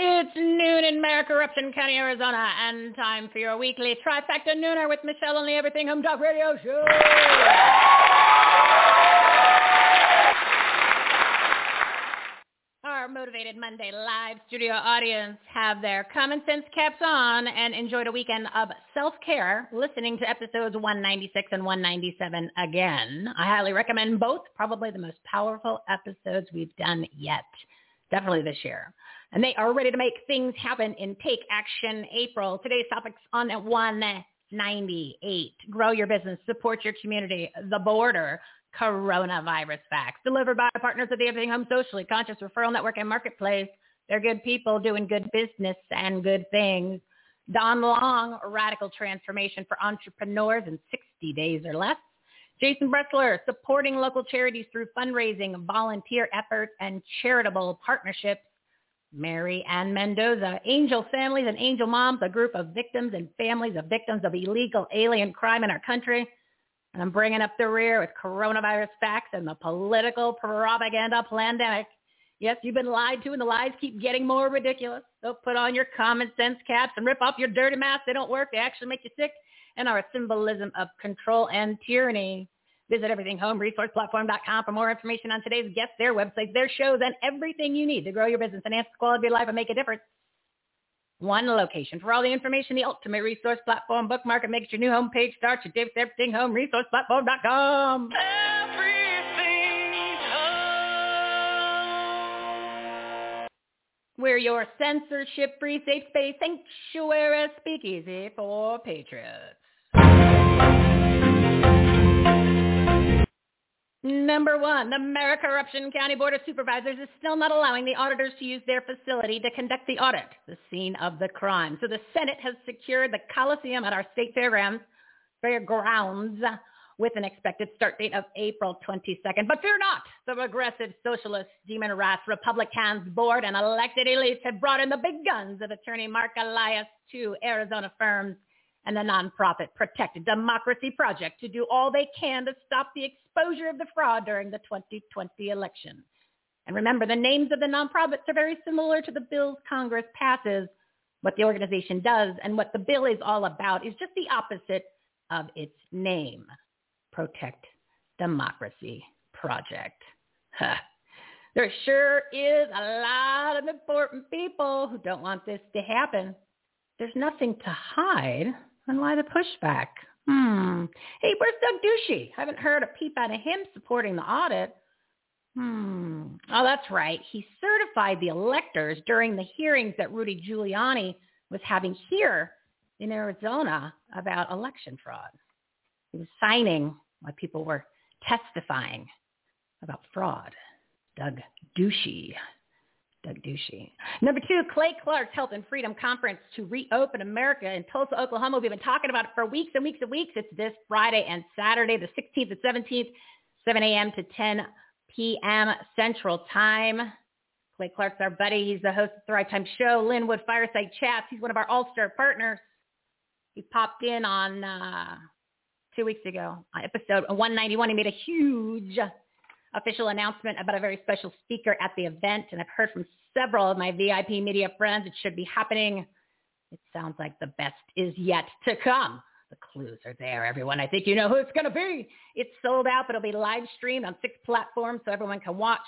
It's noon in Maricorruption County, Arizona, and time for your weekly trifecta nooner with Michele on the Everything Home Talk Radio Show. Our motivated Monday live studio audience have their common sense caps on and enjoyed a weekend of self-care listening to episodes 196 and 197 again. I highly recommend both, probably the most powerful episodes we've done yet, definitely this year and they are ready to make things happen in Take Action April. Today's topics on 198. Grow your business, support your community, the border, coronavirus facts, delivered by partners of the Everything Home Socially Conscious Referral Network and Marketplace. They're good people doing good business and good things. Don Long, radical transformation for entrepreneurs in 60 days or less. Jason Bressler, supporting local charities through fundraising, volunteer efforts, and charitable partnerships. Mary Ann Mendoza, Angel Families and Angel Moms, a group of victims and families of victims of illegal alien crime in our country. And I'm bringing up the rear with coronavirus facts and the political propaganda pandemic. Yes, you've been lied to and the lies keep getting more ridiculous. So put on your common sense caps and rip off your dirty masks. They don't work. They actually make you sick and are a symbolism of control and tyranny. Visit everythinghomeresourceplatform.com for more information on today's guests, their websites, their shows, and everything you need to grow your business, enhance the quality of your life, and make a difference. One location for all the information, the ultimate resource platform. Bookmark it makes your new homepage start. Your David's Everything Home Resource Platform.com. We're your censorship-free safe space sanctuary speakeasy for patriots. Number one, the Maricorruption County Board of Supervisors is still not allowing the auditors to use their facility to conduct the audit, the scene of the crime. So the Senate has secured the Coliseum at our state fairgrounds, fairgrounds with an expected start date of April 22nd. But fear not, the progressive socialist demon rats Republicans board and elected elites have brought in the big guns of attorney Marc Elias to Arizona firms and the nonprofit Protect Democracy Project to do all they can to stop the exposure of the fraud during the 2020 election. And remember, the names of the nonprofits are very similar to the bills Congress passes. What the organization does and what the bill is all about is just the opposite of its name. Protect Democracy Project. Huh. There sure is a lot of important people who don't want this to happen. There's nothing to hide. And why the pushback? Hmm. Hey, where's Doug Ducey? Haven't heard a peep out of him supporting the audit. Hmm. Oh, that's right. He certified the electors during the hearings that Rudy Giuliani was having here in Arizona about election fraud. He was signing while people were testifying about fraud. Doug Ducey. Number two, Clay Clark's Health and Freedom Conference to reopen America in Tulsa, Oklahoma. We've been talking about it for weeks and weeks and weeks. It's this Friday and Saturday, the 16th and 17th, 7 a.m. to 10 p.m. Central Time. Clay Clark's our buddy. He's the host of the Thrive Time Show, Lin Wood Fireside Chats. He's one of our all-star partners. He popped in on uh, two weeks ago, on episode 191. He made a huge official announcement about a very special speaker at the event, and I've heard from several of my VIP media friends it should be happening. It sounds like the best is yet to come. The clues are there, everyone. I think you know who it's going to be. It's sold out, but it'll be live streamed on six platforms so everyone can watch.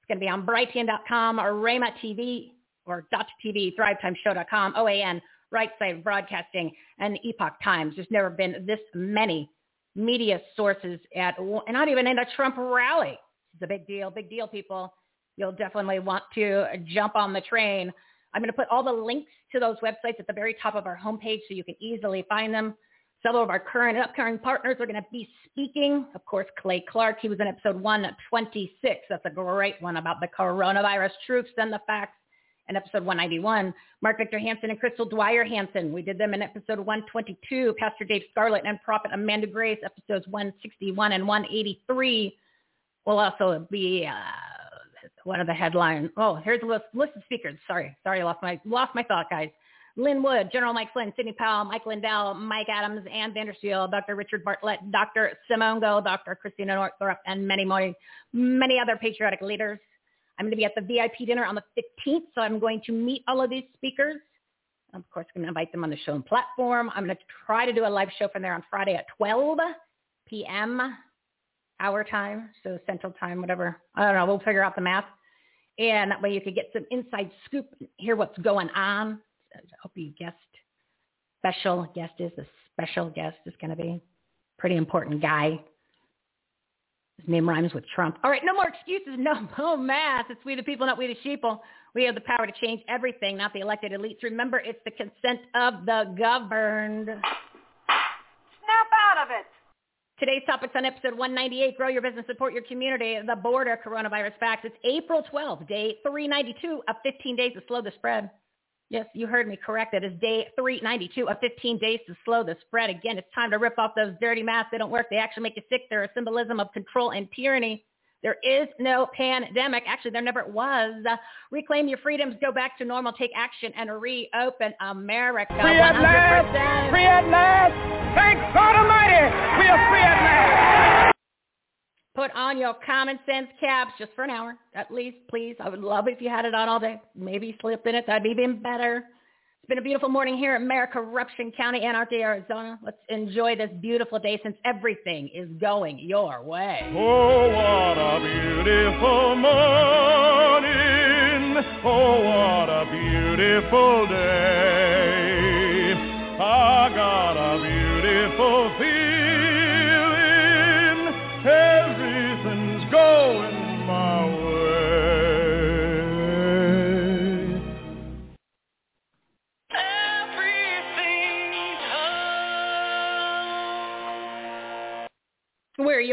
It's going to be on Brighteon.com or Rhema TV or .tv, ThriveTimeShow.com, OAN, Right Side Broadcasting, and Epoch Times. There's never been this many media sources at, and not even in a Trump rally. It's a big deal, big deal, people. You'll definitely want to jump on the train. I'm going to put all the links to those websites at the very top of our homepage so you can easily find them. Several of our current and upcoming partners are going to be speaking. Of course, Clay Clark, he was in episode 126. That's a great one about the coronavirus truths and the facts. In episode 191, Mark Victor Hansen and Crystal Dwyer Hansen. We did them in episode 122. Pastor Dave Scarlett and Prophet Amanda Grace, episodes 161 and 183. Will also be uh, one of the headlines. Oh, here's a list, list of speakers. Sorry, sorry, I lost my lost my thought, guys. Lin Wood, General Mike Flynn, Sidney Powell, Mike Lindell, Mike Adams, Ann Vandersteel, Dr. Richard Bartlett, Dr. Simone Gold, Dr. Christiane Northrup, and many more, many other patriotic leaders. I'm going to be at the VIP dinner on the 15th, so I'm going to meet all of these speakers. Of course, I'm going to invite them on the show and platform. I'm going to try to do a live show from there on Friday at 12 p.m. our time, so Central Time, whatever. I don't know. We'll figure out the math. And that way you could get some inside scoop, and hear what's going on. I hope you guessed. Special guest is the special guest is going to be pretty important guy. His name rhymes with Trump. All right, no more excuses, no more math. It's we the people, not we the sheeple. We have the power to change everything, not the elected elites. Remember, it's the consent of the governed. Snap out of it. Today's topic's on episode 198, Grow Your Business, Support Your Community, the border coronavirus facts. It's April 12th, day 392 of 15 days to slow the spread. Yes, you heard me correct. It is day 392 of 15 days to slow the spread. Again, it's time to rip off those dirty masks. They don't work. They actually make you sick. They're a symbolism of control and tyranny. There is no pandemic. Actually, there never was. Uh, reclaim your freedoms. Go back to normal. Take action and reopen America. Free at last. Free at last. Thank God Almighty. We are free at last. Put on your common sense caps just for an hour, at least, please. I would love if you had it on all day. Maybe sleep in it. That'd be even better. It's been a beautiful morning here in Maricorruption County, Anarchy, Arizona. Let's enjoy this beautiful day since everything is going your way. Oh, what a beautiful morning. Oh, what a beautiful day.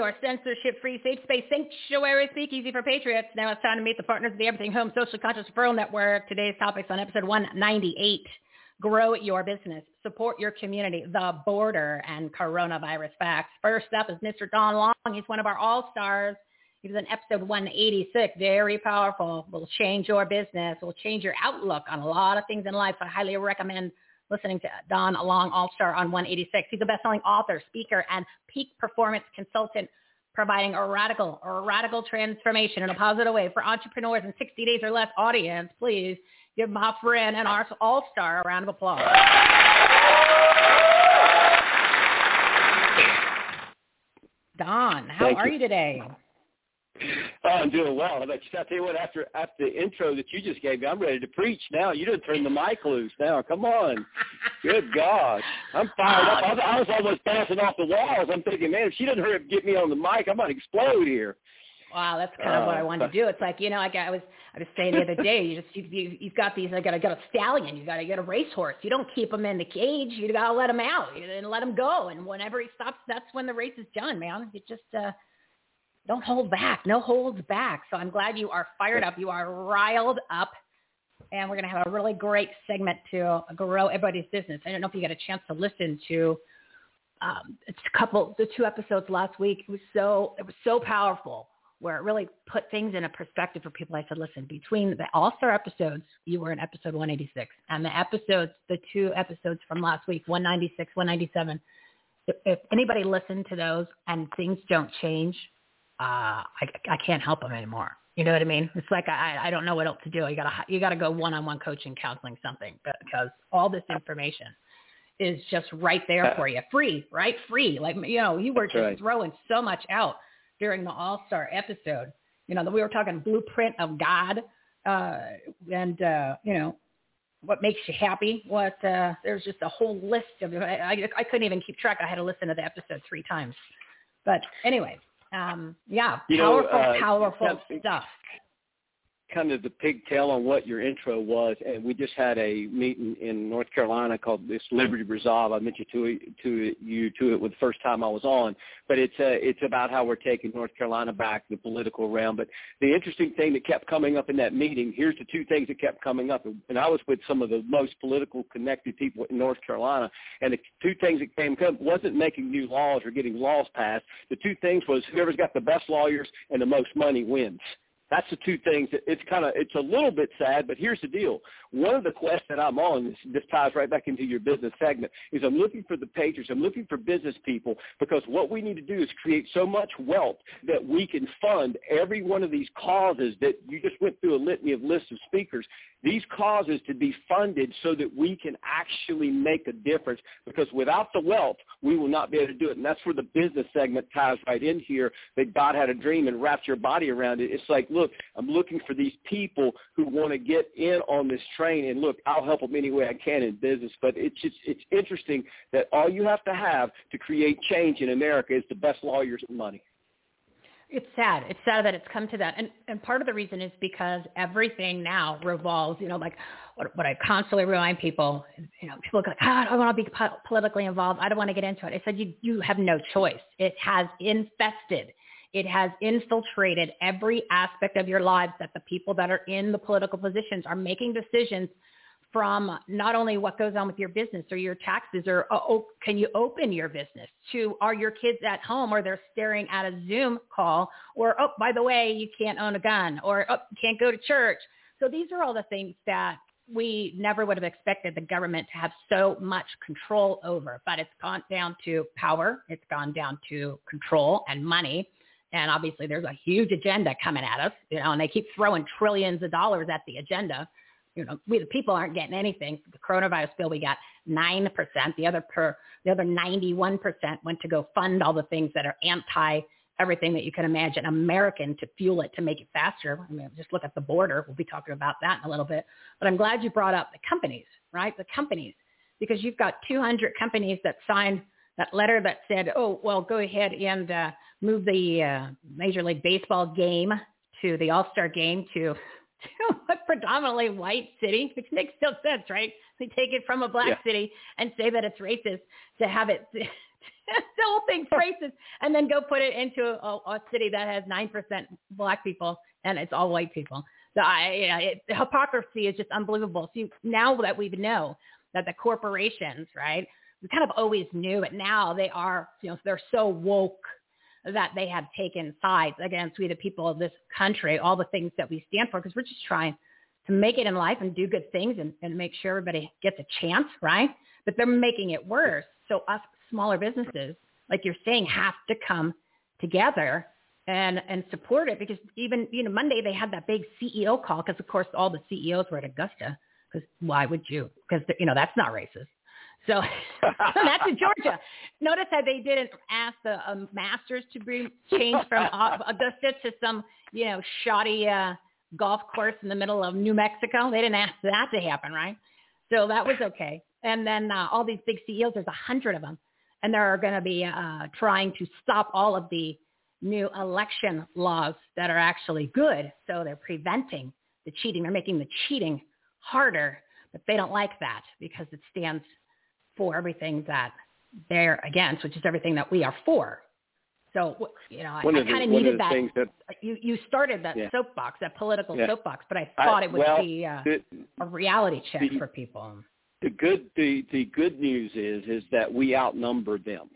Your censorship-free safe space sanctuary speakeasy for patriots. Now it's time to meet the partners of the Everything Home Social Conscious Referral Network. Today's topics on episode 198. Grow your business. Support your community. The border and coronavirus facts. First up is Mr. Don Long. He's one of our all-stars. He was in episode 186. Very powerful. Will change your business. Will change your outlook on a lot of things in life. So I highly recommend listening to Don Long All-Star on 186. He's a best-selling author, speaker, and peak performance consultant providing a radical a radical transformation in a positive way for entrepreneurs in 60 days or less audience. Please give my friend and our all-star a round of applause. Don, how Thank are you. you today? Oh, I'm doing well. How about you? I tell you what, after after the intro that you just gave me, I'm ready to preach now. You didn't turn the mic loose now. Come on. Good gosh. I'm fired up. I was, I was almost passing off the walls. I'm thinking, man, if she doesn't hurry up and get me on the mic, I'm about to explode here. Wow, that's kind of what I Uh, wanted to do. It's like you know, like I was, I was saying the other day. You just you, you you've got these. I got to get a stallion. You got to get a racehorse. You don't keep him in the cage. You got to let him out and let him go. And whenever he stops, that's when the race is done, man. You just uh, don't hold back. No holds back. So I'm glad you are fired up. You are riled up. And we're going to have a really great segment to grow everybody's business. I don't know if you got a chance to listen to um, it's a couple, the two episodes last week. It was so, it was so powerful. where it really put things in a perspective for people. I said, listen, between the All-Star episodes, you were in episode 186, and the episodes, the two episodes from last week, 196, 197, if, if anybody listened to those and things don't change, uh, I, I can't help them anymore. You know what I mean? It's like I, I don't know what else to do. You gotta you gotta go one-on-one coaching, counseling, something because all this information is just right there for you, free, right? Free. Like you know, you were just right. throwing so much out during the All Star episode. You know, that we were talking blueprint of God, uh, and uh, you know, what makes you happy. What uh, there's just a whole list of. I, I, I couldn't even keep track. I had to listen to the episode three times. But anyway, um, yeah, You know, powerful, uh, powerful stuff. Kind of the pigtail on what your intro was, and we just had a meeting in North Carolina called this Liberty Resolve. I mentioned to to you to it with the first time I was on, but it's uh, it's about how we're taking North Carolina back, the political realm. But the interesting thing that kept coming up in that meeting, here's the two things that kept coming up, and I was with some of the most political connected people in North Carolina, and the two things that came up wasn't making new laws or getting laws passed. The two things was whoever's got the best lawyers and the most money wins. That's the two things. It's kind of it's a little bit sad, but here's the deal. One of the quests that I'm on, this, this ties right back into your business segment, is I'm looking for the pagers. I'm looking for business people because what we need to do is create so much wealth that we can fund every one of these causes that you just went through a litany of lists of speakers. These causes to be funded so that we can actually make a difference because without the wealth, we will not be able to do it. And that's where the business segment ties right in here that God had a dream and wrapped your body around it. It's like, look, I'm looking for these people who want to get in on this train and look, I'll help them any way I can in business. But it's just, it's interesting that all you have to have to create change in America is the best lawyers and money. It's sad. It's sad that it's come to that. And and part of the reason is because everything now revolves, you know, like what, what I constantly remind people, you know, people go like, oh, I don't want to be po- politically involved. I don't want to get into it. I said, you, you have no choice. It has infested. It has infiltrated every aspect of your lives that the people that are in the political positions are making decisions from not only what goes on with your business or your taxes or oh, oh, can you open your business to are your kids at home? Or they're staring at a Zoom call? Or oh by the way you can't own a gun. Or oh you can't go to church. So these are all the things that we never would have expected the government to have so much control over, but it's gone down to power, it's gone down to control and money. And obviously there's a huge agenda coming at us, you know, and they keep throwing trillions of dollars at the agenda you know, we the people aren't getting anything. The coronavirus bill, we got nine percent. The other per the other ninety one percent went to go fund all the things that are anti everything that you can imagine American to fuel it to make it faster. I mean, just look at the border. We'll be talking about that in a little bit. But I'm glad you brought up the companies, right? The companies, because you've got 200 companies that signed that letter that said, oh, well, go ahead and uh, move the uh, Major League Baseball game to the All-Star game to to a predominantly white city, which makes no sense, right? They take it from a black Yeah. city and say that it's racist to have it, the whole thing's racist, and then go put it into a, a city that has 9% black people and it's all white people. So I, you know, it, the hypocrisy is just unbelievable. So you, now that we know that the corporations, right, we kind of always knew, but now they are, you know, they're so woke that they have taken sides against we the people of this country, all the things that we stand for, because we're just trying to make it in life and do good things and, and make sure everybody gets a chance, right? But they're making it worse. So us smaller businesses, like you're saying, have to come together and and support it because even you know Monday they had that big CEO call because of course all the CEOs were at Augusta because why would you because you know that's not racist so that's in Georgia. Notice how they didn't ask the um, Masters to be changed from Augusta to some, you know, shoddy uh, golf course in the middle of New Mexico. They didn't ask that to happen, right? So that was okay. And then uh, all these big CEOs, there's a hundred of them, and they're going to be uh, trying to stop all of the new election laws that are actually good. So they're preventing the cheating. They're making the cheating harder, but they don't like that because it stands for everything that they're against, which is everything that we are for. So, you know, I, One I the- kind of needed that. that- You you started that Yeah. soapbox, that political Yeah. soapbox, but I I- thought it would well, be uh, the- a reality check the- for people. the good the the good news is is that we outnumber them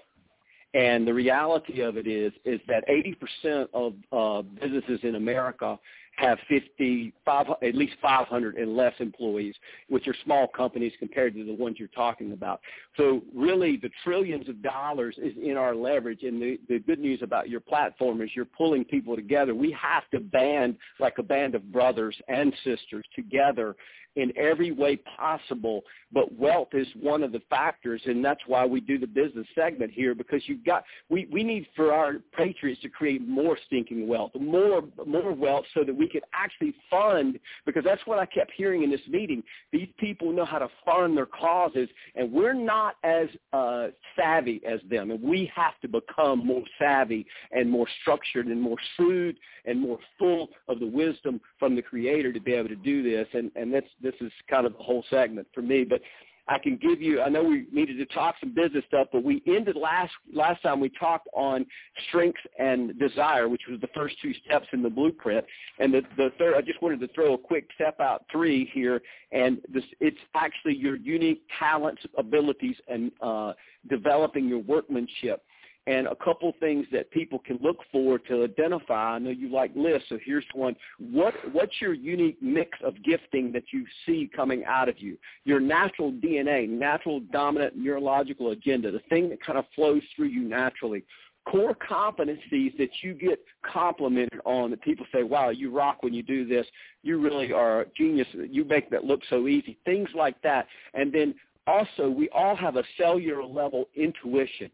And the reality of it is, is that 80% of uh, businesses in America have 50, five, at least 500 and less employees, which are small companies compared to the ones you're talking about. So really the trillions of dollars is in our leverage. And the, the good news about your platform is you're pulling people together. We have to band like a band of brothers and sisters together in every way possible. But wealth is one of the factors, and that's why we do the business segment here because you've got we we need for our patriots to create more stinking wealth, more more wealth, so that we can actually fund. Because that's what I kept hearing in this meeting. These people know how to fund their causes, and we're not as uh, savvy as them, and we have to become more savvy and more structured and more shrewd and more full of the wisdom from the Creator to be able to do this. And and that's this is kind of the whole segment for me. But I can give you. I know we needed to talk some business stuff, but we ended last last time we talked on strength and desire, which was the first two steps in the blueprint. And the the third, I just wanted to throw a quick step out three here, and this it's actually your unique talents, abilities, and uh, developing your workmanship and a couple things that people can look for to identify. I know you like lists, so here's one. What what's your unique mix of gifting that you see coming out of you? Your natural DNA, natural dominant neurological agenda, the thing that kind of flows through you naturally. Core competencies that you get complimented on that people say, wow, you rock when you do this. You really are a genius. You make that look so easy. Things like that. And then also, we all have a cellular level intuition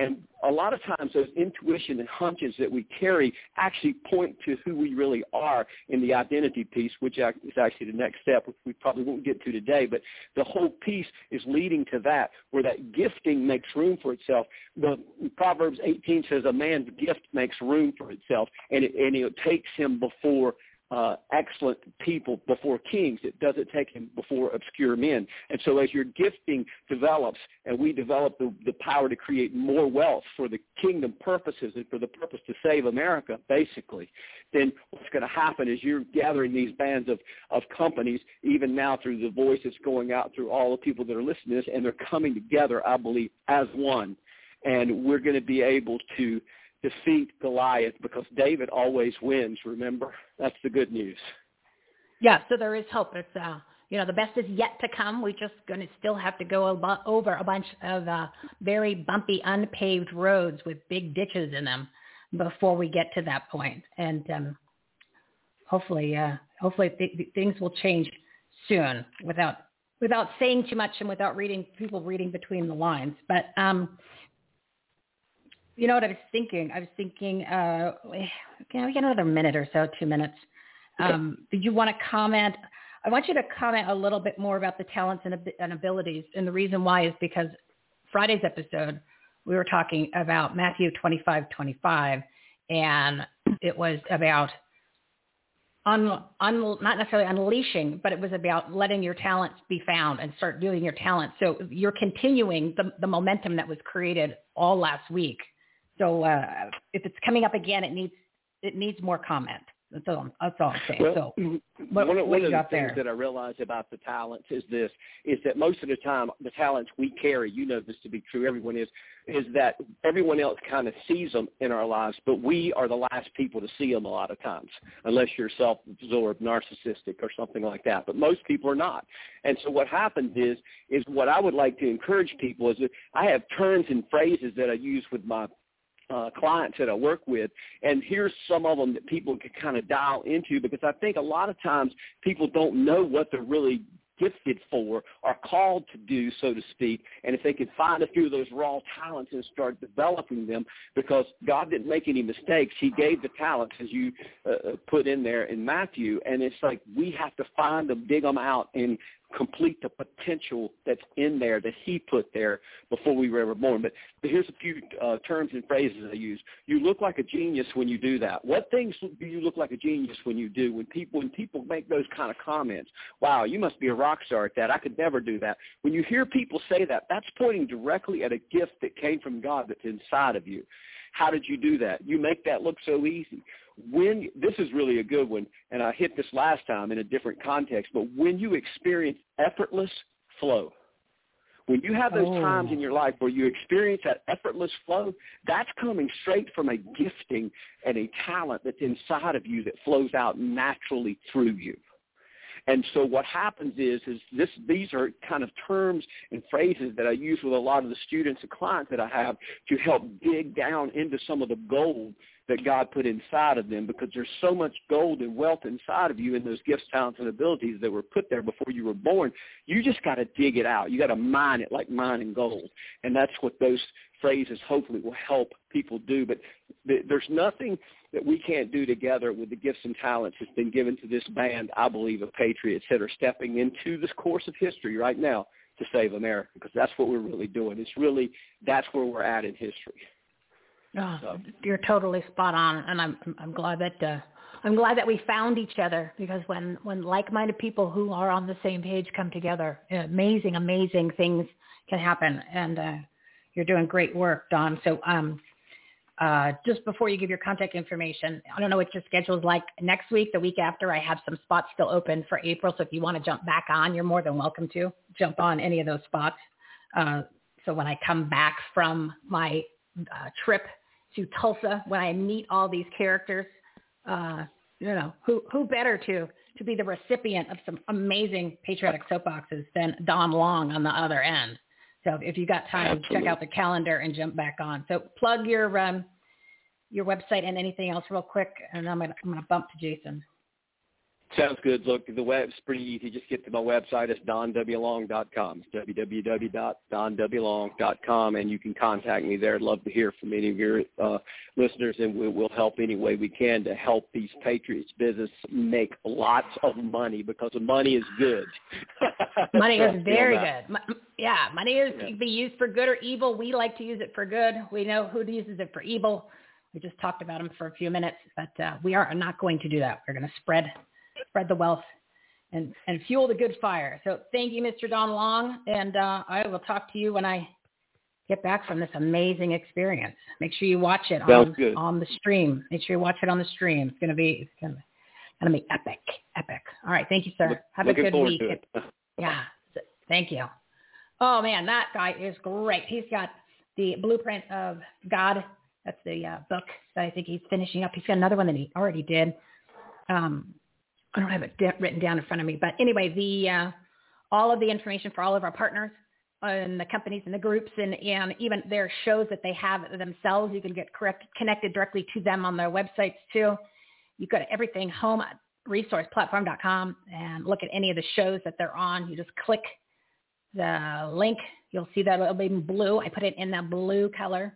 and a lot of times those intuition and hunches that we carry actually point to who we really are in the identity piece, which is actually the next step, which we probably won't get to today. But the whole piece is leading to that, where that gifting makes room for itself. The Proverbs 18 says a man's gift makes room for itself, and it, and it takes him before uh, excellent people before kings. It doesn't take him before obscure men. And so as your gifting develops and we develop the, the power to create more wealth for the kingdom purposes and for the purpose to save America, basically, then what's going to happen is you're gathering these bands of, of companies, even now through the voice that's going out through all the people that are listening to this, and they're coming together, I believe, as one. And we're going to be able to defeat Goliath because David always wins, remember? That's the good news. Yeah, so there is hope. It's uh you know, the best is yet to come. We're just going to still have to go over a bunch of uh, very bumpy, unpaved roads with big ditches in them before we get to that point. And um, hopefully, uh, hopefully th- things will change soon without without saying too much and without reading people reading between the lines. But um, you know what I was thinking? I was thinking, uh, can we get another minute or so, two minutes? Um, did you want to comment? I want you to comment a little bit more about the talents and, and abilities. And the reason why is because Friday's episode, we were talking about Matthew 25, 25, and it was about un, un, not necessarily unleashing, but it was about letting your talents be found and start doing your talents. So you're continuing the, the momentum that was created all last week so uh, if it's coming up again, it needs it needs more comment. That's all. That's all I'm saying. Well, so, what, one, what one of the there? things that I realize about the talents is this: is that most of the time, the talents we carry, you know this to be true. Everyone is is that everyone else kind of sees them in our lives, but we are the last people to see them a lot of times, unless you're self-absorbed, narcissistic, or something like that. But most people are not. And so what happens is is what I would like to encourage people is that I have terms and phrases that I use with my uh, clients that I work with, and here's some of them that people can kind of dial into because I think a lot of times people don't know what they're really gifted for or called to do, so to speak. And if they can find a few of those raw talents and start developing them, because God didn't make any mistakes. He gave the talents, as you uh, uh put in there in Matthew. And it's like we have to find them, dig them out, and complete the potential that's in there that he put there before we were ever born. But, here's a few uh, terms and phrases I use. You look like a genius when you do that. What things do you look like a genius when you do? When people when people make those kind of comments, wow, you must be a rock star at that. I could never do that. When you hear people say that, that's pointing directly at a gift that came from God that's inside of you. How did you do that? You make that look so easy when this is really a good one, and I hit this last time in a different context, but when you experience effortless flow, When you have those Oh. times in oh. your life where you experience that effortless flow, that's coming straight from a gifting and a talent that's inside of you that flows out naturally through you. And so what happens is, is this, these are kind of terms and phrases that I use with a lot of the students and clients that I have to help dig down into some of the gold that God put inside of them because there's so much gold and wealth inside of you in those gifts, talents, and abilities that were put there before you were born. You just got to dig it out. You got to mine it like mining gold. And that's what those phrases hopefully will help people do. But th- there's nothing that we can't do together with the gifts and talents that's been given to this band, I believe, of patriots that are stepping into this course of history right now to save America because that's what we're really doing. It's really, that's where we're at in history. Oh, So- you're totally spot on, and I'm I'm glad that uh, I'm glad that we found each other because when when like-minded people who are on the same page come together, amazing amazing things can happen, and uh, you're doing great work, Don. So um, uh, just before you give your contact information, I don't know what your schedule is like next week, the week after. I have some spots still open for April, so if you want to jump back on, you're more than welcome to jump on any of those spots. Uh, so when I come back from my uh, trip to Tulsa, when I meet all these characters, uh, you know, who who better to to be the recipient of some amazing patriotic soapboxes than Don Long on the other end. So if you got time, check out the calendar and jump back on. So plug your um, your website and anything else real quick, and I'm gonna I'm gonna bump to Jason. Sounds good. Look, the web's pretty easy. Just get to my website. It's donwlong.com. It's www.donwlong.com, and you can contact me there. I'd love to hear from any of your uh, listeners, and we, we'll help any way we can to help these Patriots business make lots of money because the money is good. Money is very good. Yeah, money is Yeah. can be used for good or evil. We like to use it for good. We know who uses it for evil. We just talked about them for a few minutes, but uh, we are not going to do that. We're going to spread spread the wealth and and fuel the good fire. So thank you, Mr. Don Long, and uh, I will talk to you when I get back from this amazing experience. Make sure you watch it Sounds on good. on the stream. Make sure you watch it on the stream. It's gonna be it's gonna gonna be epic, epic. All right, thank you, sir. Look- Have a good week. Yeah. Thank you. Oh man, that guy is great. He's got the blueprint of God. That's the uh, book that I think he's finishing up. He's got another one that he already did. Um, I don't have it de- written down in front of me, but anyway, the uh, all of the information for all of our partners and the companies and the groups and, and even their shows that they have themselves, you can get correct, connected directly to them on their websites too. You go to everything home resourceplatform.com and look at any of the shows that they're on. You just click the link. You'll see that it'll be blue. I put it in that blue color.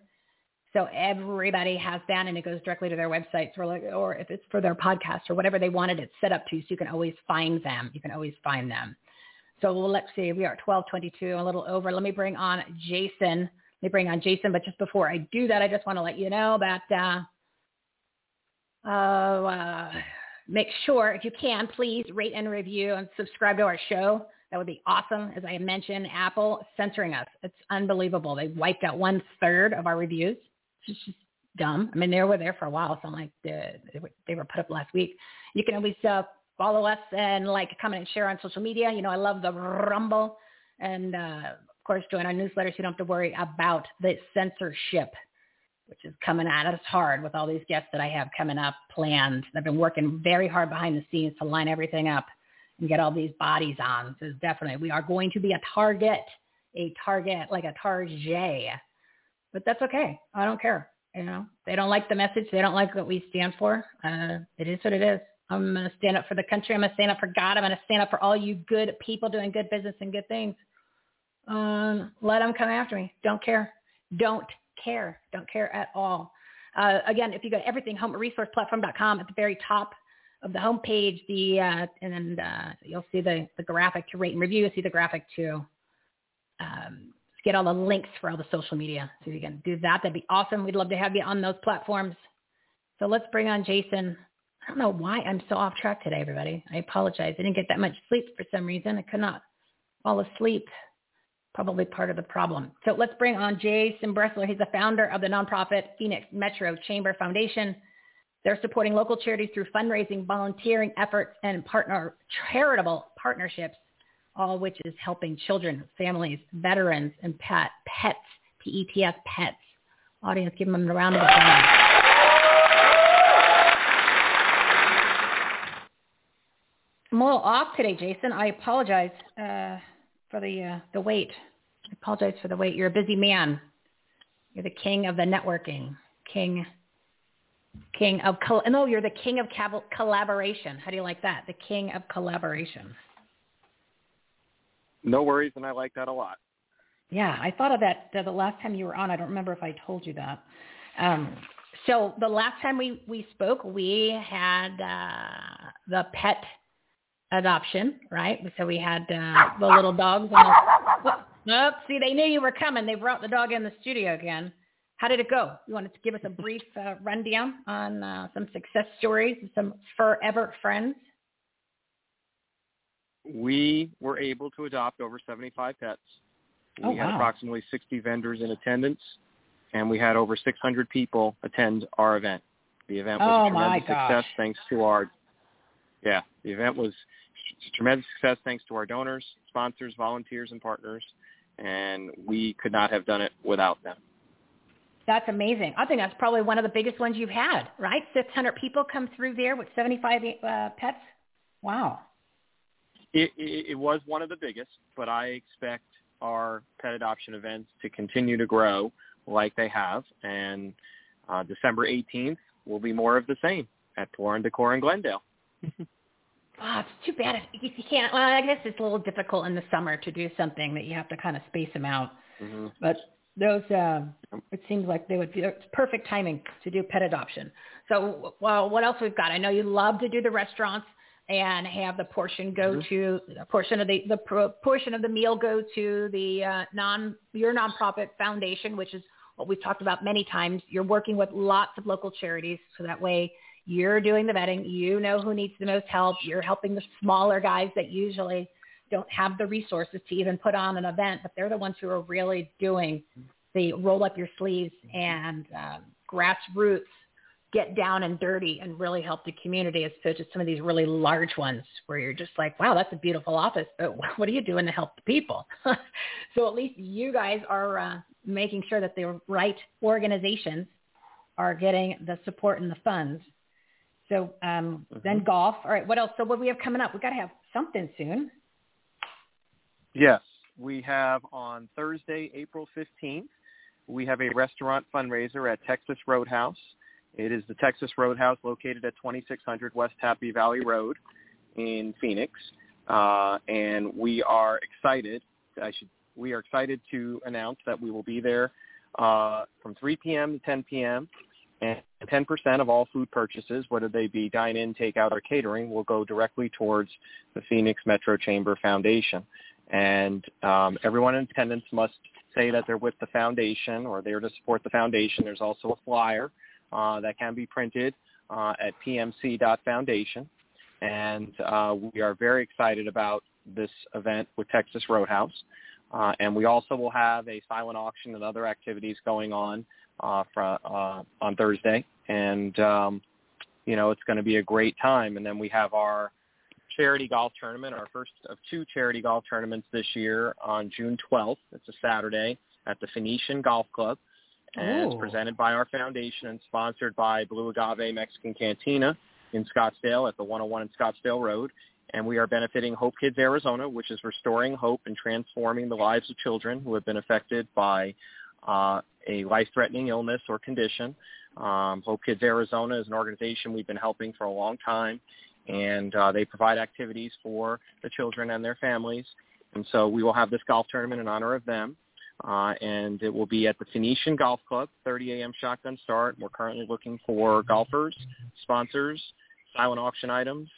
So everybody has that and it goes directly to their websites or like, or if it's for their podcast or whatever they wanted it set up to, so you can always find them. You can always find them. So let's see, we are at 1222, a little over. Let me bring on Jason. Let me bring on Jason. But just before I do that, I just want to let you know that uh, uh, uh, make sure, if you can, please rate and review and subscribe to our show. That would be awesome. As I mentioned, Apple censoring us. It's unbelievable. They wiped out one third of our reviews. It's just dumb. I mean, they were there for a while. So I'm like, they were, they were put up last week. You can always uh, follow us and like, comment, and share on social media. You know, I love the Rumble. And, uh, of course, join our newsletter so you don't have to worry about the censorship, which is coming at us hard with all these guests that I have coming up planned. I've been working very hard behind the scenes to line everything up and get all these bodies on. So definitely, we are going to be a target, a target, like a target. But that's okay. I don't care. You know, they don't like the message. They don't like what we stand for. Uh, it is what it is. I'm going to stand up for the country. I'm going to stand up for God. I'm going to stand up for all you good people doing good business and good things. Um, let them come after me. Don't care. Don't care. Don't care at all. Uh, again, if you go to everythinghomeresourceplatform.com at the very top of the homepage, the uh, and then uh, you'll see the, the graphic to rate and review. You'll see the graphic to um, get all the links for all the social media. So you can do that. That'd be awesome. We'd love to have you on those platforms. So let's bring on Jason. I don't know why I'm so off track today, everybody. I apologize. I didn't get that much sleep for some reason. I could not fall asleep. Probably part of the problem. So let's bring on Jason Bressler. He's the founder of the nonprofit Phoenix Metro Chamber Foundation. They're supporting local charities through fundraising, volunteering efforts, and partner charitable partnerships. All which is helping children, families, veterans, and pet, pets, P-E-T-S, pets. Audience, give them a round of applause. I'm a little off today, Jason. I apologize uh, for the uh, the wait. I apologize for the wait. You're a busy man. You're the king of the networking, king, king of col- no. You're the king of collaboration. How do you like that? The king of collaboration. No worries, and I like that a lot. Yeah, I thought of that the, the last time you were on. I don't remember if I told you that. Um, so the last time we, we spoke, we had uh, the pet adoption, right? So we had uh, the little dogs. On the, oh, see, they knew you were coming. They brought the dog in the studio again. How did it go? You wanted to give us a brief uh, rundown on uh, some success stories, some forever friends? We were able to adopt over 75 pets. We oh, had wow. approximately 60 vendors in attendance, and we had over 600 people attend our event. The event was oh, a tremendous success thanks to our yeah, the event was a tremendous success thanks to our donors, sponsors, volunteers, and partners, and we could not have done it without them. That's amazing. I think that's probably one of the biggest ones you've had, right? 600 people come through there with 75 uh, pets. Wow. It, it, it was one of the biggest, but I expect our pet adoption events to continue to grow like they have, and uh, December 18th will be more of the same at Pour Decor in Glendale. Oh, it's too bad if you can't. Well, I guess it's a little difficult in the summer to do something that you have to kind of space them out. Mm-hmm. But those, um, it seems like they would be it's perfect timing to do pet adoption. So, well, what else we've got? I know you love to do the restaurants and have the portion go Mhm. to a portion of the the pro, portion of the meal go to the uh, non your nonprofit foundation, which is what we've talked about many times. You're working with lots of local charities, so that way you're doing the vetting. You know who needs the most help. You're helping the smaller guys that usually don't have the resources to even put on an event, but they're the ones who are really doing the roll up your sleeves and um, grassroots get down and dirty and really help the community as opposed to some of these really large ones where you're just like, wow, that's a beautiful office, but what are you doing to help the people? so at least you guys are uh, making sure that the right organizations are getting the support and the funds. So um, then golf. All right, what else? So what do we have coming up? We've got to have something soon. Yes, we have on Thursday, April 15th, we have a restaurant fundraiser at Texas Roadhouse. It is the Texas Roadhouse located at 2600 West Happy Valley Road in Phoenix. Uh, and we are excited, I should, we are excited to announce that we will be there uh, from 3 p.m. to 10 p.m. And 10% of all food purchases, whether they be dine-in, takeout, or catering, will go directly towards the Phoenix Metro Chamber Foundation. And um, everyone in attendance must say that they're with the foundation or they're to support the foundation. There's also a flyer uh, that can be printed uh, at pmc.foundation. And uh, we are very excited about this event with Texas Roadhouse. Uh, and we also will have a silent auction and other activities going on uh, for, uh, on Thursday. And, um, you know, it's going to be a great time. And then we have our charity golf tournament, our first of two charity golf tournaments this year on June 12th. It's a Saturday at the Phoenician Golf Club. And it's presented by our foundation and sponsored by Blue Agave Mexican Cantina in Scottsdale at the 101 in Scottsdale Road. And we are benefiting Hope Kids Arizona, which is restoring hope and transforming the lives of children who have been affected by uh, a life-threatening illness or condition. Um, Hope Kids Arizona is an organization we've been helping for a long time, and uh, they provide activities for the children and their families. And so we will have this golf tournament in honor of them. Uh, and it will be at the Phoenician Golf Club, 30 a.m. shotgun start. We're currently looking for golfers, sponsors, silent auction items,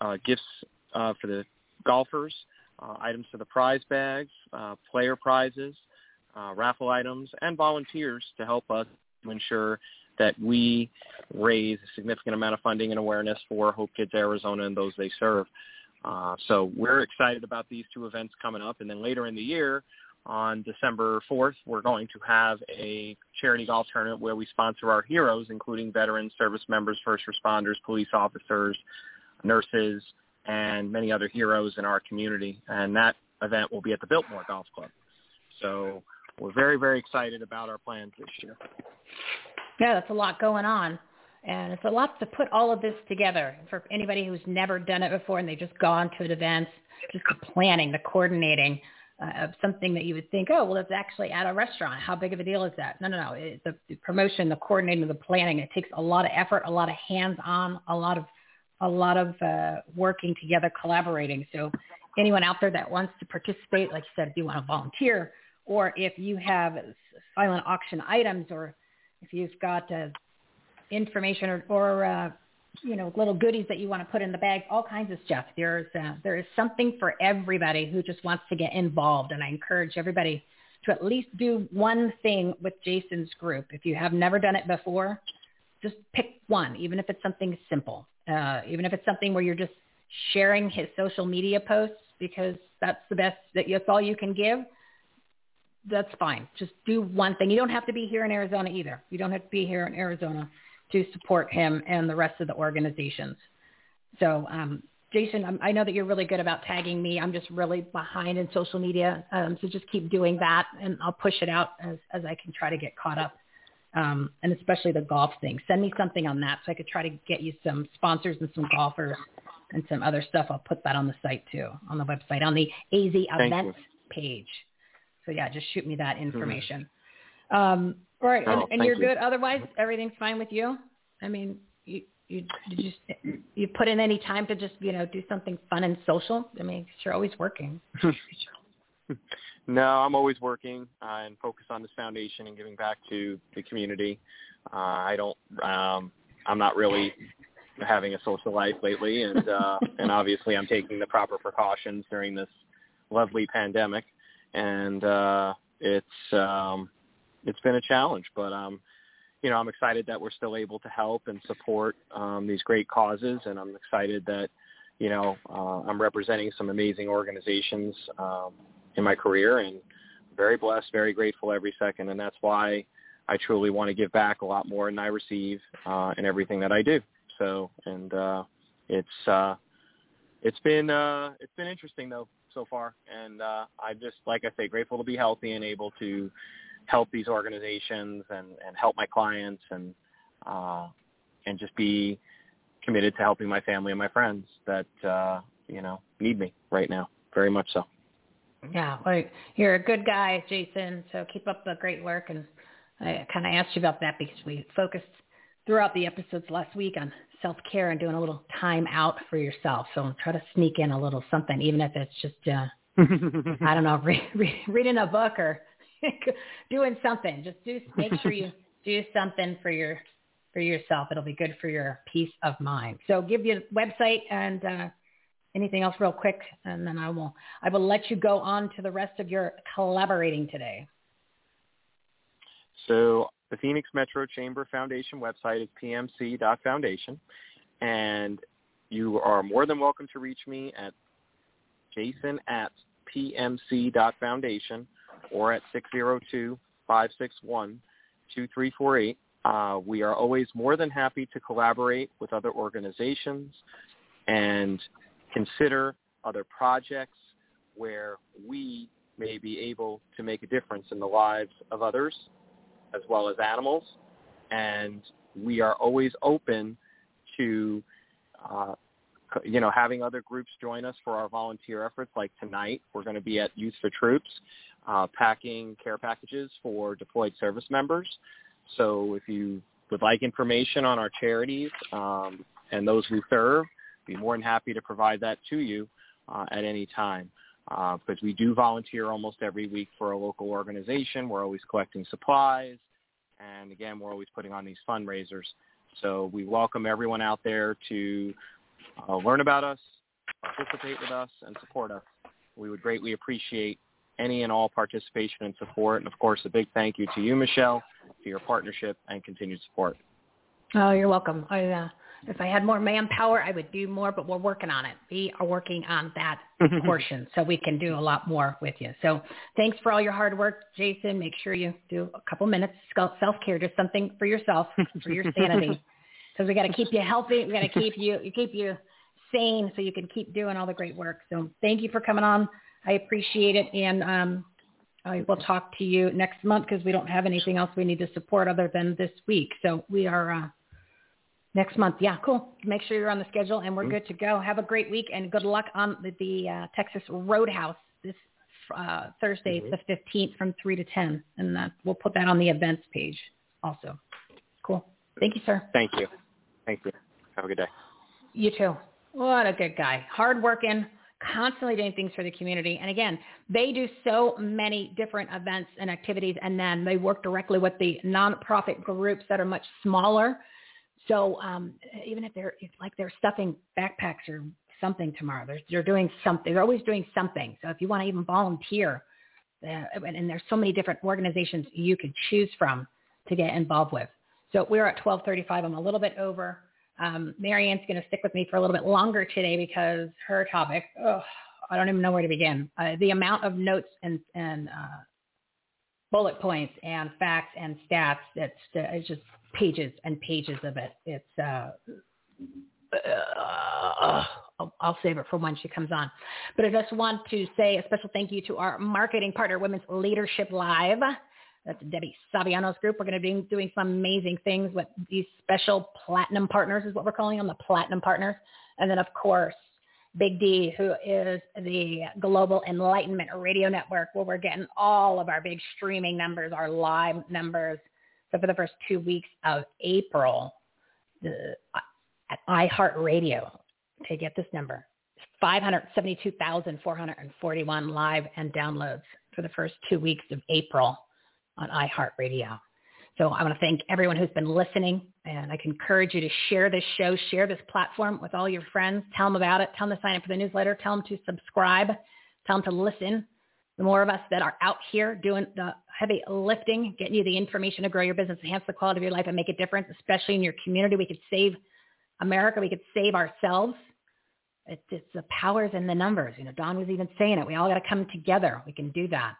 uh, gifts uh, for the golfers, uh, items for the prize bags, uh, player prizes, uh, raffle items, and volunteers to help us to ensure that we raise a significant amount of funding and awareness for Hope Kids Arizona and those they serve. So we're excited about these two events coming up. And then later in the year, on December 4th, we're going to have a charity golf tournament where we sponsor our heroes, including veterans, service members, first responders, police officers, nurses, and many other heroes in our community. And that event will be at the Biltmore Golf Club. So we're very, very excited about our plans this year. Yeah, that's a lot going on. And it's a lot to put all of this together for anybody who's never done it before and they've just gone to an event, just the planning, the coordinating uh, of something that you would think, oh, well, it's actually at a restaurant. How big of a deal is that? No, no, no. It, the, the promotion, the coordinating, the planning, it takes a lot of effort, a lot of hands-on, a lot of a lot of uh, working together, collaborating. So anyone out there that wants to participate, like you said, if you want to volunteer, or if you have silent auction items, or if you've got uh, information or, or uh, you know little goodies that you want to put in the bag, all kinds of stuff. There's uh, there is something for everybody who just wants to get involved, and I encourage everybody to at least do one thing with Jason's group. If you have never done it before, just pick one, even if it's something simple, uh, even if it's something where you're just sharing his social media posts because that's the best that that's all you can give that's fine. Just do one thing. You don't have to be here in Arizona either. You don't have to be here in Arizona to support him and the rest of the organizations. So, um, Jason, I'm, i know that you're really good about tagging me. I'm just really behind in social media. Um, so just keep doing that and I'll push it out as, as I can try to get caught up. Um, and especially the golf thing. Send me something on that so I could try to get you some sponsors and some golfers and some other stuff. I'll put that on the site too, on the website, on the AZ Thank events you. page. So yeah, just shoot me that information. Um, all right, Oh, and, and you're you. good. Otherwise, everything's fine with you. I mean, you you, you just you put in any time to just you know do something fun and social. I mean, you're always working. No, I'm always working uh, and focused on this foundation and giving back to the community. Uh, I don't. Um, I'm not really having a social life lately, and uh, and obviously I'm taking the proper precautions during this lovely pandemic, and uh, it's um, it's been a challenge, but um, you know I'm excited that we're still able to help and support um, these great causes, and I'm excited that you know uh, I'm representing some amazing organizations. Um, in my career and very blessed, very grateful every second. And that's why I truly want to give back a lot more than I receive uh, in everything that I do. So, and uh, it's, uh, it's been, uh, it's been interesting though so far. And uh, I just, like I say, grateful to be healthy and able to help these organizations and, and help my clients and, uh, and just be committed to helping my family and my friends that, uh, you know, need me right now. Very much so. Yeah, well, you're a good guy, Jason. So keep up the great work. And I kind of asked you about that because we focused throughout the episodes last week on self-care and doing a little time out for yourself. So try to sneak in a little something, even if it's just, uh, I don't know, re- re- reading a book or doing something. Just do make sure you do something for your for yourself. It'll be good for your peace of mind. So give you a website and uh, anything else real quick, and then I will I will let you go on to the rest of your collaborating today. So the Phoenix Metro Chamber Foundation website is pmc.foundation, and you are more than welcome to reach me at jason at pmc.foundation or at 602-561-2348. Uh, we are always more than happy to collaborate with other organizations and consider other projects where we may be able to make a difference in the lives of others as well as animals. And we are always open to, uh, you know, having other groups join us for our volunteer efforts. Like tonight, we're going to be at Youth for Troops, uh, packing care packages for deployed service members. So if you would like information on our charities um, and those we serve, be more than happy to provide that to you uh, at any time. Uh, because we do volunteer almost every week for a local organization. We're always collecting supplies. And again, we're always putting on these fundraisers. So we welcome everyone out there to uh, learn about us, participate with us, and support us. We would greatly appreciate any and all participation and support. And of course, a big thank you to you, Michele, for your partnership and continued support. Oh, you're welcome. I, uh, if I had more manpower, I would do more, but we're working on it. We are working on that portion so we can do a lot more with you. So thanks for all your hard work, Jason. Make sure you do a couple minutes of self-care, just something for yourself, for your sanity. Because we got to keep you healthy. We got to keep you, keep you sane so you can keep doing all the great work. So thank you for coming on. I appreciate it. And um, I will talk to you next month because we don't have anything else we need to support other than this week. So we are uh, next month. Yeah, cool. Make sure you're on the schedule and we're mm-hmm. good to go. Have a great week and good luck on the, the uh, Texas Roadhouse this uh, Thursday, mm-hmm. the 15th from 3 to 10. And uh, we'll put that on the events page also. Cool. Thank you, sir. Thank you. Thank you. Have a good day. You too. What a good guy. Hardworking, constantly doing things for the community. And again, they do so many different events and activities, and then they work directly with the nonprofit groups that are much smaller. So um, even if they're it's like they're stuffing backpacks or something tomorrow, they're, they're doing something. They're always doing something. So if you want to even volunteer, uh, and, and there's so many different organizations you could choose from to get involved with. So we're at 12:35. I'm a little bit over. Um, Mary Ann's going to stick with me for a little bit longer today because her topic, oh, I don't even know where to begin. Uh, the amount of notes and, and uh, bullet points and facts and stats, it's, it's just pages and pages of it. It's, uh, uh, I'll save it for when she comes on. But I just want to say a special thank you to our marketing partner, Women's Leadership Live. That's the Debbie Saviano's group. We're going to be doing some amazing things with these special platinum partners is what we're calling them, the platinum partners. And then, of course, Big D, who is the Global Enlightenment Radio Network, where we're getting all of our big streaming numbers, our live numbers. So for the first two weeks of April, the, uh, at iHeartRadio, to get this number, 572,441 live and downloads for the first two weeks of April on iHeartRadio. So I want to thank everyone who's been listening, and I encourage you to share this show, share this platform with all your friends. Tell them about it. Tell them to sign up for the newsletter. Tell them to subscribe. Tell them to listen. The more of us that are out here doing the heavy lifting, getting you the information to grow your business, enhance the quality of your life, and make a difference, especially in your community, we could save America. We could save ourselves. It's, it's the powers in the numbers. You know, Don was even saying it. We all got to come together. We can do that.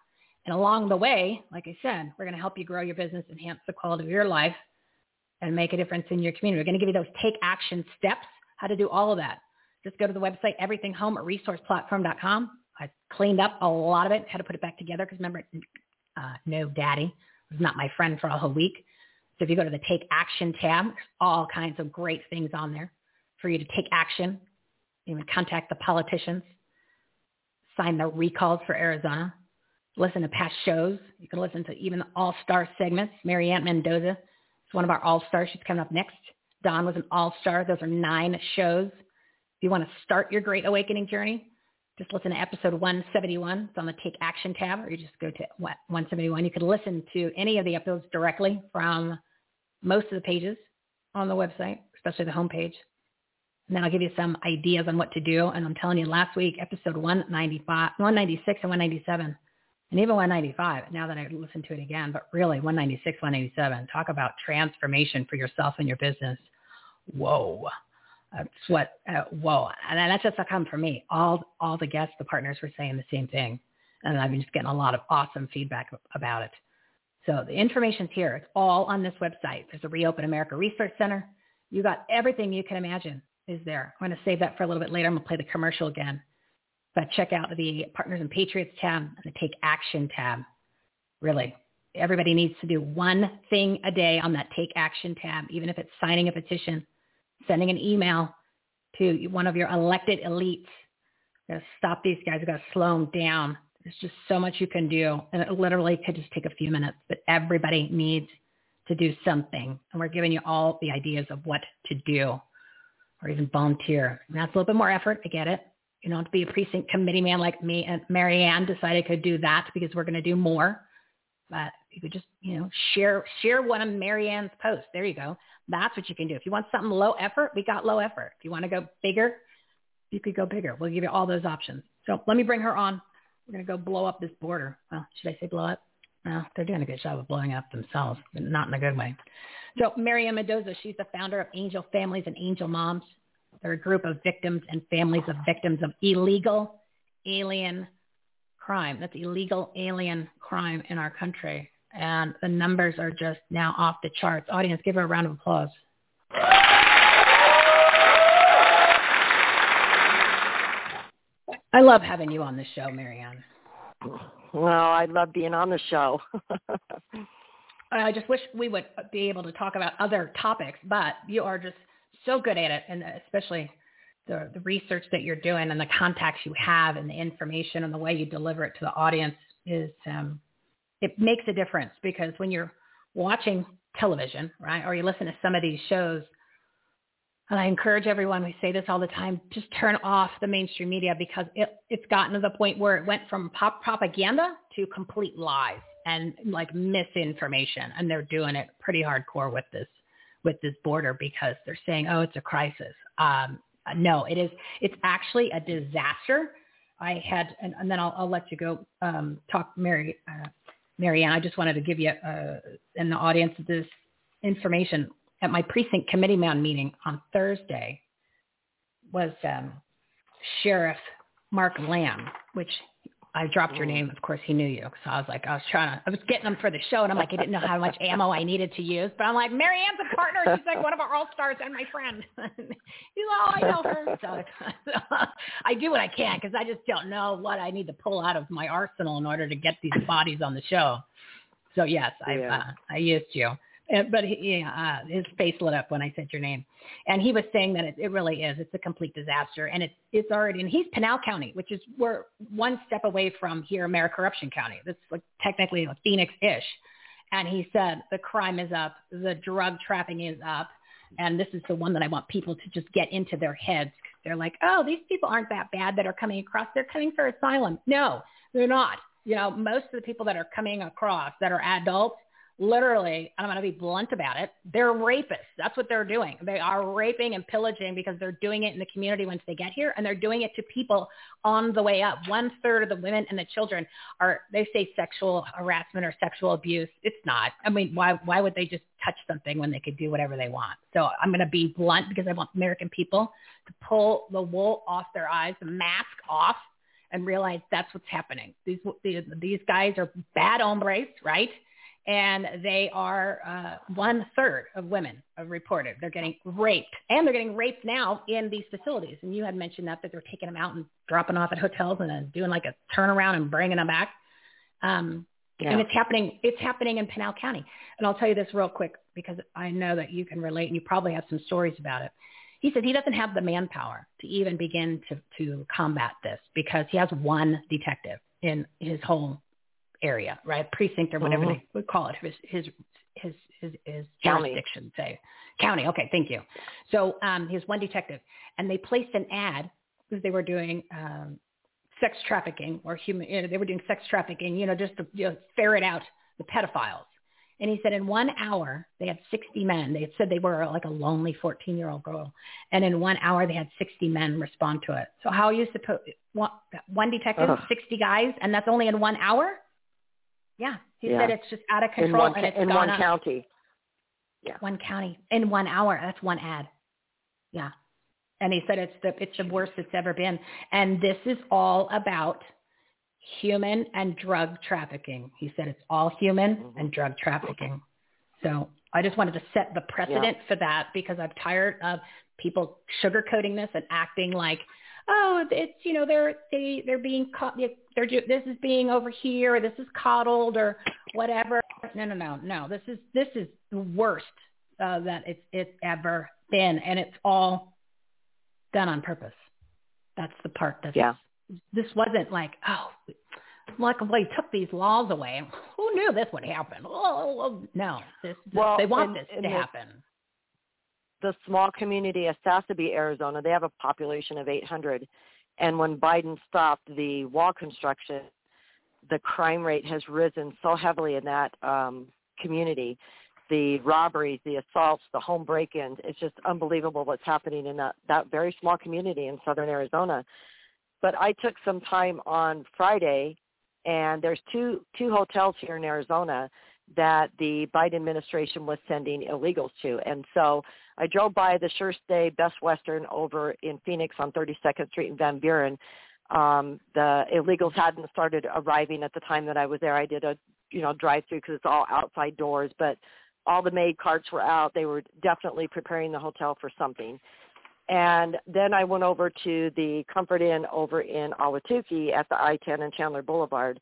And along the way, like I said, we're going to help you grow your business, enhance the quality of your life, and make a difference in your community. We're going to give you those take action steps, how to do all of that. Just go to the website, everythinghomeresourceplatform.com. I cleaned up a lot of it, had to put it back together because remember, uh, no daddy was not my friend for a whole week. So if you go to the take action tab, there's all kinds of great things on there for you to take action. You can contact the politicians, sign the recalls for Arizona, listen to past shows. You can listen to even the all-star segments. Mary Ann Mendoza is one of our all-stars. She's coming up next. Don was an all-star. Those are nine shows. If you want to start your great awakening journey, just listen to episode 171. It's on the Take Action tab, or you just go to 171. You can listen to any of the episodes directly from most of the pages on the website, especially the homepage. And then I'll give you some ideas on what to do. And I'm telling you, last week, episode 195, 196 and 197 and even 195 now that I listen to it again, but really 196, 197, talk about transformation for yourself and your business. Whoa. That's what, uh, whoa. And that's just a come from me. All, all the guests, the partners were saying the same thing. And I've been just getting a lot of awesome feedback about it. So the information's here. It's all on this website. There's a Reopen America Research Center. You got everything you can imagine is there. I'm going to save that for a little bit later. I'm going to play the commercial again. But check out the Partners and Patriots tab and the Take Action tab. Really, everybody needs to do one thing a day on that Take Action tab, even if it's signing a petition, sending an email to one of your elected elites. Got to stop these guys. Got to slow them down. There's just so much you can do, and it literally could just take a few minutes. But everybody needs to do something, and we're giving you all the ideas of what to do, or even volunteer. And that's a little bit more effort. I get it you know, to be a precinct committee man like me and Mary Ann decided I could do that because we're going to do more. But you could just, you know, share share one of Mary Ann's posts. There you go. That's what you can do. If you want something low effort, we got low effort. If you want to go bigger, you could go bigger. We'll give you all those options. So let me bring her on. We're going to go blow up this border. Well, should I say blow up? No, they're doing a good job of blowing up themselves, but not in a good way. So Mary Ann Mendoza, she's the founder of Angel Families and Angel Moms. They're a group of victims and families of victims of illegal alien crime. That's illegal alien crime in our country. And the numbers are just now off the charts. Audience, give her a round of applause. I love having you on the show, Mary Ann. Well, I love being on the show. I just wish we would be able to talk about other topics, but you are just so good at it, and especially the, the research that you're doing and the contacts you have and the information and the way you deliver it to the audience is um, it makes a difference because when you're watching television, right, or you listen to some of these shows, and I encourage everyone, we say this all the time, just turn off the mainstream media because it, it's gotten to the point where it went from pop propaganda to complete lies and like misinformation. And they're doing it pretty hardcore with this, with this border because they're saying, oh, it's a crisis. Um, no, it is, it's actually a disaster. I had, and, and then I'll, I'll let you go um, talk, Mary, uh, Mary Ann. I just wanted to give you uh, in the audience this information at my precinct committee man meeting on Thursday was um, Sheriff Mark Lamb, which I dropped your name. Of course, he knew you. So I was like, I was trying to, I was getting them for the show, and I'm like, I didn't know how much ammo I needed to use, but I'm like, Mary Ann's a partner. She's like one of our all stars and my friend. He's like, oh, I know her. So, so I do what I can because I just don't know what I need to pull out of my arsenal in order to get these bodies on the show. So yes, I Yeah. uh, I used you. Uh, But he, uh, his face lit up when I said your name, and he was saying that it, it really is. It's a complete disaster, and it's it's already. And he's Pinal County, which is we're one step away from here, Mayor Corruption County. That's like technically like Phoenix-ish. And he said the crime is up, the drug trafficking is up, and this is the one that I want people to just get into their heads. They're like, oh, these people aren't that bad that are coming across. They're coming for asylum. No, they're not. You know, most of the people that are coming across that are adults literally, I'm going to be blunt about it, they're rapists. That's what they're doing. They are raping and pillaging because they're doing it in the community once they get here, and they're doing it to people on the way up. One third of the women and the children are, they say sexual harassment or sexual abuse. It's not. I mean, why, why would they just touch something when they could do whatever they want? So I'm going to be blunt because I want American people to pull the wool off their eyes, the mask off, and realize that's what's happening. These, these, these guys are bad hombres, right? And they are uh, one third of women are reported. They're getting raped, and they're getting raped now in these facilities. And you had mentioned that that they're taking them out and dropping off at hotels and then doing like a turnaround and bringing them back. Um, Yeah. And it's happening. It's happening in Pinal County. And I'll tell you this real quick because I know that you can relate, and you probably have some stories about it. He said he doesn't have the manpower to even begin to to combat this because he has one detective in his whole area, right? Precinct or whatever Mhm. they would call it, his his his his, his jurisdiction, say county. Okay, thank you. So um, he has one detective, and they placed an ad because they were doing um, sex trafficking or human. You know, they were doing sex trafficking, you know, just to you know, ferret out the pedophiles. And he said in one hour they had 60 men. They had said they were like a lonely 14 year old girl, and in one hour they had 60 men respond to it. So how are you supposed one, one detective, Ugh. 60 guys, and that's only in one hour? Yeah, he Yeah. said it's just out of in control one and in one up. county. One county in one hour. That's one ad. Yeah. And he said it's the it's the worst it's ever been. And this is all about human and drug trafficking. He said it's all human Mm-hmm. and drug trafficking. So I just wanted to set the precedent for that because I'm tired of people sugarcoating this and acting like, oh, it's you know they're they they're being caught. They're this is being over here. Or this is coddled or whatever. No, no, no, no. This is this is the worst uh, that it's it's ever been, and it's all done on purpose. That's the part that's Yeah. this wasn't like, oh, like we took these laws away. Who knew this would happen? Oh, oh, no, this, this- Well, they want in- this in to the- happen. The small community of Sasabe, Arizona, they have a population of 800. And when Biden stopped the wall construction, the crime rate has risen so heavily in that um, community. The robberies, the assaults, the home break-ins, it's just unbelievable what's happening in that, that very small community in southern Arizona. But I took some time on Friday, and there's two, two hotels here in Arizona that the Biden administration was sending illegals to. And so I drove by the Sure Stay Best Western over in Phoenix on 32nd Street in Van Buren. Um, the illegals hadn't started arriving at the time that I was there. I did a you know drive through because it's all outside doors, but all the maid carts were out. They were definitely preparing the hotel for something. And then I went over to the Comfort Inn over in Ahwatukee at the I-10 and Chandler Boulevard,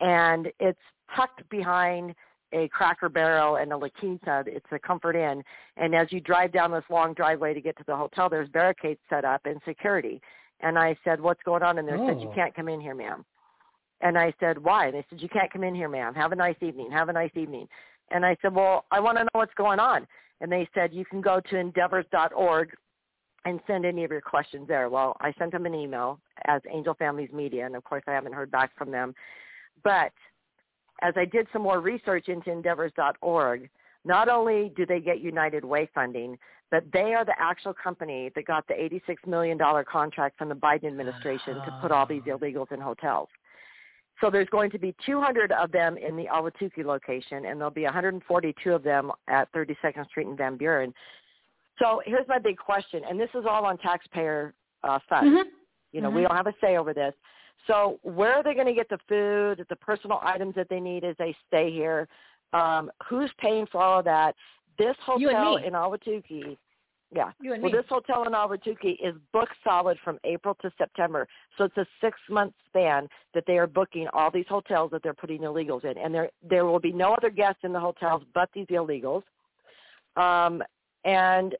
and it's tucked behind a Cracker Barrel and a La Quinta. It's a Comfort Inn, and as you drive down this long driveway to get to the hotel, there's barricades set up and security. And I said, "What's going on?" And they said, "You Oh. can't come in here, ma'am." And I said, "Why?" They said, "You can't come in here, ma'am. Have a nice evening. Have a nice evening." And I said, "Well, I want to know what's going on." And they said, "You can go to endeavors.org and send any of your questions there." Well, I sent them an email as Angel Families Media, and of course, I haven't heard back from them. But as I did some more research into endeavors.org, not only do they get United Way funding, but they are the actual company that got the $86 million contract from the Biden administration to put all these illegals in hotels. So there's going to be 200 of them in the Ahwatukee location, and there'll be 142 of them at 32nd Street in Van Buren. So here's my big question, and this is all on taxpayer uh, funds. Mhm. You know, we Mhm. don't have a say over this. So where are they going to get the food, the personal items that they need as they stay here? Um, who's paying for all of that? This hotel in Ahwatukee, yeah. Well, me. this hotel in Ahwatukee is booked solid from April to September. So it's a six-month span that they are booking all these hotels that they're putting illegals in. And there, there will be no other guests in the hotels but these illegals. Um, and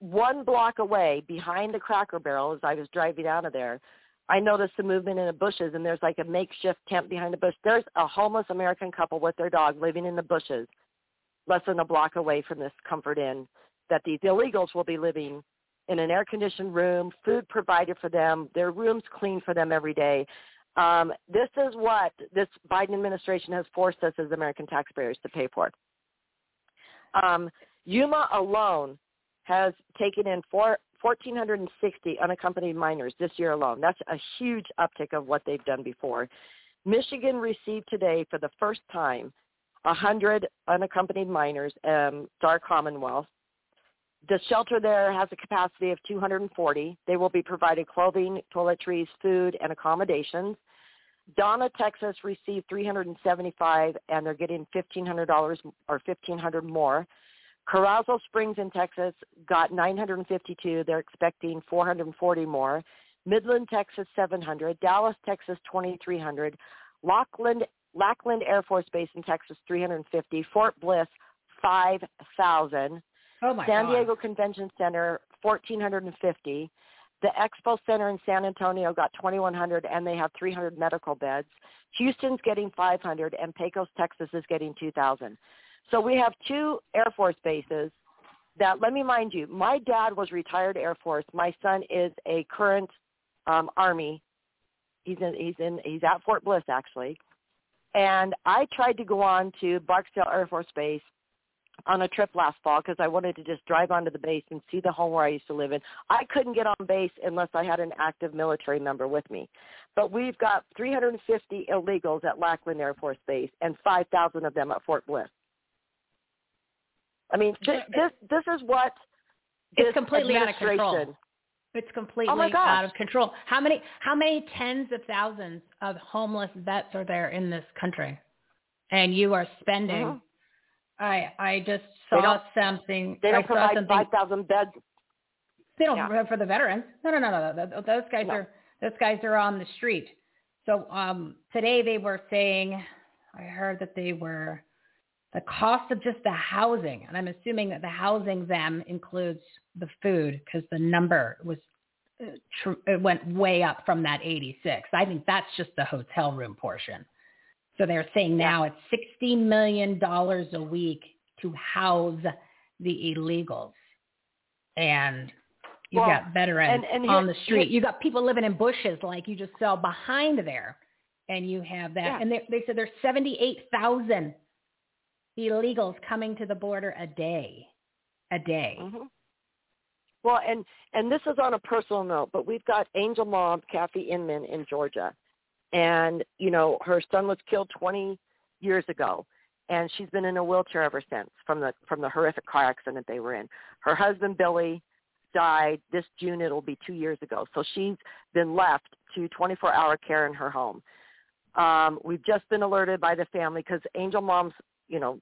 one block away behind the Cracker Barrel, as I was driving out of there, I noticed the movement in the bushes, and there's like a makeshift tent behind the bush. There's a homeless American couple with their dog living in the bushes, less than a block away from this Comfort Inn. That these illegals will be living in an air-conditioned room, food provided for them, their rooms cleaned for them every day. Um, this is what this Biden administration has forced us as American taxpayers to pay for. Um, Yuma alone has taken in four, 1,460 unaccompanied minors this year alone. That's a huge uptick of what they've done before. Michigan received today for the first time 100 unaccompanied minors, um, Star Commonwealth. The shelter there has a capacity of 240. They will be provided clothing, toiletries, food, and accommodations. Donna, Texas received 375, and they're getting $1,500 or 1,500 more. Carrizo Springs in Texas got 952. They're expecting 440 more. Midland, Texas, 700. Dallas, Texas, 2,300. Lockland, Lackland Air Force Base in Texas, 350. Fort Bliss, 5,000. Oh my San God. Diego Convention Center, 1,450. The Expo Center in San Antonio got 2,100, and they have 300 medical beds. Houston's getting 500, and Pecos, Texas is getting 2,000. So we have two Air Force bases that, let me mind you, my dad was retired Air Force. My son is a current um, Army. He's in, he's in, he's at Fort Bliss actually. And I tried to go on to Barksdale Air Force Base on a trip last fall because I wanted to just drive onto the base and see the home where I used to live in. I couldn't get on base unless I had an active military member with me. But we've got 350 illegals at Lackland Air Force Base and 5,000 of them at Fort Bliss. I mean, this this, this is what It's completely out of control. It's completely Oh out of control. How many how many tens of thousands of homeless vets are there in this country? And you are spending Mhm. I I just saw don't- something They don't provide something 5,000 beds. They don't Yeah. for the veterans. No, no, no, no. no. Those guys No. are those guys are on the street. So um, today they were saying, I heard that they were the cost of just the housing, and I'm assuming that the housing them includes the food because the number was uh, tr- it went way up from that 86. I think that's just the hotel room portion. So they're saying now it's 60 million dollars a week to house the illegals, and you Well, got veterans and- and on here- the street. here- you got people living in bushes like you just saw behind there, and you have that. Yeah. And they, they said there's 78,000 illegals coming to the border a day, a day. hmm Well, and and this is on a personal note, but we've got Angel Mom Kathy Inman in Georgia, and you know her son was killed 20 years ago, and she's been in a wheelchair ever since from the from the horrific car accident they were in. Her husband Billy died this June. It'll be two years ago, so she's been left to 24-hour care in her home. Um, we've just been alerted by the family because Angel Mom's, you know,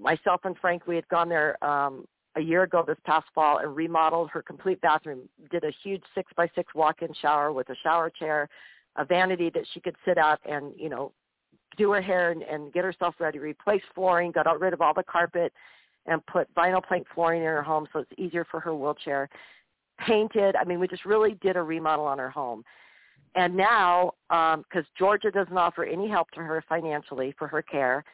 myself and Frank, we had gone there um, a year ago this past fall and remodeled her complete bathroom. Did a huge six by six walk-in shower with a shower chair, a vanity that she could sit at and you know do her hair and, and get herself ready. Replaced flooring, got rid of all the carpet, and put vinyl plank flooring in her home so it's easier for her wheelchair. Painted. I mean, we just really did a remodel on her home. And now, because um, Georgia doesn't offer any help to her financially for her care,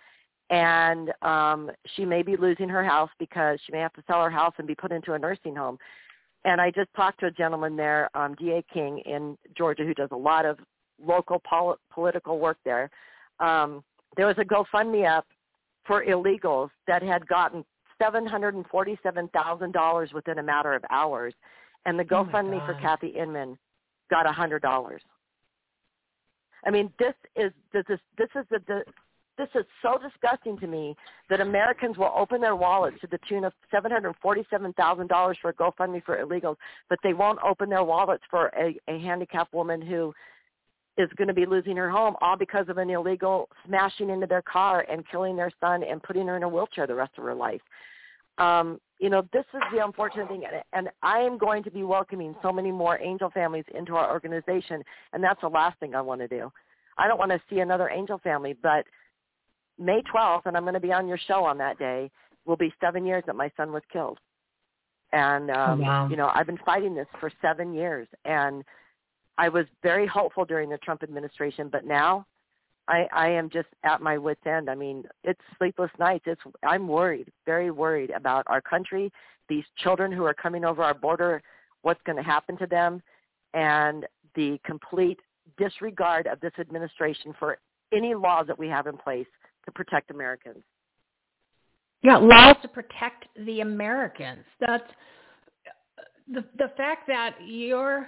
and um, she may be losing her house because she may have to sell her house and be put into a nursing home. And I just talked to a gentleman there, um, D.A. King in Georgia, who does a lot of local pol- political work there. Um, there was a GoFundMe up for illegals that had gotten $747,000 within a matter of hours. And the oh GoFundMe oh for Kathy Inman got a $100. I mean, this is this is this is the, the this is so disgusting to me that Americans will open their wallets to the tune of $747,000 for a GoFundMe for illegals, but they won't open their wallets for a, a handicapped woman who is going to be losing her home all because of an illegal smashing into their car and killing their son and putting her in a wheelchair the rest of her life. Um, you know, this is the unfortunate thing, and I am going to be welcoming so many more angel families into our organization, and that's the last thing I want to do. I don't want to see another angel family, but May 12th, and I'm going to be on your show on that day, will be seven years that my son was killed. And, um, wow. you know, I've been fighting this for seven years, and I was very hopeful during the Trump administration, but now I, I am just at my wits end. I mean, it's sleepless nights. It's I'm worried, very worried about our country, these children who are coming over our border, what's going to happen to them, and the complete disregard of this administration for any laws that we have in place to protect Americans. Yeah, laws to protect the Americans. That's the the fact that your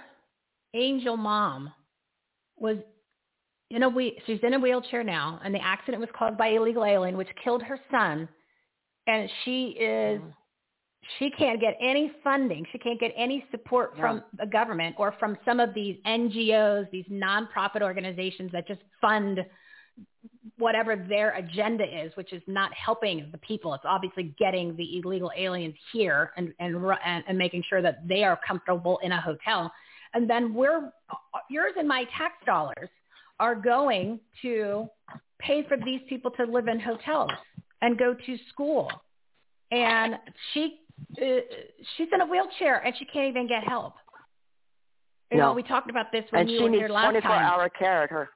angel mom was in a we she's in a wheelchair now, and the accident was caused by illegal alien, which killed her son, and she is. Mm. She can't get any funding. She can't get any support yeah. from the government or from some of these NGOs, these nonprofit organizations that just fund whatever their agenda is, which is not helping the people. It's obviously getting the illegal aliens here and and and, and making sure that they are comfortable in a hotel. And then we're yours and my tax dollars are going to pay for these people to live in hotels and go to school. And she uh, she's in a wheelchair and she can't even get help. You no. know, we talked about this when and you were here last time. And she needs 24-hour care at her.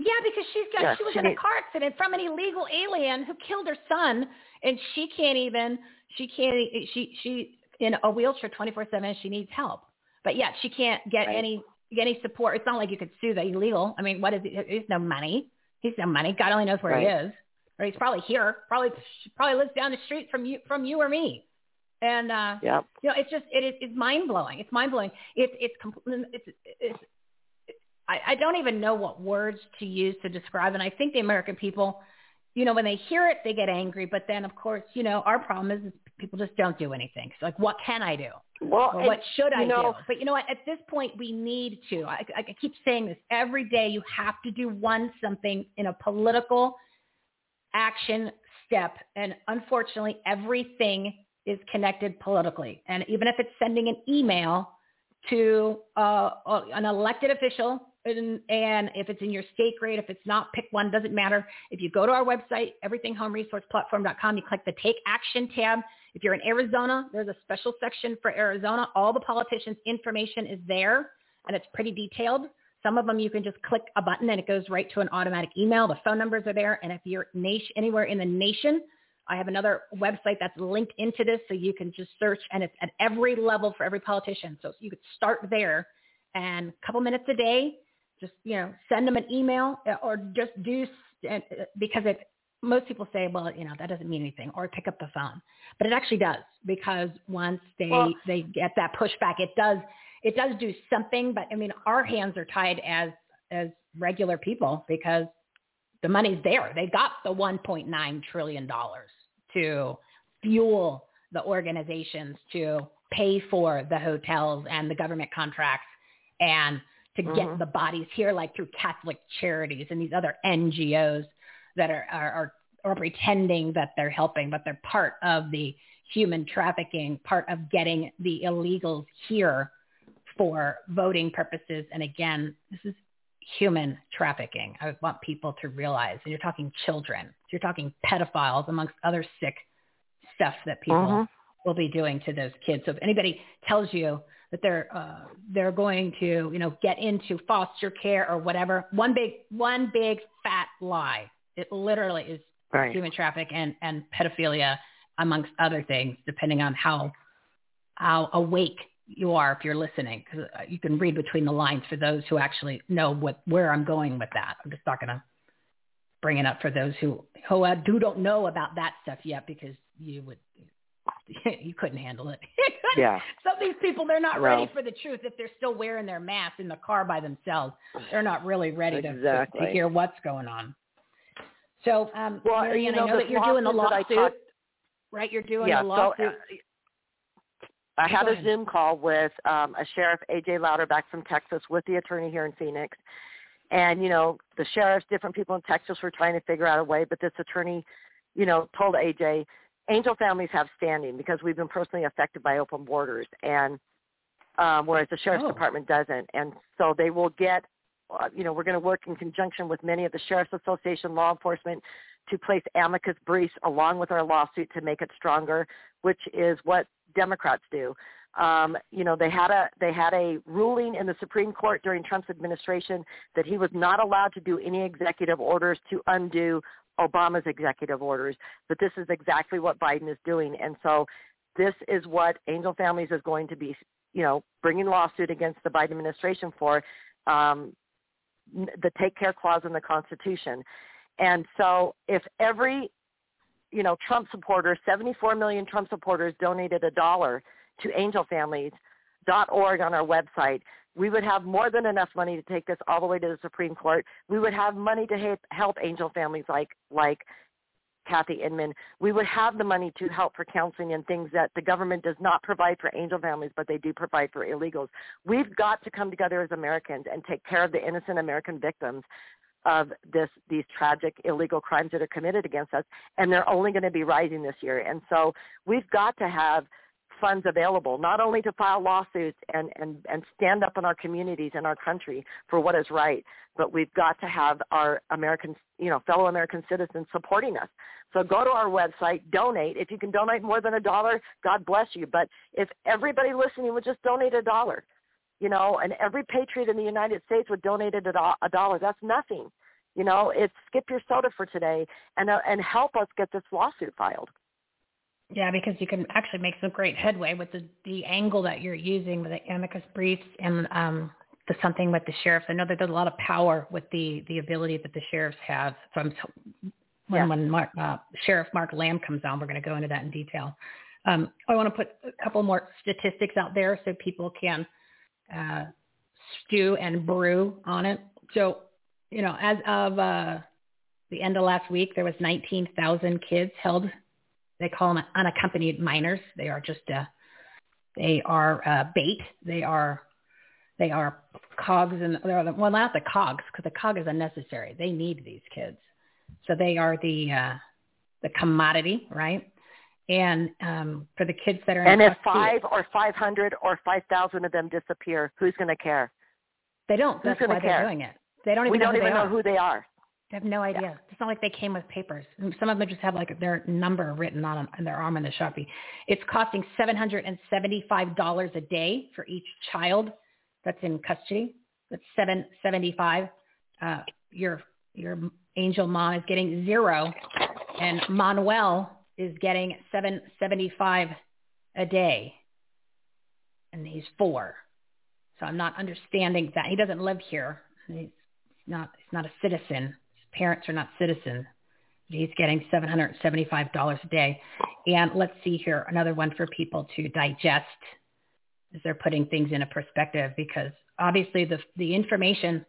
Yeah, because she's got yeah, she was she in a car accident from an illegal alien who killed her son, and she can't even she can't she she in a wheelchair 24/7. She needs help, but yet she can't get right. any get any support. It's not like you could sue the illegal. I mean, what is it? He's no money. He's no money. God only knows where right. he is. Or he's probably here. Probably probably lives down the street from you from you or me. And uh yep. you know, it's just it is it's mind blowing. It's mind blowing. It's it's it's it's I, I don't even know what words to use to describe. And I think the American people, you know, when they hear it, they get angry. But then, of course, you know, our problem is, is people just don't do anything. So like, what can I do? Well, what should I know, do? But you know what? At this point, we need to. I, I keep saying this every day. You have to do one something in a political action step, and unfortunately, everything is connected politically. And even if it's sending an email to uh, an elected official and, and if it's in your state, great. If it's not, pick one. Doesn't matter. If you go to our website, everythinghomeresourceplatform.com, you click the Take Action tab. If you're in Arizona, there's a special section for Arizona. All the politicians' information is there, and it's pretty detailed. Some of them you can just click a button and it goes right to an automatic email. The phone numbers are there. And if you're nation, anywhere in the nation, I have another website that's linked into this so you can just search and it's at every level for every politician. So you could start there and a couple minutes a day, just you know send them an email uh, or just do uh, because it most people say well you know that doesn't mean anything or pick up the phone. But it actually does because once they well, they get that pushback it does it does do something. But i mean our hands are tied as as regular people because the money's there. They got the 1.9 trillion dollars to fuel the organizations to pay for the hotels and the government contracts and to mm-hmm. get the bodies here, like through Catholic Charities and these other NGOs that are, are, are or pretending that they're helping, but they're part of the human trafficking, part of getting the illegals here for voting purposes. And again, this is human trafficking. I want people to realize. And you're talking children. You're talking pedophiles amongst other sick stuff that people Mhm. will be doing to those kids. So if anybody tells you that they're uh, they're going to you know get into foster care or whatever, one big one big fat lie. It literally is Right. human traffic and and pedophilia amongst other things, depending on how how awake you are if you're listening, because you can read between the lines for those who actually know what where I'm going with that. I'm just not going to bring it up for those who who uh, do don't know about that stuff yet, because you would you couldn't handle it. Yeah. Some of these people, they're not No. ready for the truth. If they're still wearing their mask in the car by themselves, they're not really ready to, to, to hear what's going on. So, um, Well, Mary Ann, you know, I know that you're doing the lawsuit right? You're doing yeah, the so lawsuit. uh, I had a. Zoom call with um, a sheriff, AJ Louderback from Texas, with the attorney here in Phoenix. And, you know, the sheriffs, different people in Texas were trying to figure out a way, but this attorney, you know, told AJ, angel families have standing because we've been personally affected by open borders, and um, whereas the sheriff's Oh. department doesn't. And so they will get, uh, you know, we're going to work in conjunction with many of the sheriff's association, law enforcement, to place amicus briefs along with our lawsuit to make it stronger, which is what Democrats do. Um, you know, they had a they had a ruling in the Supreme Court during Trump's administration that he was not allowed to do any executive orders to undo Obama's executive orders. But this is exactly what Biden is doing, and so this is what Angel Families is going to be, you know, bringing lawsuit against the Biden administration for um, the Take Care Clause in the Constitution. And so if every, you know, Trump supporter, 74 million Trump supporters donated a dollar to angelfamilies.org on our website, we would have more than enough money to take this all the way to the Supreme Court. We would have money to help angel families like like Kathy Inman. We would have the money to help for counseling and things that the government does not provide for angel families, but they do provide for illegals. We've got to come together as Americans and take care of the innocent American victims of this these tragic illegal crimes that are committed against us and they're only going to be rising this year and so we've got to have funds available not only to file lawsuits and and and stand up in our communities and our country for what is right but we've got to have our american you know fellow american citizens supporting us so go to our website donate if you can donate more than a dollar god bless you but if everybody listening would just donate a dollar you know, and every patriot in the United States would donate a, do- a dollar. That's nothing. You know, it's skip your soda for today and uh, and help us get this lawsuit filed. Yeah, because you can actually make some great headway with the, the angle that you're using with the amicus briefs and um, the something with the sheriffs. I know that there's a lot of power with the, the ability that the sheriffs have. So I'm, when, Yeah. when Mark, uh, Sheriff Mark Lamb comes on, we're going to go into that in detail. Um, I want to put a couple more statistics out there so people can uh, stew and brew on it. So, you know, as of uh, the end of last week, there was 19,000 kids held they call them unaccompanied minors. They are just uh, they are uh, bait. They are they are cogs and they're the, well not the cogs because the cog is unnecessary. They need these kids, so they are the uh, the commodity, right? And um, for the kids that are And in if five or five hundred or five thousand of them disappear, who's going to care? they don't. who's That's why care? they're doing it. They don't even we know don't even know who they are. They have no idea. It's not like they came with papers. Some of them just have like their number written on, on their arm in the Sharpie. It's costing $775 a day for each child that's in custody. That's 775 uh, Your your angel mom is getting zero, and Manuel is getting 775 a day, and he's four. So I'm not understanding that he doesn't live here. He's not he's not a citizen. Parents are not citizens. He's getting $775 a day. And let's see here, another one for people to digest as they're putting things in a perspective because obviously the, the information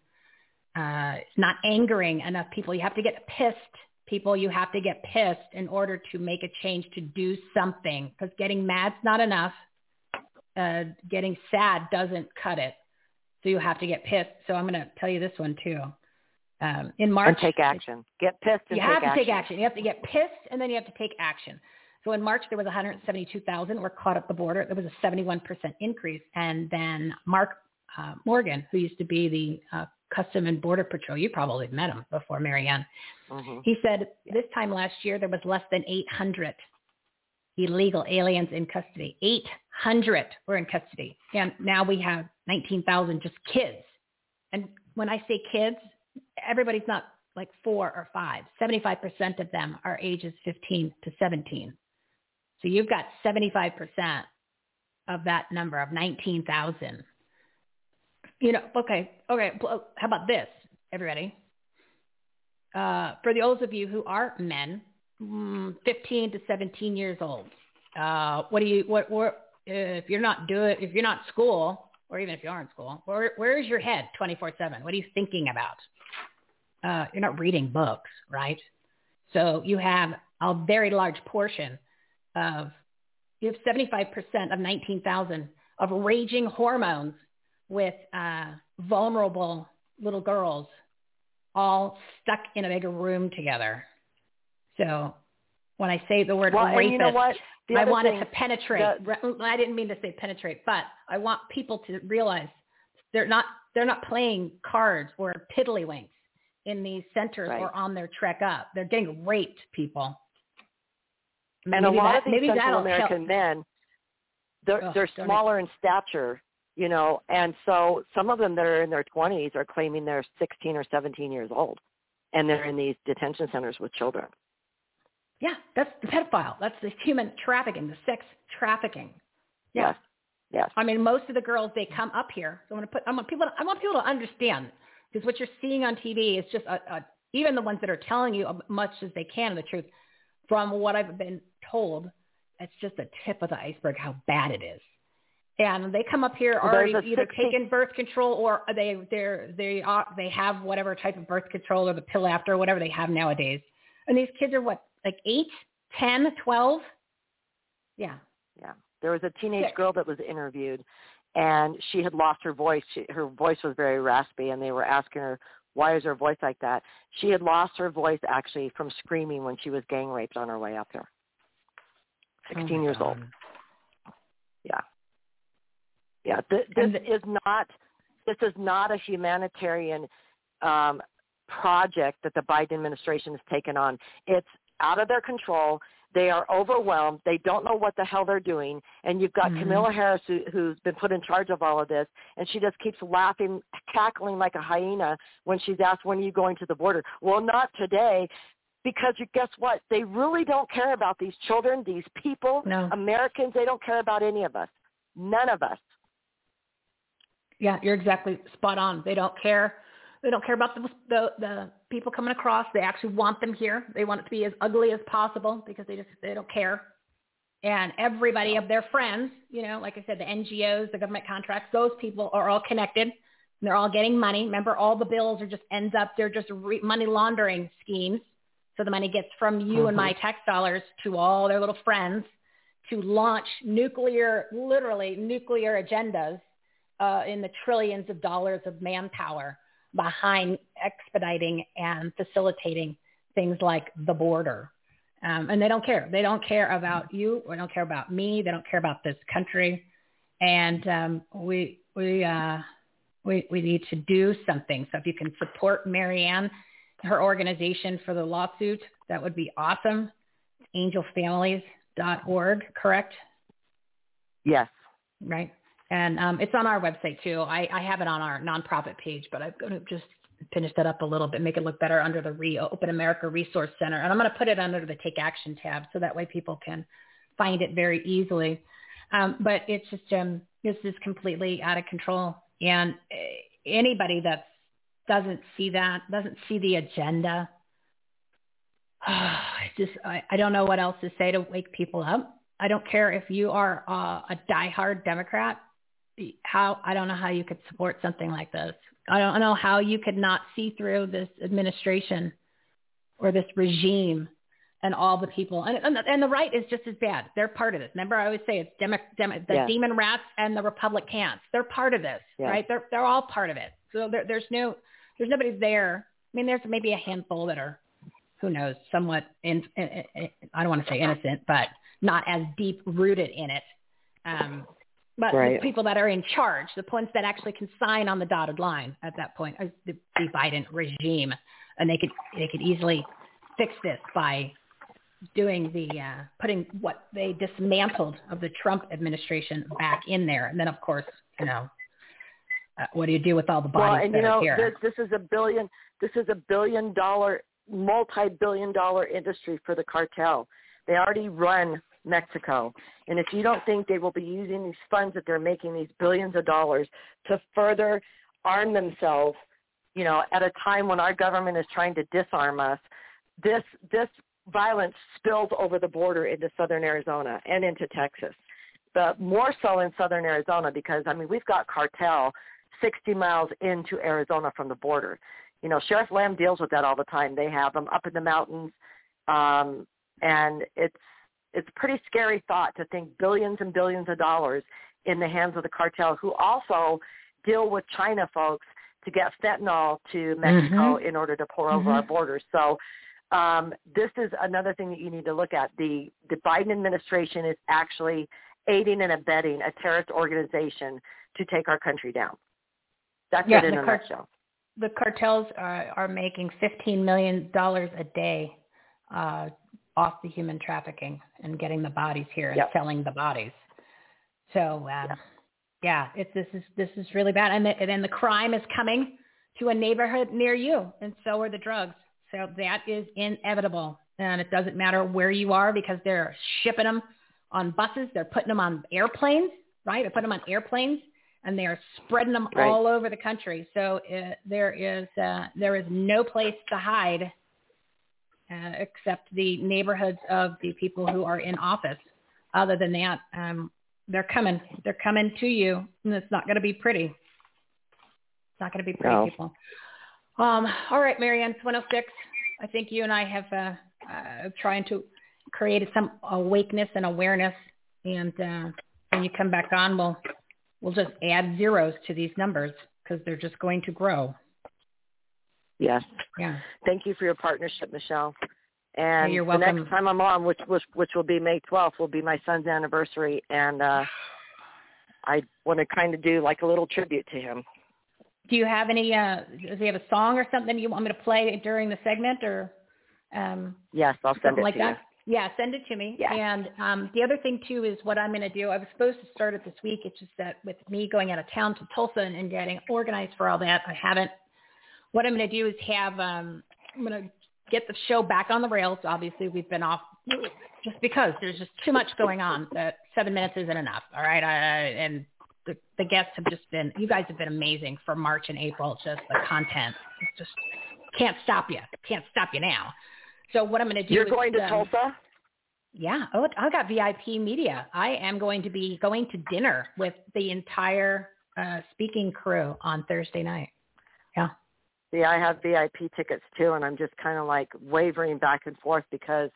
uh, is not angering enough people. You have to get pissed, people. You have to get pissed in order to make a change to do something because getting mad's not enough. Uh, getting sad doesn't cut it. So you have to get pissed. So I'm going to tell you this one too. Um, in March, and take action. Get pissed and you take have to action. take action. You have to get pissed, and then you have to take action. So in March, there was 172,000 were caught at the border. There was a 71% increase. And then Mark uh, Morgan, who used to be the uh, Custom and Border Patrol, you probably met him before, Mary Ann. Mm-hmm. He said this time last year there was less than 800 illegal aliens in custody. 800 were in custody. And now we have 19,000 just kids. And when I say kids, everybody's not like four or five. 75% of them are ages 15 to 17. So you've got 75% of that number of 19,000. You know, okay, okay. How about this, everybody? Uh, for those of you who are men, mm, 15 to 17 years old, uh, what do you, what, what, if you're not doing, if you're not school, or even if you are in school, where, where is your head 24 seven? What are you thinking about? Uh, you're not reading books, right? So you have a very large portion of, you have 75% of 19,000 of raging hormones with uh, vulnerable little girls all stuck in a big room together. So when I say the word well, rapist, you know I other want thing, it to penetrate. the- I didn't mean to say penetrate, but I want people to realize they're not they're not playing cards or tiddlywinks in these centers Right. or on their trek up. They're getting raped, people. and a lot that- of these maybe Central American help. men, they're they're smaller in stature, you know, and so some of them that are in their 20s are claiming they're 16 or 17 years old, and they're in these detention centers with children. Yeah, that's the pedophile. That's the human trafficking, the sex trafficking. Yeah. Yes, yes. I mean, most of the girls they come up here. So I want to put. I want people. To, I want people to understand because what you're seeing on TV is just a, a, even the ones that are telling you as much as they can of the truth. From what I've been told, it's just a tip of the iceberg how bad it is. And they come up here already either 60 taking birth control or they they're they are they have whatever type of birth control or the pill after or whatever they have nowadays. And these kids are what like eight, ten, twelve. Yeah, Yeah. There was a teenage Sick. girl that was interviewed and she had lost her voice. She, her voice was very raspy and they were asking her, why is her voice like that? She had lost her voice actually from screaming when she was gang raped on her way up there. 16 Oh years God. old. Yeah. Yeah. Th- this the- is not, this is not a humanitarian um, project that the Biden administration has taken on. It's out of their control. They are overwhelmed. They don't know what the hell they're doing. And you've got Mhm. Kamala Harris, who, who's been put in charge of all of this, and she just keeps laughing, cackling like a hyena when she's asked, when are you going to the border? Well, not today. Because you, guess what? They really don't care about these children, these people, No. Americans. They don't care about any of us. None of us. Yeah, you're exactly spot on. They don't care. They don't care about the, the the people coming across. They actually want them here. They want it to be as ugly as possible because they just they don't care. And everybody of their friends, you know, like I said, the NGOs, the government contracts, those people are all connected. And they're all getting money. Remember, all the bills are just ends up they're just re- money laundering schemes. So the money gets from you and my tax dollars to all their little friends to launch nuclear, literally nuclear agendas uh, in the trillions of dollars of manpower behind expediting and facilitating things like the border. Um, and they don't care. They don't care about you. They don't care about me. They don't care about this country. And um, we we uh, we we need to do something. So if you can support Mary Ann, her organization for the lawsuit, that would be awesome. Angelfamilies.org, correct? Yes. right? And um, it's on our website too. I, I have it on our nonprofit page, but I'm going to just finish that up a little bit, make it look better under the Re- Open America Resource Center. And I'm going to put it under the Take Action tab so that way people can find it very easily. Um, but it's just, um, this is completely out of control. And uh, anybody that doesn't see that, doesn't see the agenda, I just, I, I don't know what else to say to wake people up. I don't care if you are uh, a diehard Democrat. How I don't know how you could support something like this. I don't know how you could not see through this administration or this regime and all the people. And, and, the, and the right is just as bad. They're part of this. Remember, I always say it's demo, demo, the Yeah. demon rats and the Republicans. They're part of this, Yeah. right? They're they're all part of it. So there, there's no there's nobody there I mean, there's maybe a handful that are, who knows, somewhat, in, in, in I don't want to say innocent, but not as deep rooted in it. Um, but Right. the people that are in charge, the ones that actually can sign on the dotted line at that point, is the, the Biden regime, and they could they could easily fix this by doing the uh, putting what they dismantled of the Trump administration back in there, and then of course, you know, uh, what do you do with all the bodies well, and that you know, are here? this, this is a billion. This is a billion dollar, multi-billion dollar industry for the cartel. They already run Mexico, and if you don't think they will be using these funds that they're making these billions of dollars to further arm themselves, you know, at a time when our government is trying to disarm us, this this violence spills over the border into southern Arizona and into Texas. But more so in southern Arizona because I mean we've got cartel 60 miles into Arizona from the border. You know, Sheriff Lamb deals with that all the time. They have them up in the mountains, um, and it's it's a pretty scary thought to think billions and billions of dollars in the hands of the cartel, who also deal with China folks to get fentanyl to Mexico Mhm. in order to pour over Mhm. our borders. So um, this is another thing that you need to look at. The the Biden administration is actually aiding and abetting a terrorist organization to take our country down. That's Yeah, it in the a car- nutshell. the cartels are, are making fifteen million dollars a day uh, off the human trafficking and getting the bodies here and Yep. selling the bodies. So um, yeah, it's this is this is really bad, and, the, and then the crime is coming to a neighborhood near you, and so are the drugs. So that is inevitable, and it doesn't matter where you are because they're shipping them on buses, they're putting them on airplanes, right? They're putting them on airplanes and they are spreading them Right. all over the country. So uh, there is uh, there is no place to hide uh, except the neighborhoods of the people who are in office. Other than that, um, they're coming. They're coming to you, and it's not going to be pretty. It's not going to be pretty, No. people. Um, all right, Mary Ann, 106. I think you and I have uh, uh, trying to create some awakeness and awareness, and uh, when you come back on, we'll we'll just add zeros to these numbers because they're just going to grow. Yes. Yeah. Thank you for your partnership, Michele. And you're the next time I'm on, which which which will be May 12th, will be my son's anniversary, and uh, I want to kind of do like a little tribute to him. Do you have any? Uh, does he have a song or something you want me to play during the segment, or um, Yes, I'll send it like to that? Yeah, send it to me. Yes. And um, the other thing too is what I'm going to do. I was supposed to start it this week. It's just that with me going out of town to Tulsa and, and getting organized for all that, I haven't. What I'm going to do is have. Um, I'm going to get the show back on the rails. Obviously, we've been off just because there's just too much going on. That seven minutes isn't enough. All right, I, and the, the guests have just been. You guys have been amazing for March and April. It's just the content. It's just can't stop you. Can't stop you now. So what I'm going to do You're going to um, Tulsa? yeah. Oh, I got VIP media. I am going to be going to dinner with the entire uh, speaking crew on Thursday night. Yeah. See, I have VIP tickets too, and I'm just kind of like wavering back and forth because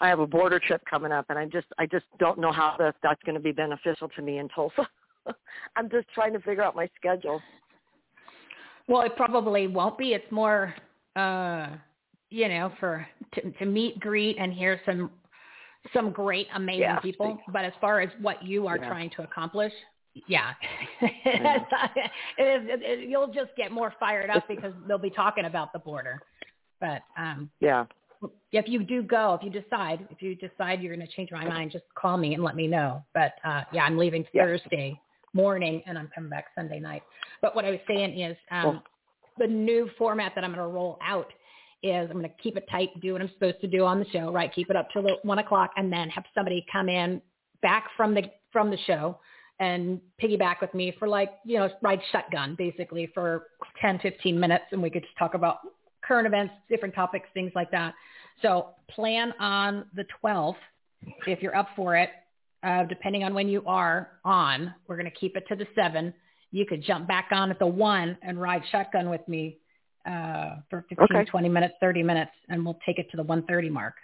I have a border trip coming up, and I just I just don't know how that that's going to be beneficial to me in Tulsa. I'm just trying to figure out my schedule. Well, it probably won't be. It's more, uh, you know, for to, to meet, greet, and hear some some great, amazing Yeah. people. But as far as what you are Yeah. trying to accomplish, yeah, it is, it, it, you'll just get more fired up because they'll be talking about the border. But um, Yeah. if you do go, if you decide, if you decide you're going to change my mind, just call me and let me know. But uh, yeah, I'm leaving Yeah. Thursday morning and I'm coming back Sunday night. But what I was saying is um, Cool. the new format that I'm going to roll out is I'm going to keep it tight, do what I'm supposed to do on the show, right? Keep it up till the one o'clock, and then have somebody come in back from the from the show and piggyback with me for like you know ride shotgun basically for 10 15 minutes and we could just talk about current events different topics things like that so plan on the 12th if you're up for it uh, depending on when you are on we're going to keep it to the 7 you could jump back on at the 1 and ride shotgun with me uh, for 15 Okay. 20 minutes 30 minutes and we'll take it to the 130 mark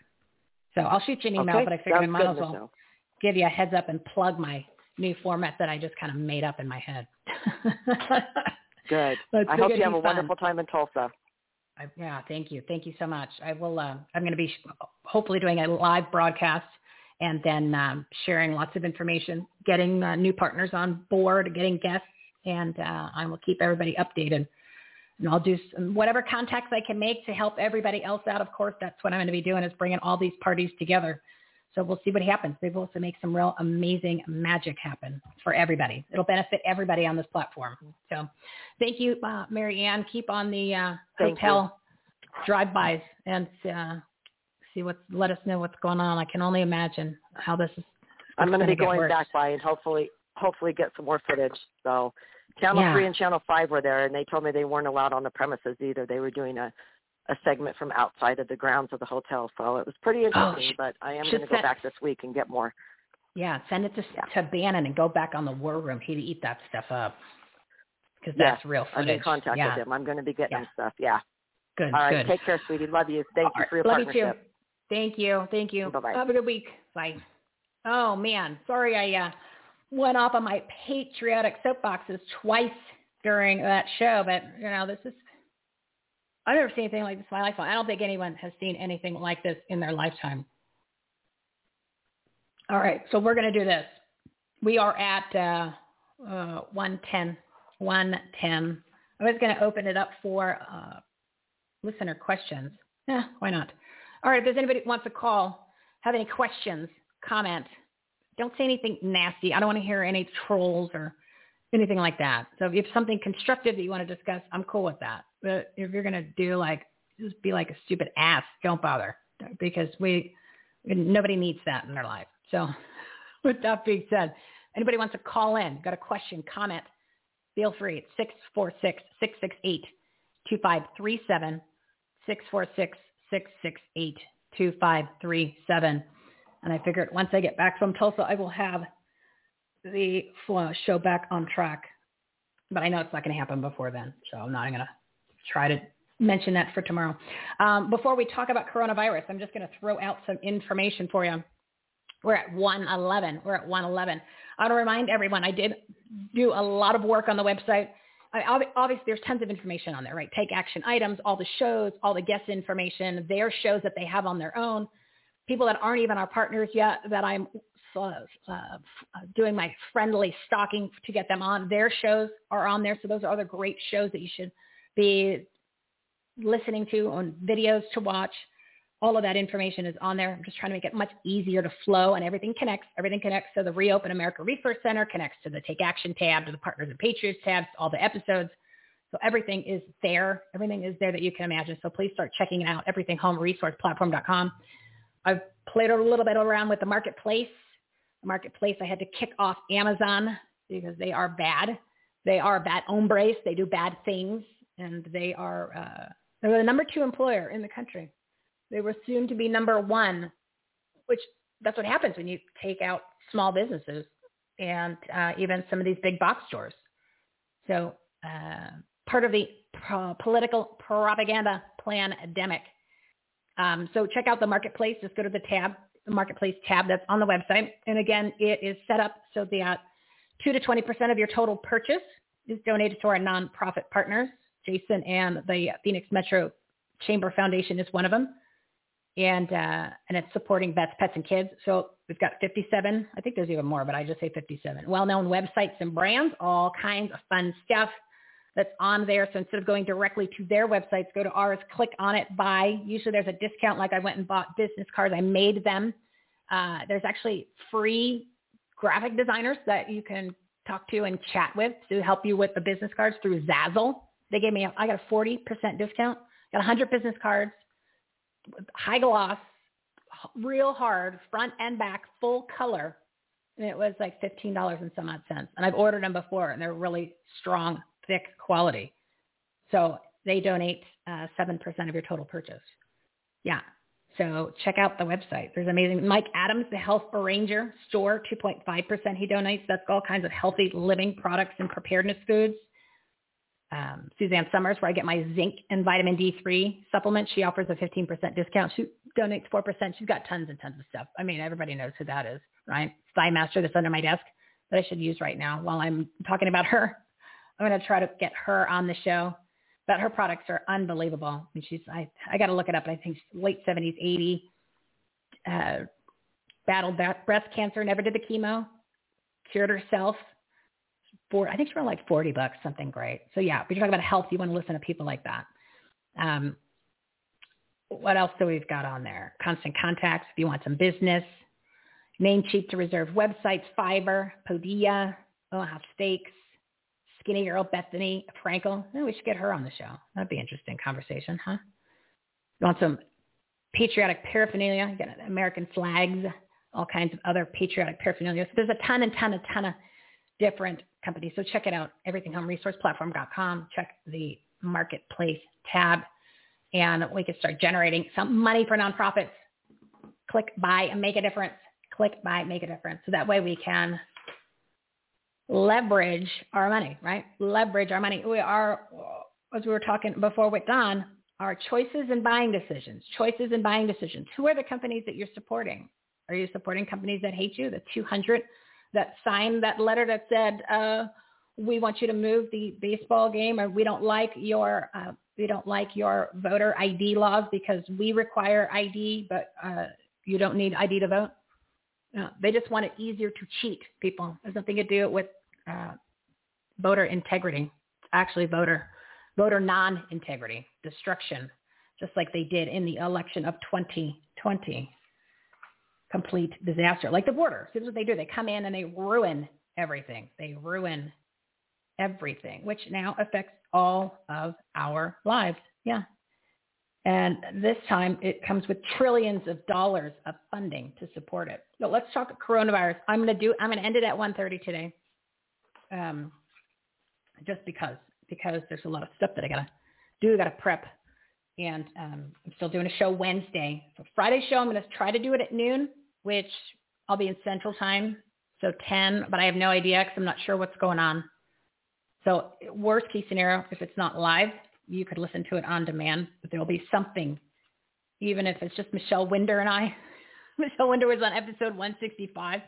so i'll shoot you an email okay. but i figured i might as well give you a heads up and plug my new format that I just kind of made up in my head. Good. I hope you have a fun. wonderful time in Tulsa. I, yeah, thank you. Thank you so much. I will, uh, I'm going to be hopefully doing a live broadcast and then um, sharing lots of information, getting uh, new partners on board, getting guests, and uh, I will keep everybody updated. And I'll do some, whatever contacts I can make to help everybody else out. Of course, that's what I'm going to be doing is bringing all these parties together. So we'll see what happens. We'll also make some real amazing magic happen for everybody. It'll benefit everybody on this platform. So thank you, uh, Mary Ann. Keep on the uh, hotel drive-bys and uh, see what. Let us know what's going on. I can only imagine how this is. I'm going to be going worse. back by and hopefully hopefully get some more footage. So Channel Yeah. Three and Channel Five were there, and they told me they weren't allowed on the premises either. They were doing a a segment from outside of the grounds of the hotel, so it was pretty interesting. sh- but I am going to go back this week and get more. Yeah, send it to to Bannon and go back on the war room. He'd eat that stuff up because Yeah, that's real I'm in contact yeah. with him. I'm going to be getting Yeah. stuff. Yeah. Good. All right. good. Take care, sweetie. Love you. Thank you for your Love you too. Thank you. Thank you. Bye-bye. Have a good week. Bye. Oh man, sorry I uh, went off on my patriotic soapboxes twice during that show, but you know this is. I've never seen anything like this in my life. I don't think anyone has seen anything like this in their lifetime. All right, so we're going to do this. We are at uh, uh, 110. 110. I was going to open it up for uh, listener questions. Yeah, why not? All right, if there's anybody who wants to call, have any questions, comment. Don't say anything nasty. I don't want to hear any trolls or anything like that. So if something constructive that you want to discuss, I'm cool with that. But if you're going to do like, just be like a stupid ass, don't bother because we, nobody needs that in their life. So with that being said, anybody wants to call in, got a question, comment, feel free. It's 646-668-2537, 646-668-2537. And I figured once I get back from Tulsa, I will have the show back on track. But I know it's not going to happen before then, so I'm not going to try to mention that for tomorrow. Um, before we talk about coronavirus, I'm just going to throw out some information for you. We're at 111. We're at 111. I want to remind everyone, I did do a lot of work on the website. I, obviously, there's tons of information on there, right? Take action items, all the shows, all the guest information, their shows that they have on their own, people that aren't even our partners yet that I'm doing my friendly stalking to get them on. Their shows are on there. So those are other great shows that you should be listening to on videos to watch. All of that information is on there. I'm just trying to make it much easier to flow and everything connects. Everything connects So the Reopen America Resource Center, connects to the Take Action tab, to the Partners and Patriots tabs, all the episodes. So everything is there. Everything is there that you can imagine. So please start checking it out. EverythingHomeResourcePlatform.com. I've played a little bit around with the marketplace. Marketplace, I had to kick off Amazon because they are bad. They are bad hombres. They do bad things, and they are uh, they're the number two employer in the country. They were soon to be number one, which that's what happens when you take out small businesses and uh, even some of these big box stores. So uh, part of the pro- political propaganda pandemic. Um, so check out the marketplace. Just go to the tab, the marketplace tab that's on the website. And again, it is set up so that two to 20% of your total purchase is donated to our nonprofit partners. Jason and the Phoenix Metro Chamber Foundation is one of them. And, uh, and it's supporting vets, pets, and kids. So we've got 57. I think there's even more, but I just say 57. Well-known websites and brands, all kinds of fun stuff that's on there. So instead of going directly to their websites, go to ours, click on it, buy. Usually there's a discount like I went and bought business cards. I made them. Uh, there's actually free graphic designers that you can talk to and chat with to help you with the business cards through Zazzle. They gave me, a, I got a 40% discount. Got 100 business cards, high gloss, real hard, front and back, full color. And it was like $15 and some odd cents. And I've ordered them before and they're really strong, thick quality. So they donate uh, 7% of your total purchase. Yeah. So check out the website. There's amazing. Mike Adams, the Health Ranger store, 2.5% he donates. That's all kinds of healthy living products and preparedness foods. Um, Suzanne Somers, where I get my zinc and vitamin D3 supplement. She offers a 15% discount. She donates 4%. She's got tons and tons of stuff. I mean, everybody knows who that is, right? Thigh Master that's under my desk that I should use right now while I'm talking about her. I'm going to try to get her on the show. But her products are unbelievable. I mean, she's I I got to look it up. I think she's late seventies, eighty. Uh, battled breast cancer, never did the chemo, cured herself. For I think she around like forty bucks, something great. So yeah, but you're talking about health. You want to listen to people like that. Um, what else do we've got on there? Constant contacts. If you want some business, Namecheap to reserve websites, Fiverr, Podia, Omaha Steaks, Skinny Girl, Bethenny Frankel. Oh, we should get her on the show. That'd be an interesting conversation, huh? You want some patriotic paraphernalia? You got American flags, all kinds of other patriotic paraphernalia. So there's a ton and ton and ton of different companies. So check it out, everythinghomeresourceplatform.com. Check the marketplace tab, and we can start generating some money for nonprofits. Click buy and make a difference. Click buy, make a difference. So that way we can leverage our money, right? Leverage our money. We are, as we were talking before with Don, our choices and buying decisions, choices and buying decisions. Who are the companies that you're supporting? Are you supporting companies that hate you? The 200 that signed that letter that said, uh, we want you to move the baseball game or we don't like your, uh, we don't like your voter ID laws because we require ID, but uh, you don't need ID to vote. No, they just want it easier to cheat people. There's nothing to do with uh, voter integrity. Actually voter voter non-integrity, destruction, just like they did in the election of 2020. Complete disaster, like the border. This is what they do. They come in and they ruin everything. They ruin everything, which now affects all of our lives. Yeah, and this time it comes with trillions of dollars of funding to support it. But let's talk coronavirus. I'm going to do, I'm going to end it at 1.30 today. Um, just because, because there's a lot of stuff that I got to do. I got to prep. And um, I'm still doing a show Wednesday. So Friday show, I'm to try to do it at noon, which I'll be in central time. So 10, but I have no idea because I'm not sure what's going on. So worst case scenario, if it's not live, you could listen to it on demand, but there'll be something, even if it's just Michelle Winder and I. Michelle Winder was on episode 165.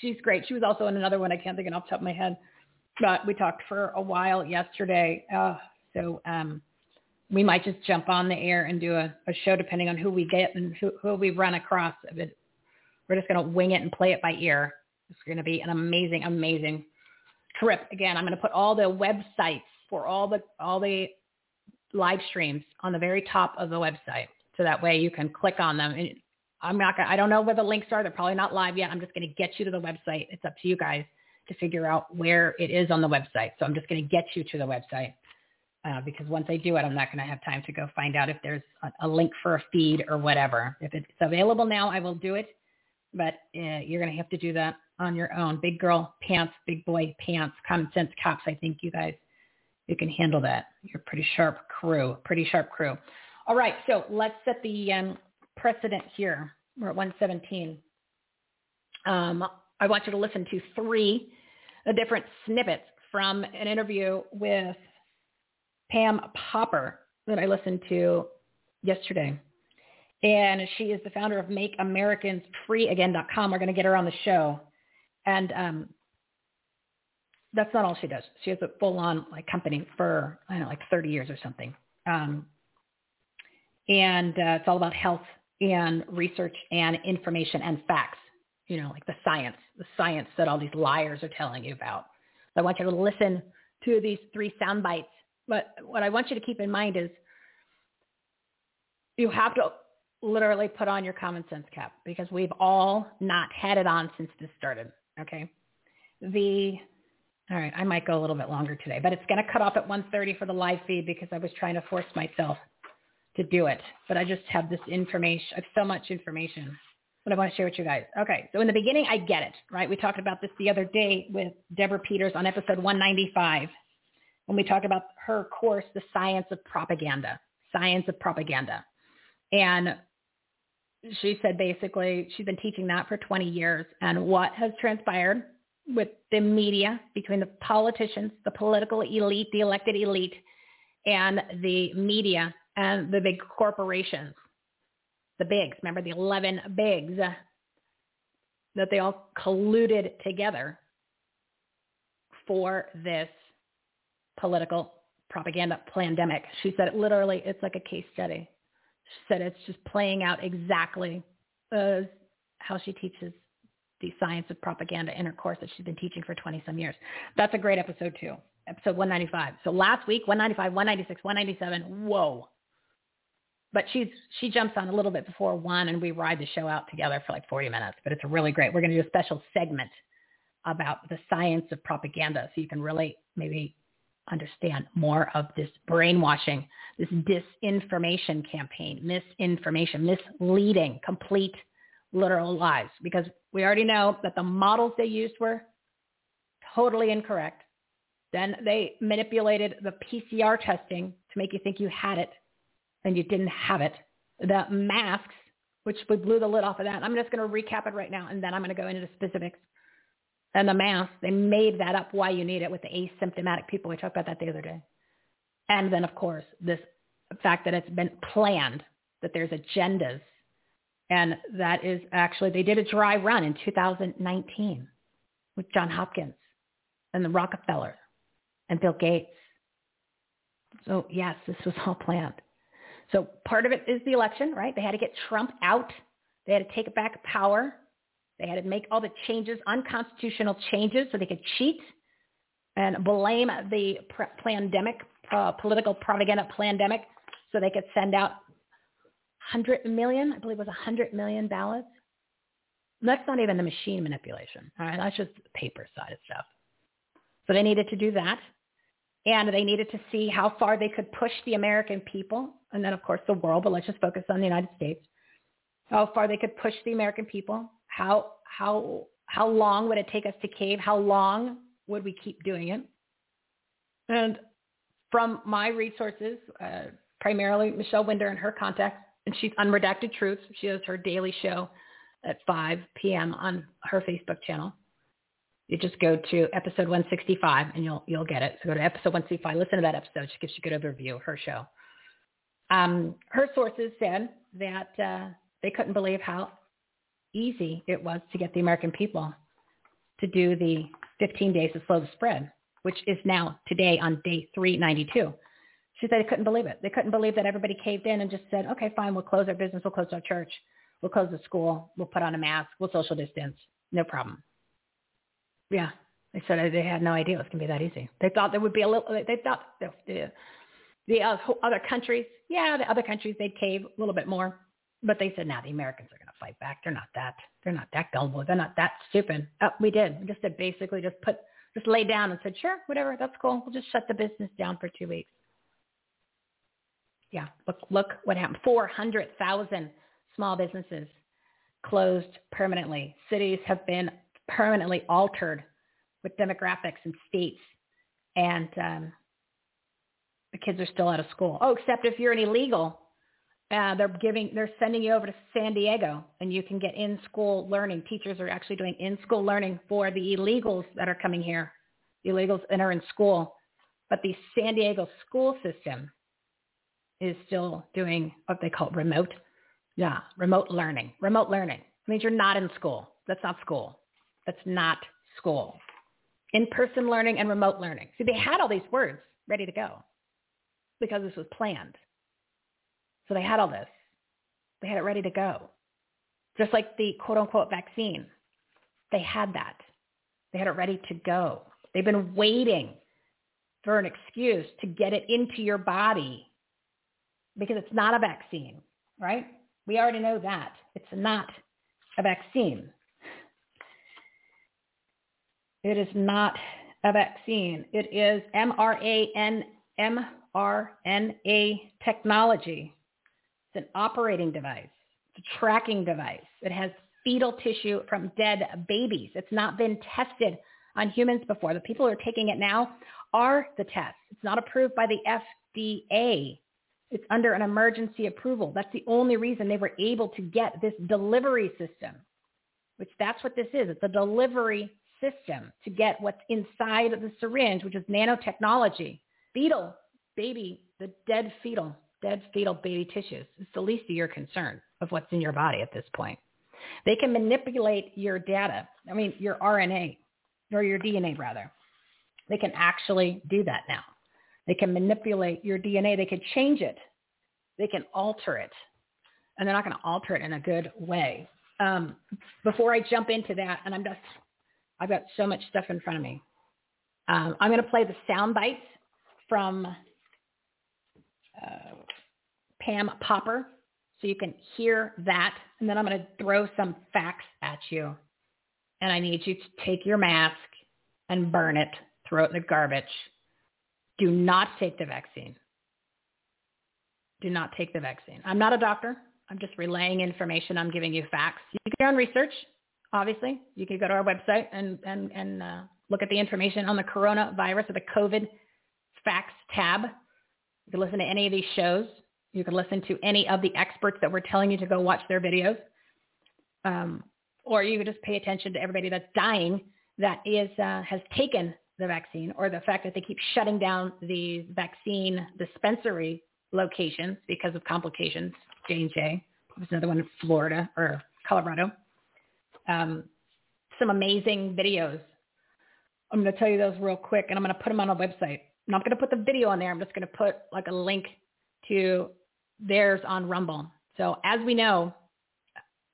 She's great. She was also in another one. I can't think of off the top of my head, but we talked for a while yesterday. Uh, so um, we might just jump on the air and do a, a show depending on who we get and who, who we run across. We're just going to wing it and play it by ear. It's going to be an amazing, amazing trip. Again, I'm going to put all the websites for all the all the live streams on the very top of the website. So that way you can click on them. And I'm not gonna, I don't know where the links are. They're probably not live yet. I'm just going to get you to the website. It's up to you guys to figure out where it is on the website. So I'm just going to get you to the website uh, because once I do it, I'm not going to have time to go find out if there's a, a, link for a feed or whatever. If it's available now, I will do it, but uh, you're going to have to do that on your own. Big girl pants, big boy pants, common sense cops. I think you guys you can handle that. You're a pretty sharp crew, pretty sharp crew. All right, so let's set the um, precedent here. We're at 117. Um, I want you to listen to three different snippets from an interview with Pam Popper that I listened to yesterday. And she is the founder of MakeAmericansFreeAgain.com. We're going to get her on the show. And um, that's not all she does. She has a full on like company for I don't know like 30 years or something. Um, and uh, it's all about health and research and information and facts. You know, like the science, the science that all these liars are telling you about. So I want you to listen to these three sound bites. But what I want you to keep in mind is you have to literally put on your common sense cap because we've all not had it on since this started. Okay. The all right, I might go a little bit longer today, but it's going to cut off at 1.30 for the live feed because I was trying to force myself to do it. But I just have this information. I have so much information that I want to share with you guys. Okay, so in the beginning, I get it, right? We talked about this the other day with Deborah Peters on episode 195 when we talked about her course, The Science of Propaganda, Science of Propaganda. And she said basically she's been teaching that for 20 years. And what has transpired with the media, between the politicians, the political elite, the elected elite, and the media and the big corporations, the bigs. Remember the 11 bigs that they all colluded together for this political propaganda pandemic. She said it literally, it's like a case study. She said it's just playing out exactly as how she teaches the science of propaganda in her course that she's been teaching for 20 some years. That's a great episode too. Episode 195. So last week, 195, 196, 197. Whoa. But she's she jumps on a little bit before one and we ride the show out together for like 40 minutes. But it's really great. We're going to do a special segment about the science of propaganda so you can really maybe understand more of this brainwashing, this disinformation campaign, misinformation, misleading, complete literal lies. Because we already know that the models they used were totally incorrect. Then they manipulated the PCR testing to make you think you had it and you didn't have it. The masks, which we blew the lid off of that. I'm just going to recap it right now and then I'm going to go into the specifics and the mask, they made that up why you need it with the asymptomatic people. We talked about that the other day. And then, of course, this fact that it's been planned, that there's agendas. And that is actually, they did a dry run in 2019 with John Hopkins and the Rockefeller and Bill Gates. So yes, this was all planned. So part of it is the election, right? They had to get Trump out. They had to take back power. They had to make all the changes, unconstitutional changes, so they could cheat and blame the pandemic, uh, political propaganda pandemic, so they could send out 100 million, I believe it was 100 million ballots. That's not even the machine manipulation. All right, that's just paper side of stuff. So they needed to do that. And they needed to see how far they could push the American people, and then of course the world, but let's just focus on the United States, how far they could push the American people how how how long would it take us to cave? How long would we keep doing it? And from my resources, uh, primarily Michelle Winder and her contacts, and she's Unredacted Truths. She does her daily show at 5 p.m. on her Facebook channel. You just go to episode 165 and you'll you'll get it. So go to episode 165, listen to that episode. She gives you a good overview of her show. Um, her sources said that uh, they couldn't believe how easy it was to get the American people to do the 15 days to slow the spread, which is now today on day 392. She said they couldn't believe it. They couldn't believe that everybody caved in and just said, okay, fine, we'll close our business, we'll close our church, we'll close the school, we'll put on a mask, we'll social distance, no problem. Yeah, they said they had no idea it was going to be that easy. They thought there would be a little, they thought the, the, the other countries, yeah, the other countries, they'd cave a little bit more. But they said, now nah, the Americans are going to fight back. They're not that. They're not that gullible. They're not that stupid. Oh, we did. We just did basically just put, just lay down and said, sure, whatever, that's cool. We'll just shut the business down for two weeks. Yeah, look, look what happened. 400,000 small businesses closed permanently. Cities have been permanently altered with demographics and states. And um, the kids are still out of school. Oh, except if you're an illegal uh, they're giving, they're sending you over to San Diego, and you can get in-school learning. Teachers are actually doing in-school learning for the illegals that are coming here, the illegals that are in school. But the San Diego school system is still doing what they call remote, yeah, remote learning. Remote learning means you're not in school. That's not school. That's not school. In-person learning and remote learning. See, they had all these words ready to go because this was planned. So they had all this. They had it ready to go. Just like the quote unquote vaccine. They had that. They had it ready to go. They've been waiting for an excuse to get it into your body because it's not a vaccine, right? We already know that. It's not a vaccine. It is not a vaccine. It is mRNA technology. It's an operating device. It's a tracking device. It has fetal tissue from dead babies. It's not been tested on humans before. The people who are taking it now are the tests. It's not approved by the FDA. It's under an emergency approval. That's the only reason they were able to get this delivery system, which that's what this is. It's a delivery system to get what's inside of the syringe, which is nanotechnology. Fetal, baby, the dead fetal dead fetal baby tissues. It's the least of your concern of what's in your body at this point. They can manipulate your data, I mean, your RNA, or your DNA rather. They can actually do that now. They can manipulate your DNA. They can change it. They can alter it. And they're not going to alter it in a good way. Um, before I jump into that, and I'm just, I've got so much stuff in front of me. Um, I'm going to play the sound bites from Pam Popper so you can hear that. And then I'm going to throw some facts at you. And I need you to take your mask and burn it, throw it in the garbage. Do not take the vaccine. Do not take the vaccine. I'm not a doctor. I'm just relaying information. I'm giving you facts. You can do your own research, obviously. You can go to our website and, and, and uh, look at the information on the coronavirus or the COVID facts tab. You can listen to any of these shows. You can listen to any of the experts that we're telling you to go watch their videos. Um, or you could just pay attention to everybody that's dying that is uh, has taken the vaccine or the fact that they keep shutting down the vaccine dispensary locations because of complications. J&J, there's another one in Florida or Colorado. Um, some amazing videos. I'm going to tell you those real quick, and I'm going to put them on our website. I'm not going to put the video on there. I'm just going to put like a link to theirs on Rumble. So as we know,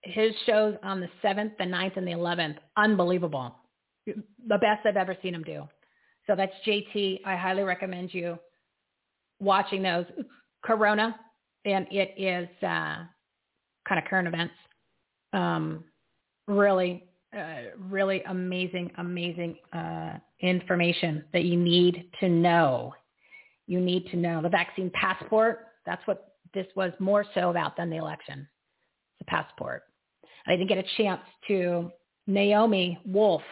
his shows on the 7th, the 9th, and the 11th, unbelievable the best I've ever seen him do. So that's JT. I highly recommend you watching those. Corona, and it is uh, kind of current events. Um, really, uh, really amazing, amazing uh, information that you need to know. You need to know the vaccine passport. That's what this was more so about than the election. The passport. I didn't get a chance to Naomi Wolf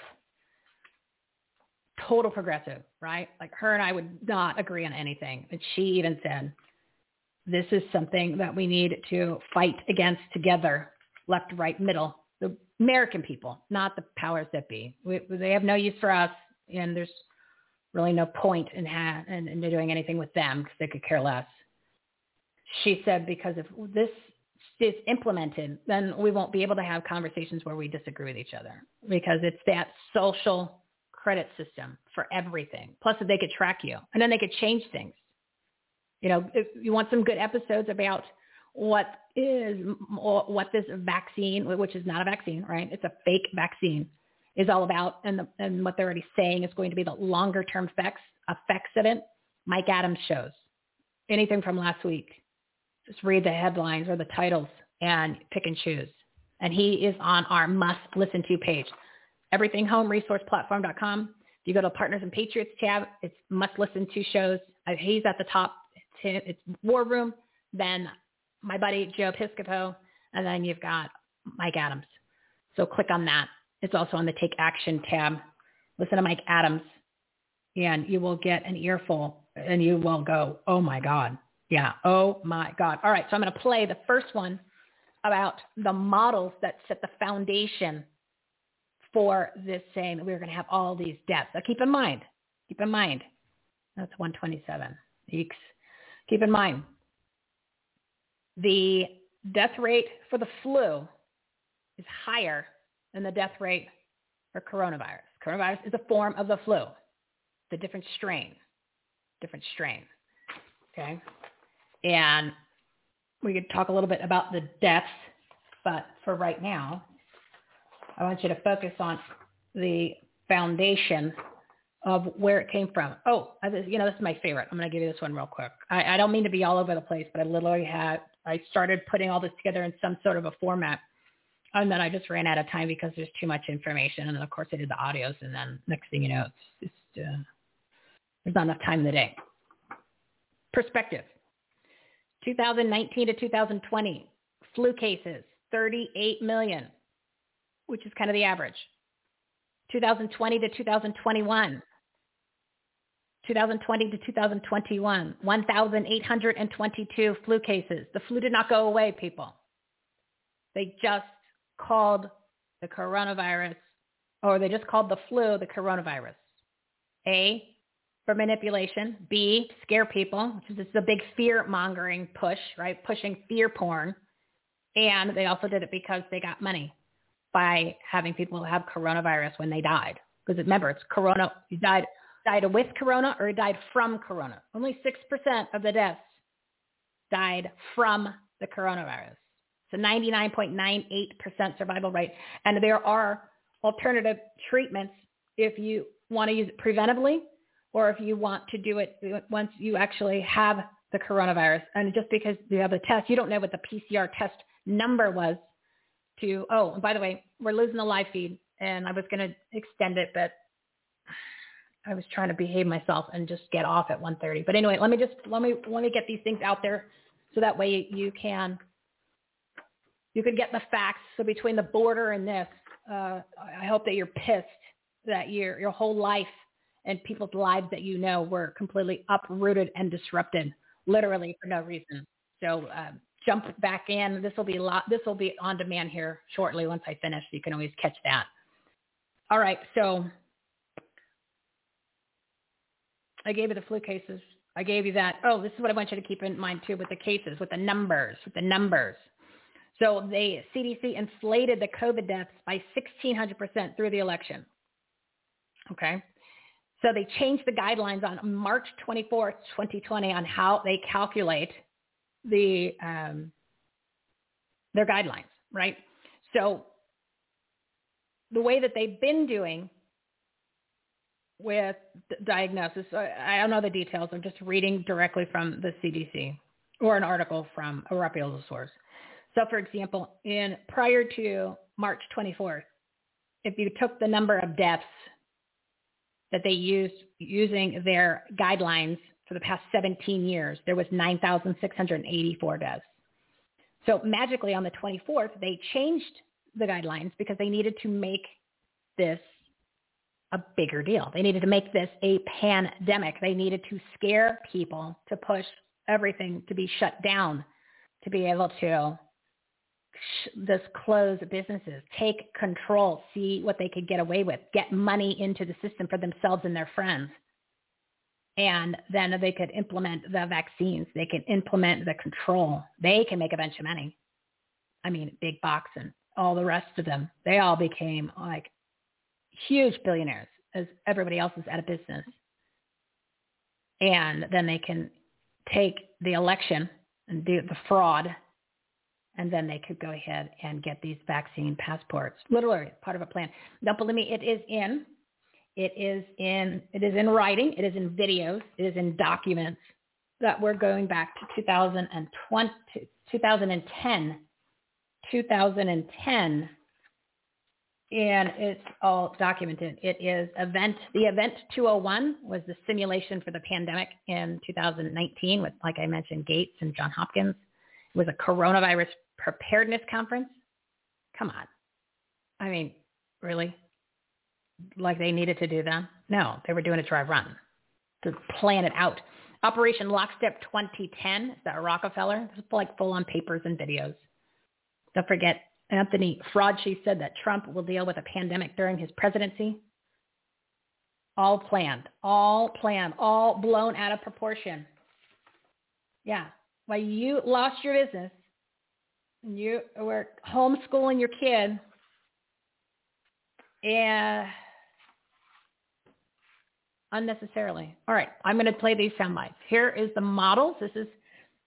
total progressive, right? Like her and I would not agree on anything. But she even said, this is something that we need to fight against together, left, right, middle, American people, not the powers that be. We, they have no use for us, and there's really no point in, ha- in, in doing anything with them because they could care less. She said, because if this is implemented, then we won't be able to have conversations where we disagree with each other because it's that social credit system for everything. Plus, if they could track you, and then they could change things. You know, if you want some good episodes about what is what this vaccine, which is not a vaccine, right? It's a fake vaccine, is all about, and the, and what they're already saying is going to be the longer term effects effects of it. Mike Adams shows anything from last week. Just read the headlines or the titles and pick and choose. And he is on our must listen to page everythinghomeresourceplatform.com. If you go to Partners and Patriots tab, it's must listen to shows. Uh, he's at the top. It's, it's War Room, then my buddy Joe Piscopo, and then you've got Mike Adams. So click on that. It's also on the Take Action tab. Listen to Mike Adams, and you will get an earful, and you will go, oh my God. Yeah, oh my God. All right, so I'm going to play the first one about the models that set the foundation for this saying that we are going to have all these deaths. Now keep in mind, keep in mind, that's 127. Eeks. Keep in mind, the death rate for the flu is higher than the death rate for coronavirus. Coronavirus is a form of the flu. It's a different strain. Different strain. Okay? And we could talk a little bit about the deaths, but for right now, I want you to focus on the foundation of where it came from. Oh, you know, this is my favorite. I'm going to give you this one real quick. I, I don't mean to be all over the place, but I literally had, I started putting all this together in some sort of a format. And then I just ran out of time because there's too much information. And then, of course, I did the audios. And then next thing you know, it's just, uh, there's not enough time in the day. Perspective. 2019 to 2020, flu cases, 38 million which is kind of the average. 2020 to 2021. 2020 to 2021, 1,822 flu cases. The flu did not go away, people. They just called the coronavirus, or they just called the flu the coronavirus. A, for manipulation. B, scare people, which is this is a big fear mongering push, right? Pushing fear porn. And they also did it because they got money by having people have coronavirus when they died. Because remember, it's corona. You died died with corona or died from corona. Only 6% of the deaths died from the coronavirus. It's a 99.98% survival rate. And there are alternative treatments if you want to use it preventively or if you want to do it once you actually have the coronavirus. And just because you have a test, you don't know what the PCR test number was to, oh, by the way, we're losing the live feed and I was going to extend it, but I was trying to behave myself and just get off at 1.30. But anyway, let me just, let me, let me get these things out there so that way you can, you can get the facts. So between the border and this, uh, I hope that you're pissed that your, your whole life and people's lives that you know were completely uprooted and disrupted, literally for no reason. So uh, jump back in. This will be a lot. This will be on demand here shortly once I finish. You can always catch that. All right. So I gave you the flu cases. I gave you that. Oh, this is what I want you to keep in mind too with the cases, with the numbers, with the numbers. So the CDC inflated the COVID deaths by 1,600% through the election. Okay. So they changed the guidelines on March 24th, 2020 on how they calculate the um, their guidelines, right? So the way that they've been doing with diagnosis, I don't know the details. I'm just reading directly from the CDC or an article from a reputable source. So, for example, in prior to March 24th, if you took the number of deaths that they used using their guidelines for the past 17 years, there was 9,684 deaths. So magically on the 24th, they changed the guidelines because they needed to make this a bigger deal. They needed to make this a pandemic. They needed to scare people to push everything to be shut down, to be able to this close businesses, take control, see what they could get away with, get money into the system for themselves and their friends. And then they could implement the vaccines. They can implement the control. They can make a bunch of money. I mean, big box and all the rest of them. They all became like huge billionaires as everybody else is out of business. And then they can take the election and do the fraud and then they could go ahead and get these vaccine passports. Literally part of a plan. Don't believe me, it is in. It is in. It is in writing. It is in videos. It is in documents that we're going back to 2020, 2010, 2010, and it's all documented. It is event. The event 201 was the simulation for the pandemic in 2019 with, like I mentioned, Gates and John Hopkins. It was a coronavirus preparedness conference? Come on. I mean, really? Like they needed to do that? No, they were doing a dry run to plan it out. Operation Lockstep 2010, is that Rockefeller? Is like full on papers and videos. Don't forget, Anthony Fauci said that Trump will deal with a pandemic during his presidency. All planned, all planned, all blown out of proportion. Yeah. While you lost your business, and you were homeschooling your kid and unnecessarily. All right, I'm going to play these sound bites. Here is the models. This is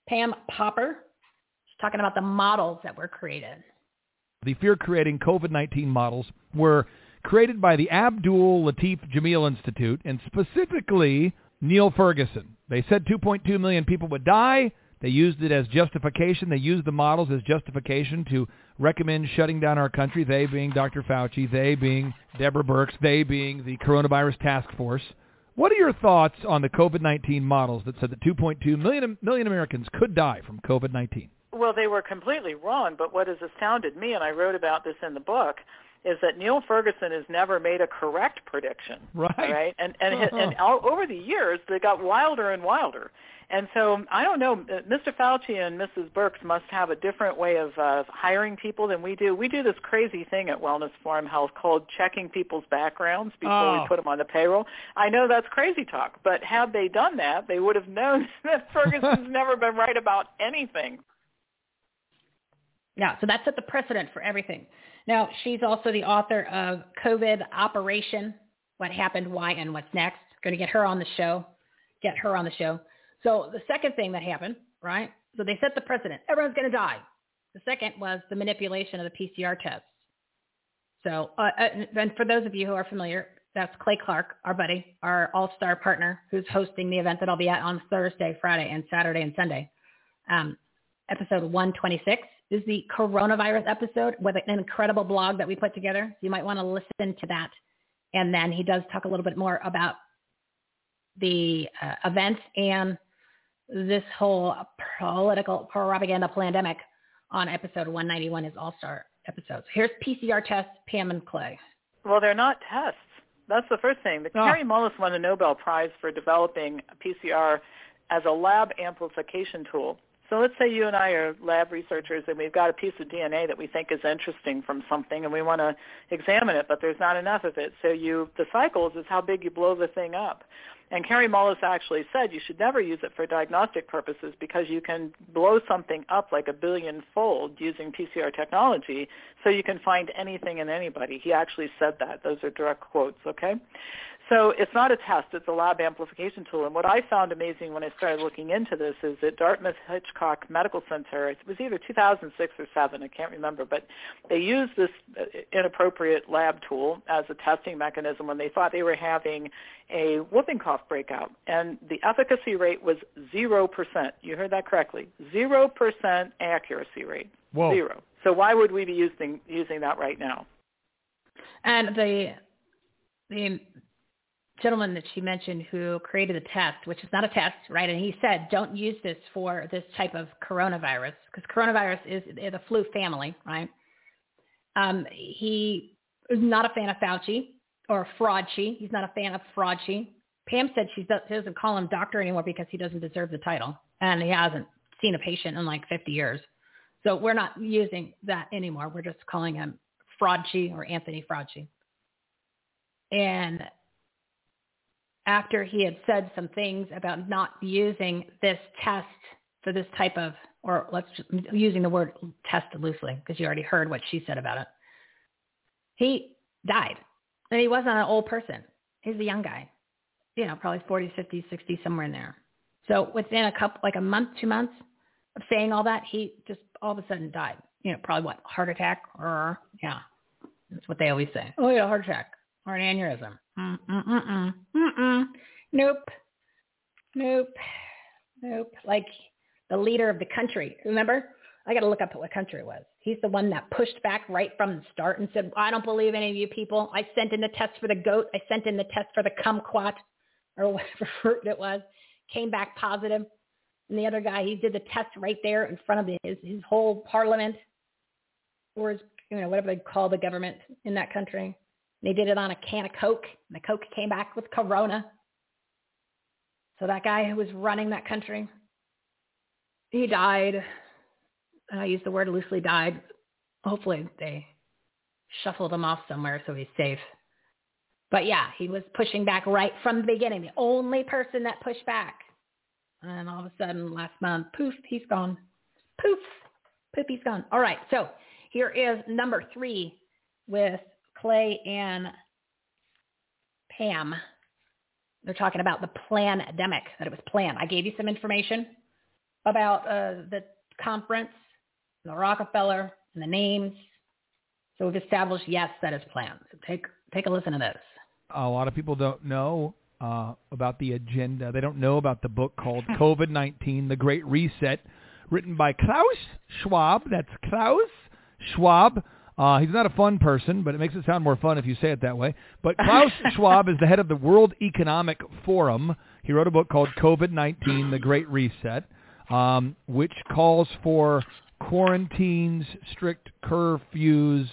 Pam Popper. She's talking about the models that were created. The fear-creating COVID-19 models were created by the Abdul Latif Jameel Institute and specifically Neil Ferguson. They said 2.2 million people would die. They used it as justification. They used the models as justification to recommend shutting down our country, they being Dr. Fauci, they being Deborah Birx, they being the coronavirus task force. What are your thoughts on the COVID-19 models that said that 2.2 million, million Americans could die from COVID-19? Well, they were completely wrong, but what has astounded me, and I wrote about this in the book, is that Neil Ferguson has never made a correct prediction. Right. Right. And and and all, over the years, they got wilder and wilder. And so I don't know, uh, Mr. Fauci and Mrs. Birx must have a different way of uh, hiring people than we do. We do this crazy thing at Wellness Forum Health called checking people's backgrounds before oh. we put them on the payroll. I know that's crazy talk, but had they done that, they would have known that Ferguson's never been right about anything. Yeah, so that set the precedent for everything. Now, she's also the author of COVID Operation, What Happened, Why, and What's Next Going to get her on the show. Get her on the show. So the second thing that happened, right? So they set the precedent. Everyone's going to die. The second was the manipulation of the PCR tests. So, uh, uh, and for those of you who are familiar, that's Clay Clark, our buddy, our all-star partner, who's hosting the event that I'll be at on Thursday, Friday, and Saturday and Sunday. Um, episode 126 is the coronavirus episode with an incredible blog that we put together. You might want to listen to that. And then he does talk a little bit more about the uh, events and this whole political propaganda pandemic on episode 191 is all-star episodes. Here's PCR tests, Pam and Clay. Well, they're not tests. That's the first thing. The Oh. Kary Mullis won the Nobel Prize for developing PCR as a lab amplification tool. So let's say you and I are lab researchers and we've got a piece of DNA that we think is interesting from something and we want to examine it, but there's not enough of it. So you, the cycles is how big you blow the thing up. And Kary Mullis actually said you should never use it for diagnostic purposes because you can blow something up like a billion fold using PCR technology so you can find anything in anybody. He actually said that. Those are direct quotes, okay? So it's not a test, it's a lab amplification tool. And what I found amazing when I started looking into this is that Dartmouth Hitchcock Medical Center, it was either 2006 or 7, I can't remember, but they used this uh, inappropriate lab tool as a testing mechanism when they thought they were having a whooping cough breakout. And the efficacy rate was 0%. You heard that correctly. 0% accuracy rate. Whoa. Zero. So why would we be using using that right now? And the the gentleman that she mentioned who created the test, which is not a test, right? And he said, don't use this for this type of coronavirus because coronavirus is, a flu family, right? Um, he is not a fan of Fauci or Fraudchi. He's not a fan of Fraudchi. Pam said she does- doesn't call him doctor anymore because he doesn't deserve the title, and he hasn't seen a patient in like 50 years. So we're not using that anymore. We're just calling him Fraudchi or Anthony Fraudchi. And after he had said some things about not using this test for this type of, or let's just, using the word test loosely because you already heard what she said about it. He died. And he wasn't an old person. He's a young guy, you know, probably 40, 50, 60, somewhere in there. So within a couple, like a month, two months of saying all that, he just all of a sudden died. You know, probably what, heart attack or, yeah, that's what they always say. Oh yeah, heart attack or an aneurysm. Mm, mm, mm, mm, mm, mm. Nope. Nope. Nope. Like the leader of the country. Remember? I got to look up what country it was. He's the one that pushed back right from the start and said, I don't believe any of you people. I sent in the test for the goat. I sent in the test for the kumquat or whatever fruit it was. Came back positive. And the other guy, he did the test right there in front of his, his whole parliament or his, you know, whatever they call the government in that country. They did it on a can of Coke, and the Coke came back with Corona. So that guy who was running that country, he died. I use the word loosely died. Hopefully they shuffled him off somewhere so he's safe. But yeah, he was pushing back right from the beginning. The only person that pushed back. And all of a sudden last month, poof, he's gone. Poof, poof, he's gone. All right, so here is number three with Clay and Pam. They're talking about the pandemic, that it was planned. I gave you some information about uh, the conference, the Rockefeller, and the names. So we've established, yes, that is planned. So take take a listen to this. A lot of people don't know uh, about the agenda. They don't know about the book called COVID-19, The Great Reset, written by Klaus Schwab. That's Klaus Schwab. Uh, he's not a fun person, but it makes it sound more fun if you say it that way. But Klaus Schwab is the head of the World Economic Forum. He wrote a book called COVID-19, The Great Reset, um, which calls for quarantines, strict curfews,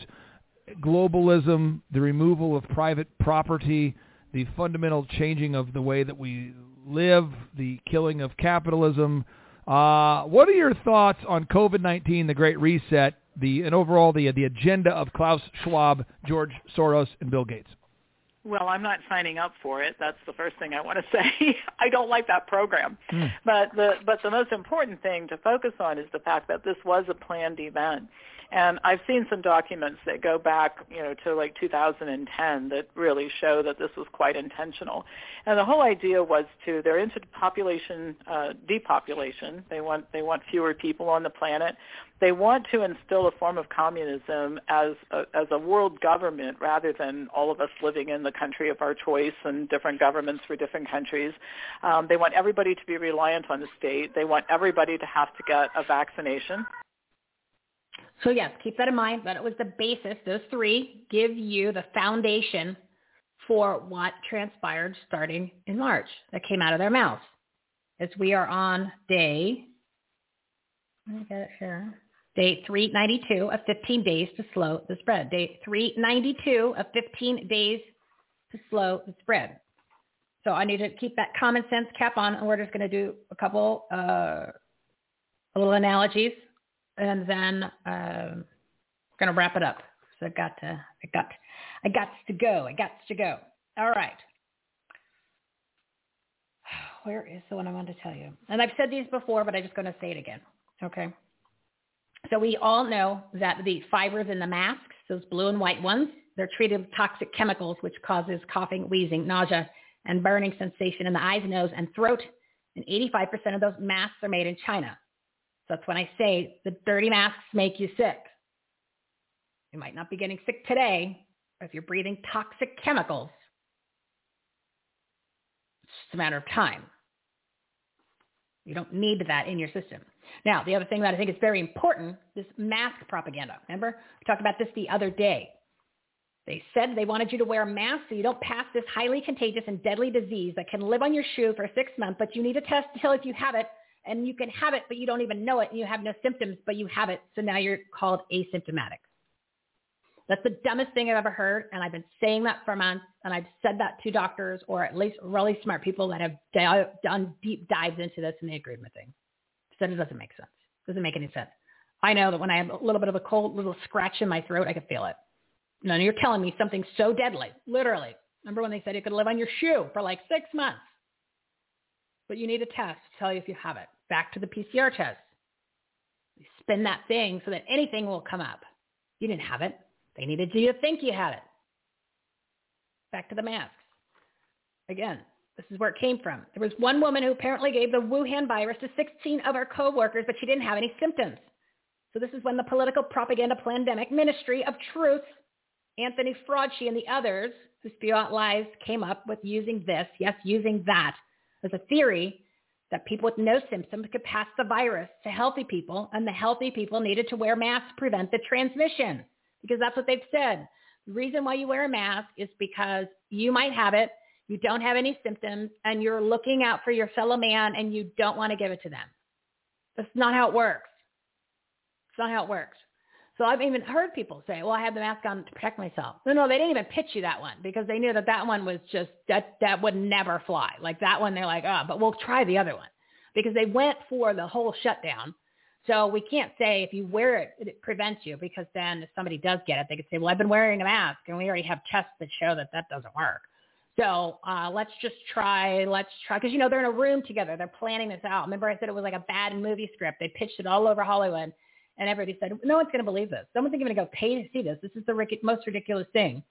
globalism, the removal of private property, the fundamental changing of the way that we live, the killing of capitalism. Uh, what are your thoughts on COVID-19, the Great Reset, the and overall the the agenda of Klaus Schwab, George Soros, and Bill Gates? Well, I'm not signing up for it. That's the first thing I want to say. I don't like that program. Hmm. But the but the most important thing to focus on is the fact that this was a planned event. And I've seen some documents that go back, you know, to like 2010 that really show that this was quite intentional. And the whole idea was to they're into population uh, depopulation. They want they want fewer people on the planet. They want to instill a form of communism as a, as a world government rather than all of us living in the country of our choice and different governments for different countries. Um, they want everybody to be reliant on the state. They want everybody to have to get a vaccination. So yes, keep that in mind. That it was the basis. Those three give you the foundation for what transpired starting in March that came out of their mouths. As we are on day, let me get it here. Day 392 of 15 days to slow the spread. Day 392 of 15 days to slow the spread. So I need to keep that common sense cap on, and we're just going to do a couple uh, little analogies, and then uh, going to wrap it up. So I got to, I got, I got to go. I got to go. All right. Where is the one I wanted to tell you? And I've said these before, but I'm just going to say it again. Okay. So we all know that the fibers in the masks, those blue and white ones, they're treated with toxic chemicals, which causes coughing, wheezing, nausea, and burning sensation in the eyes, nose, and throat. And 85% of those masks are made in China. That's when I say the dirty masks make you sick. You might not be getting sick today, but if you're breathing toxic chemicals, it's just a matter of time. You don't need that in your system. Now, the other thing that I think is very important, this mask propaganda. Remember, we talked about this the other day. They said they wanted you to wear a mask so you don't pass this highly contagious and deadly disease that can live on your shoe for six months, but you need to test to tell if you have it, and you can have it, but you don't even know it, and you have no symptoms, but you have it, so now you're called asymptomatic. That's the dumbest thing I've ever heard, and I've been saying that for months, and I've said that to doctors or at least really smart people that have done deep dives into this, and they agreed with me said it doesn't make sense. It doesn't make any sense. I know that when I have a little bit of a cold little scratch in my throat, I can feel it. No, you're telling me something so deadly, literally. Remember when they said it could live on your shoe for like six months? But you need a test to tell you if you have it. Back to the PCR test. You spin that thing so that anything will come up. You didn't have it. They needed you to think you had it. Back to the masks. Again, this is where it came from. There was one woman who apparently gave the Wuhan virus to 16 of her coworkers, but she didn't have any symptoms. So this is when the political propaganda pandemic ministry of truth, Anthony Fauci and the others who spew out lies came up with using this, yes, using that as a theory that people with no symptoms could pass the virus to healthy people and the healthy people needed to wear masks to prevent the transmission because that's what they've said. The reason why you wear a mask is because you might have it you don't have any symptoms, and you're looking out for your fellow man and you don't want to give it to them. That's not how it works. It's not how it works. So I've even heard people say, well, I have the mask on to protect myself. No, no, they didn't even pitch you that one because they knew that that one was just, that, that would never fly. Like that one, they're like, oh, but we'll try the other one because they went for the whole shutdown. So we can't say if you wear it, it prevents you because then if somebody does get it, they could say, well, I've been wearing a mask and we already have tests that show that that doesn't work. So uh, let's just try, let's try, because you know they're in a room together. They're planning this out. Remember, I said it was like a bad movie script. They pitched it all over Hollywood, and everybody said, "No one's going to believe this. Someone's even going to go pay to see this. This is the ric- most ridiculous thing.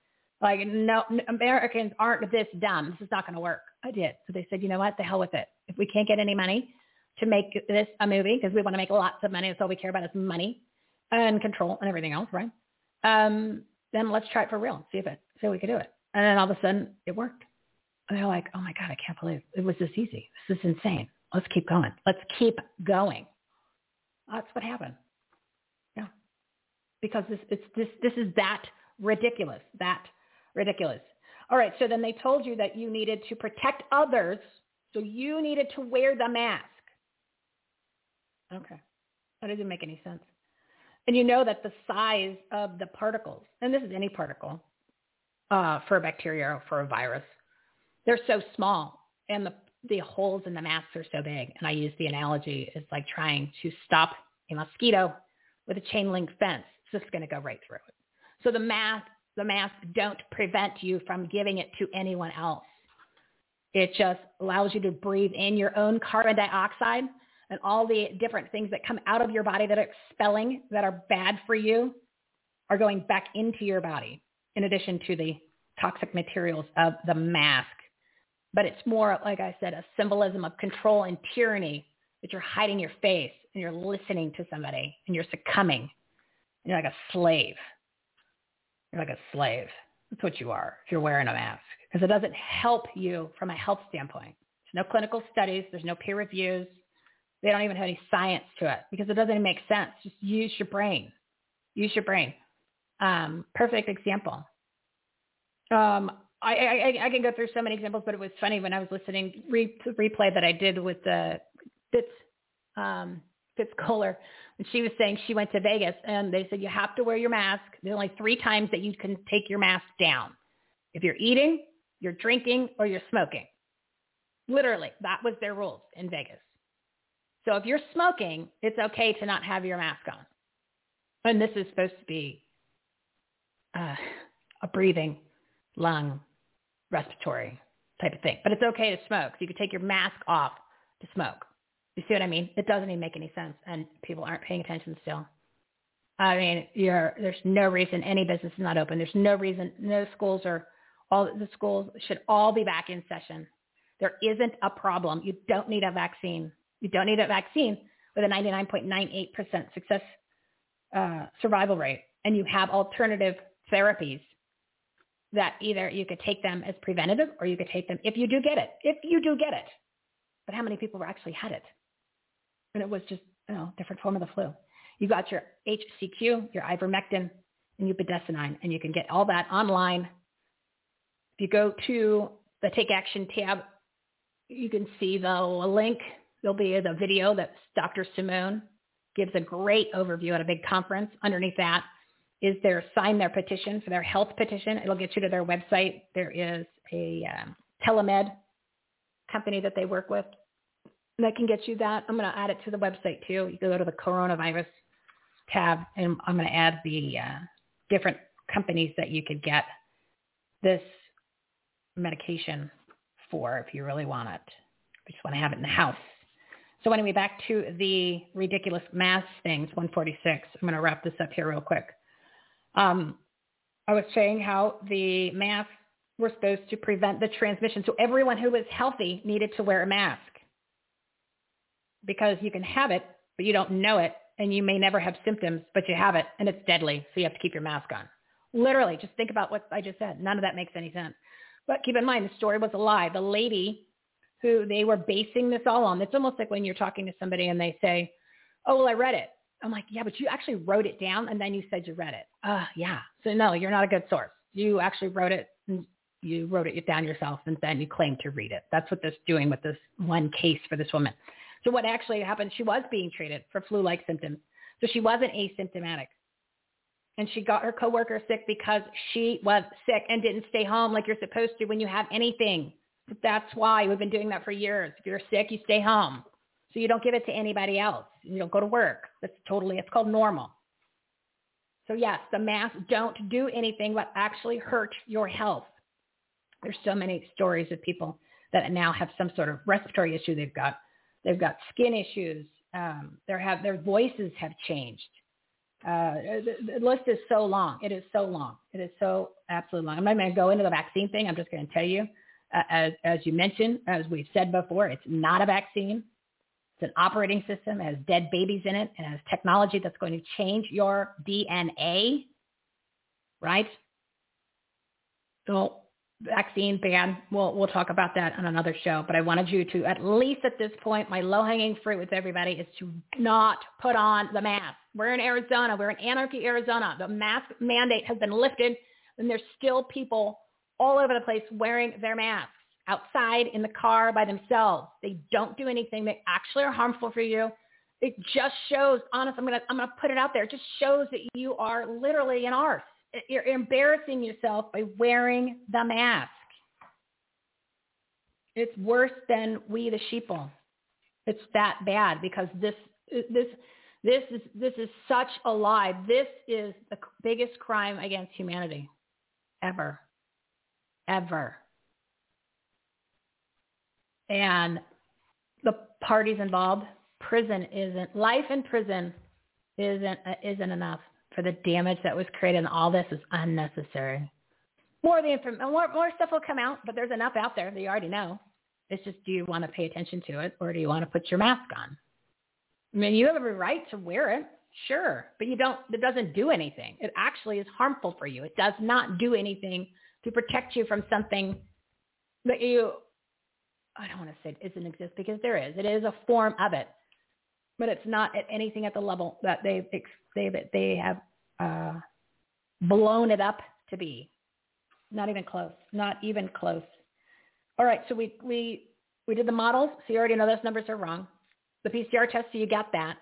Like, no, Americans aren't this dumb. This is not going to work." I did. So they said, "You know what? The hell with it. If we can't get any money to make this a movie, because we want to make lots of money, that's all we care about is money and control and everything else, right? Um, then let's try it for real. See if it, see if we can do it." And then all of a sudden it worked. And they're like, oh my God, I can't believe it was this easy. This is insane. Let's keep going. Let's keep going. That's what happened. Because this, it's, this, this is that ridiculous, that ridiculous. All right. So then they told you that you needed to protect others. So you needed to wear the mask. Okay. That doesn't make any sense. And you know that the size of the particles, and this is any particle, uh, for a bacteria or for a virus. They're so small and the, the holes in the masks are so big. And I use the analogy, it's like trying to stop a mosquito with a chain link fence. It's just going to go right through it. So the mask, the masks don't prevent you from giving it to anyone else. It just allows you to breathe in your own carbon dioxide and all the different things that come out of your body that are expelling that are bad for you are going back into your body in addition to the toxic materials of the mask. But it's more, like I said, a symbolism of control and tyranny that you're hiding your face and you're listening to somebody and you're succumbing. You're like a slave. You're like a slave. That's what you are if you're wearing a mask because it doesn't help you from a health standpoint. There's no clinical studies. There's no peer reviews. They don't even have any science to it because it doesn't even make sense. Just use your brain. Use your brain. Um, perfect example. Um, I, I, I can go through so many examples, but it was funny when I was listening re, replay that I did with the bits um, Fitz Koehler when she was saying she went to Vegas and they said you have to wear your mask. There's only three times that you can take your mask down. If you're eating, you're drinking, or you're smoking. Literally, that was their rules in Vegas. So if you're smoking, it's okay to not have your mask on. And this is supposed to be uh, a breathing, lung, respiratory type of thing. But it's okay to smoke. So you can take your mask off to smoke. You see what I mean? It doesn't even make any sense, and people aren't paying attention still. I mean, you're, there's no reason any business is not open. There's no reason no schools are all the schools should all be back in session. There isn't a problem. You don't need a vaccine. You don't need a vaccine with a 99.98% success uh, survival rate, and you have alternative therapies that either you could take them as preventative or you could take them if you do get it. If you do get it, but how many people actually had it? And it was just you know different form of the flu. You got your HCQ, your ivermectin, and your and you can get all that online if you go to the Take Action tab, you can see the link. There'll be the video that Dr. Simone gives a great overview at a big conference. Underneath that is their sign their petition for their health petition. It'll get you to their website. There is a um, telemed company that they work with that can get you that. I'm going to add it to the website too. You can go to the coronavirus tab and I'm going to add the uh, different companies that you could get this medication for if you really want it. You just want to have it in the house. So anyway, back to the ridiculous mass things, 146. I'm going to wrap this up here real quick. Um, I was saying how the masks were supposed to prevent the transmission. So everyone who was healthy needed to wear a mask because you can have it, but you don't know it, and you may never have symptoms, but you have it, and it's deadly. So you have to keep your mask on. Literally, just think about what I just said. None of that makes any sense. But keep in mind, the story was a lie. The lady who they were basing this all on, it's almost like when you're talking to somebody and they say, oh, well, I read it. I'm like, yeah, but you actually wrote it down and then you said you read it. Uh, yeah. So no, you're not a good source. You actually wrote it and you wrote it down yourself and then you claimed to read it. That's what this doing with this one case for this woman. So what actually happened, she was being treated for flu-like symptoms. So she wasn't asymptomatic and she got her coworker sick because she was sick and didn't stay home like you're supposed to when you have anything. That's why we've been doing that for years. If you're sick, you stay home. So you don't give it to anybody else. You don't go to work. That's totally, it's called normal. So yes, the masks don't do anything but actually hurt your health. There's so many stories of people that now have some sort of respiratory issue they've got. They've got skin issues. Um, have, their voices have changed. Uh, the, list is so long. It is so long. It is so absolutely long. I'm not going to go into the vaccine thing. I'm just going to tell you, uh, as, as you mentioned, as we've said before, it's not a vaccine. It's an operating system. It has dead babies in it. And it has technology that's going to change your DNA, right? So vaccine ban. We'll we'll talk about that on another show. But I wanted you to at least at this point, my low hanging fruit with everybody is to not put on the mask. We're in Arizona. We're in Anarchy, Arizona. The mask mandate has been lifted, and there's still people all over the place wearing their masks outside in the car by themselves. They don't do anything. They actually are harmful for you. It just shows, honest, I'm gonna I'm gonna put it out there. It just shows that you are literally an arse you're embarrassing yourself by wearing the mask. It's worse than we the sheeple. It's that bad because this this this is this is such a lie. This is the biggest crime against humanity ever. Ever. And the parties involved prison isn't life in prison isn't isn't enough for the damage that was created. And all this is unnecessary. More of the inform- more more stuff will come out, but there's enough out there that you already know. It's just do you want to pay attention to it or do you want to put your mask on? I mean, you have every right to wear it, sure, but you don't. It doesn't do anything. It actually is harmful for you. It does not do anything to protect you from something that you. I don't want to say it doesn't exist because there is. It is a form of it, but it's not at anything at the level that they they they have uh, blown it up to be. Not even close. Not even close. All right, so we we we did the models. So you already know those numbers are wrong. The PCR test, so you got that.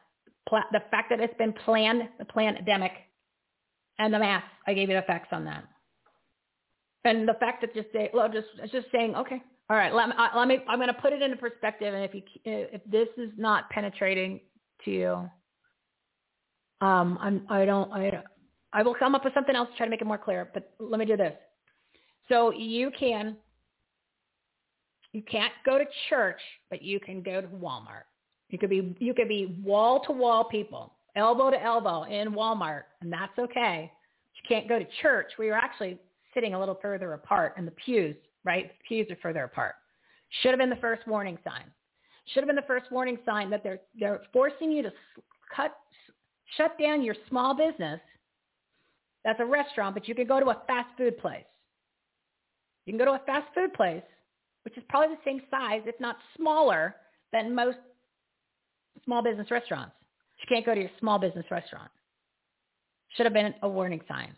Pla- the fact that it's been planned, the pandemic, and the math. I gave you the facts on that. And the fact that just say, well, just just saying, okay, all right, let me, let me I'm going to put it into perspective. And if you if this is not penetrating to you, um, I'm I don't I I will come up with something else to try to make it more clear. But let me do this. So you can you can't go to church, but you can go to Walmart. You could be you could be wall to wall people, elbow to elbow in Walmart, and that's okay. You can't go to church where you're actually sitting a little further apart in the pews, right? Pews are further apart. Should have been the first warning sign. Should have been the first warning sign that they're they're forcing you to cut shut down your small business. That's a restaurant, but you could go to a fast food place. You can go to a fast food place which is probably the same size, if not smaller, than most small business restaurants. You can't go to your small business restaurant. Should have been a warning sign.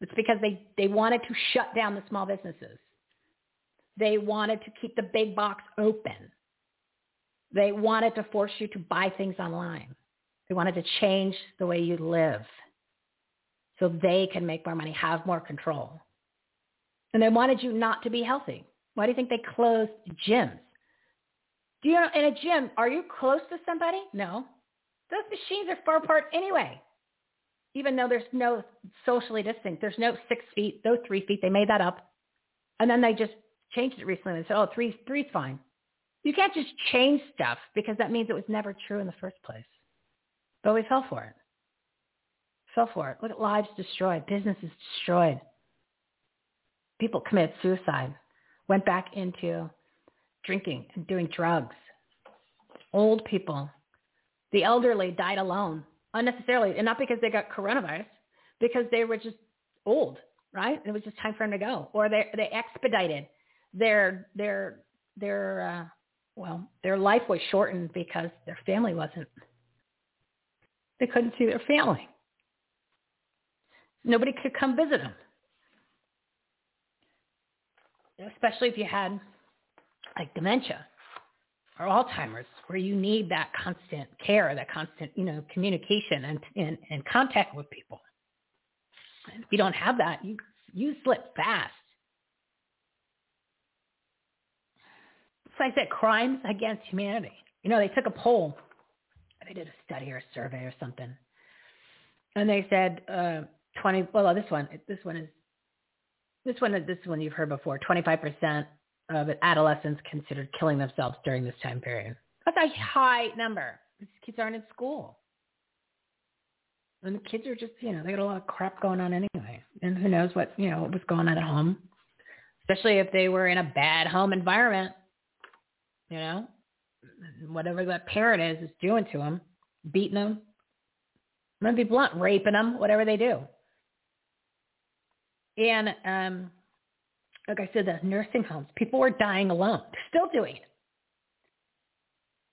It's because they, they wanted to shut down the small businesses. They wanted to keep the big box open. They wanted to force you to buy things online. They wanted to change the way you live so they can make more money, have more control. And they wanted you not to be healthy. Why do you think they closed gyms? Do you know in a gym, are you close to somebody? No. Those machines are far apart anyway. Even though there's no socially distant, there's no six feet, those three feet, they made that up. And then they just changed it recently and said, oh, three, three's fine. You can't just change stuff because that means it was never true in the first place. But we fell for it. Fell for it. Look at lives destroyed, businesses destroyed. People commit suicide went back into drinking and doing drugs. Old people, the elderly died alone unnecessarily, and not because they got coronavirus, because they were just old, right? It was just time for them to go, or they they expedited their their their uh, well their life was shortened because their family wasn't. They couldn't see their family. Nobody could come visit them especially if you had like dementia or Alzheimer's, where you need that constant care, that constant, you know, communication and, and, and contact with people. If you don't have that, you, you slip fast. So I said crimes against humanity. You know, they took a poll. They did a study or a survey or something. And they said uh, 20, well, this one, this one is this one, this one you've heard before. Twenty-five percent of adolescents considered killing themselves during this time period. That's a high number. These kids aren't in school, and the kids are just, you know, they got a lot of crap going on anyway. And who knows what, you know, what was going on at home, especially if they were in a bad home environment. You know, whatever that parent is is doing to them, beating them. I'm gonna be blunt, raping them, whatever they do. And um, like I said, the nursing homes, people were dying alone. They're still doing it.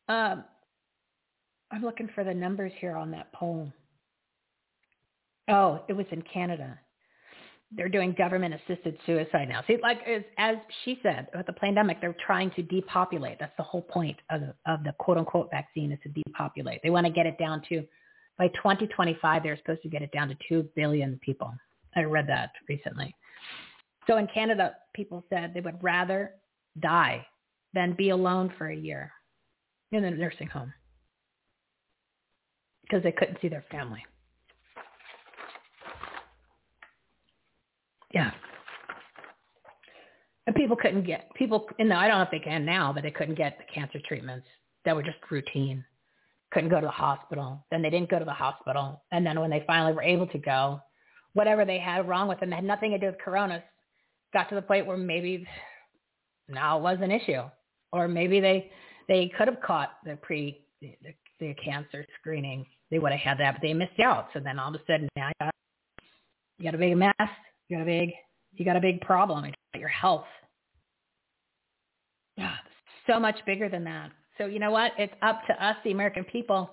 Um, I'm looking for the numbers here on that poll. Oh, it was in Canada. They're doing government-assisted suicide now. See, like as, as she said, with the pandemic, they're trying to depopulate. That's the whole point of the, of the quote-unquote vaccine is to depopulate. They want to get it down to, by 2025, they're supposed to get it down to 2 billion people. I read that recently. So in Canada, people said they would rather die than be alone for a year in a nursing home because they couldn't see their family. Yeah. And people couldn't get people. And no, I don't know if they can now, but they couldn't get the cancer treatments that were just routine. couldn't go to the hospital. Then they didn't go to the hospital. And then when they finally were able to go, whatever they had wrong with them had nothing to do with coronas. Got to the point where maybe now it was an issue, or maybe they they could have caught the pre the, the cancer screening. They would have had that, but they missed out. So then all of a sudden now you got a big mess. You got a big you got a big problem. It's your health. Yeah, so much bigger than that. So you know what? It's up to us, the American people,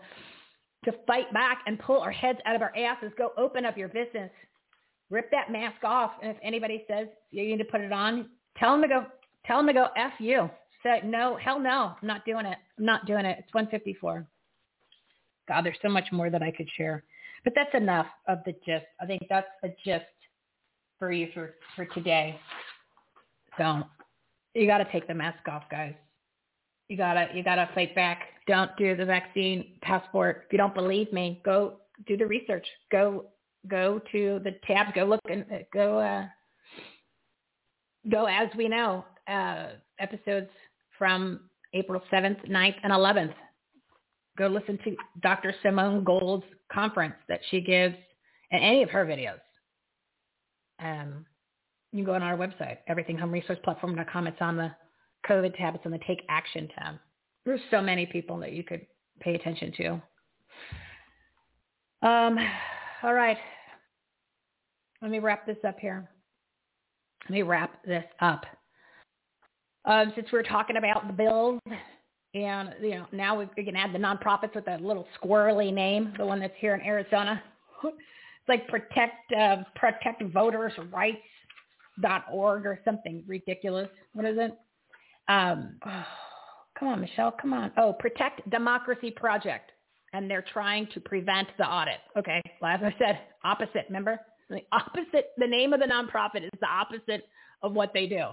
to fight back and pull our heads out of our asses. Go open up your business. Rip that mask off. And if anybody says you need to put it on, tell them to go. Tell them to go f you. Say no, hell no, I'm not doing it. I'm not doing it. It's 154. God, there's so much more that I could share, but that's enough of the gist. I think that's the gist for you for for today. So you got to take the mask off, guys. You gotta you gotta fight back. Don't do the vaccine passport. If you don't believe me, go do the research. Go go to the tabs. Go look and go uh, go as we know uh, episodes from April seventh, 9th, and eleventh. Go listen to Dr. Simone Gold's conference that she gives and any of her videos. Um, you can go on our website, everythinghomeresourceplatform.com. It's on the COVID tab. It's on the Take Action tab. There's so many people that you could pay attention to. Um, all right. Let me wrap this up here. Let me wrap this up. Um, since we're talking about the bills, and you know now we, we can add the nonprofits with that little squirrely name, the one that's here in Arizona. like protect uh, protect voters rights dot org or something ridiculous. What is it? Um, oh, come on, Michele, come on. Oh, Protect Democracy Project. And they're trying to prevent the audit. Okay. Well, as I said, opposite, remember? The opposite, the name of the nonprofit is the opposite of what they do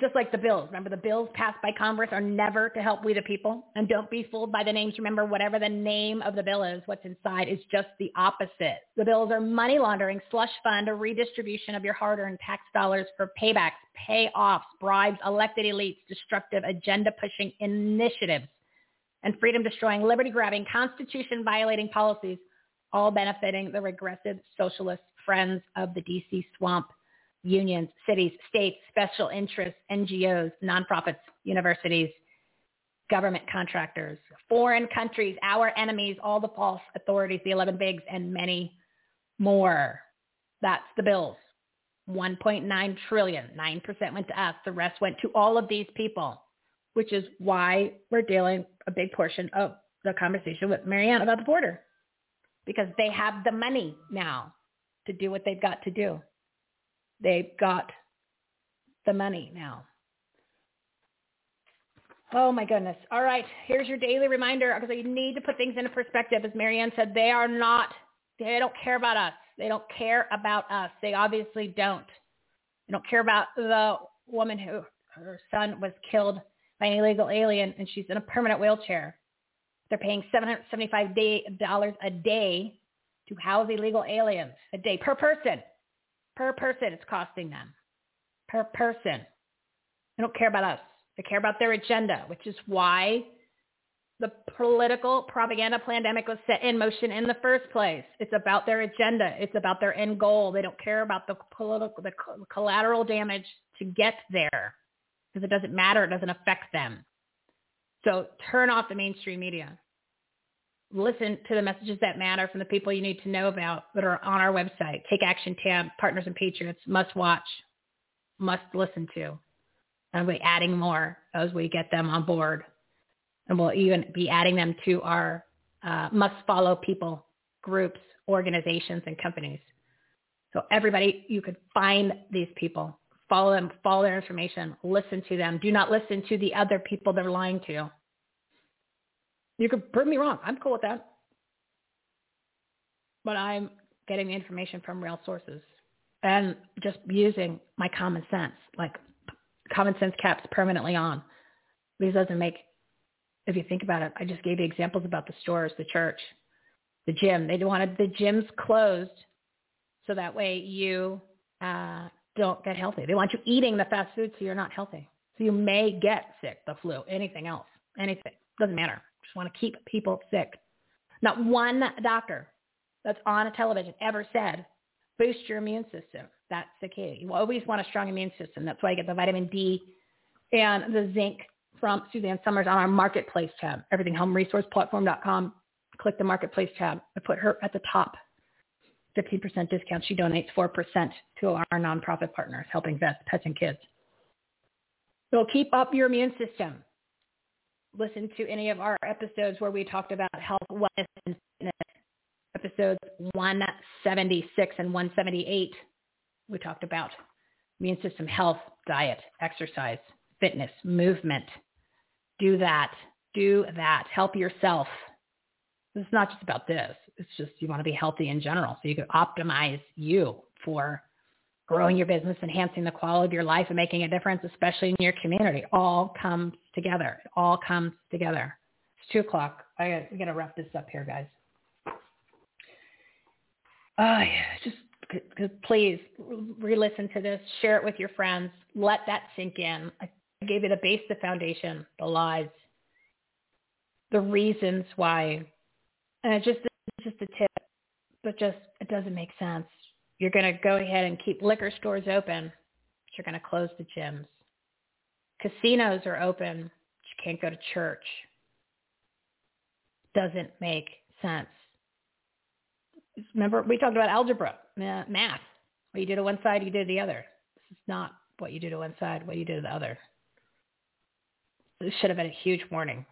just like the bills. Remember, the bills passed by Congress are never to help we the people. And don't be fooled by the names. Remember, whatever the name of the bill is, what's inside is just the opposite. The bills are money laundering, slush fund, a redistribution of your hard-earned tax dollars for paybacks, payoffs, bribes, elected elites, destructive agenda-pushing initiatives, and freedom-destroying, liberty-grabbing, constitution-violating policies, all benefiting the regressive socialist friends of the D.C. swamp unions, cities, states, special interests, NGOs, nonprofits, universities, government contractors, foreign countries, our enemies, all the false authorities, the 11 bigs, and many more. That's the bills. 1.9 trillion, 9% went to us. The rest went to all of these people, which is why we're dealing a big portion of the conversation with Mary Ann about the border because they have the money now to do what they've got to do. They've got the money now. Oh my goodness. All right. Here's your daily reminder because you need to put things into perspective. As Mary Ann said, they are not, they don't care about us. They don't care about us. They obviously don't. They don't care about the woman who her son was killed by an illegal alien and she's in a permanent wheelchair. They're paying $775 a day to house illegal aliens a day per person per person it's costing them. Per person. They don't care about us. They care about their agenda, which is why the political propaganda pandemic was set in motion in the first place. It's about their agenda. It's about their end goal. They don't care about the political, the collateral damage to get there because it doesn't matter. It doesn't affect them. So turn off the mainstream media listen to the messages that matter from the people you need to know about that are on our website. Take Action tab, Partners and Patriots, must watch, must listen to. And we'll be adding more as we get them on board. And we'll even be adding them to our uh, must follow people, groups, organizations, and companies. So everybody, you could find these people, follow them, follow their information, listen to them. Do not listen to the other people they're lying to. You could prove me wrong. I'm cool with that. But I'm getting the information from real sources and just using my common sense, like common sense caps permanently on. These doesn't make, if you think about it, I just gave you examples about the stores, the church, the gym. They wanted the gyms closed so that way you uh, don't get healthy. They want you eating the fast food so you're not healthy. So you may get sick, the flu, anything else, anything. Doesn't matter Just want to keep people sick. Not one doctor that's on a television ever said, boost your immune system. That's the key. You always want a strong immune system. That's why I get the vitamin D and the zinc from Suzanne Somers on our marketplace tab, everythinghomeresourceplatform.com. Click the marketplace tab. I put her at the top. 15% discount. She donates 4% to our nonprofit partners, helping vets, pets, and kids. So keep up your immune system. Listen to any of our episodes where we talked about health, wellness, and fitness. Episodes 176 and 178, we talked about immune system health, diet, exercise, fitness, movement. Do that. Do that. Help yourself. It's not just about this. It's just you want to be healthy in general. So you can optimize you for growing your business, enhancing the quality of your life, and making a difference, especially in your community. All comes together. It all comes together. It's two o'clock. I got to wrap this up here, guys. Ah, yeah. Just please re-listen to this. Share it with your friends. Let that sink in. I gave you the base, the foundation, the lies, the reasons why. And it just it's just a tip, but just it doesn't make sense. You're going to go ahead and keep liquor stores open, but you're going to close the gyms. Casinos are open, but you can't go to church. Doesn't make sense. Remember, we talked about algebra, math. What you do to one side, you do to the other. This is not what you do to one side, what you do to the other. This should have been a huge warning.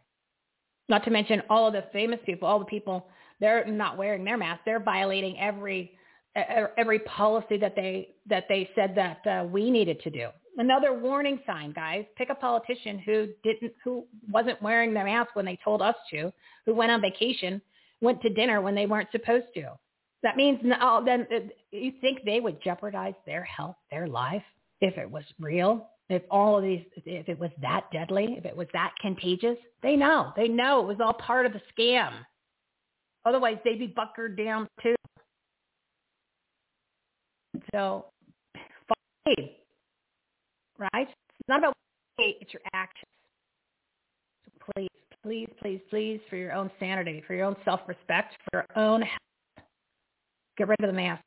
Not to mention all of the famous people, all the people, they're not wearing their mask. They're violating every every policy that they that they said that uh, we needed to do. Another warning sign, guys. Pick a politician who didn't who wasn't wearing their mask when they told us to, who went on vacation, went to dinner when they weren't supposed to. That means no, then uh, you think they would jeopardize their health, their life if it was real? If all of these, if it was that deadly, if it was that contagious, they know. They know it was all part of the scam. Otherwise, they'd be buckered down too. So, right? It's not about hate, it's your actions. So please, please, please, please, for your own sanity, for your own self-respect, for your own health, get rid of the mask.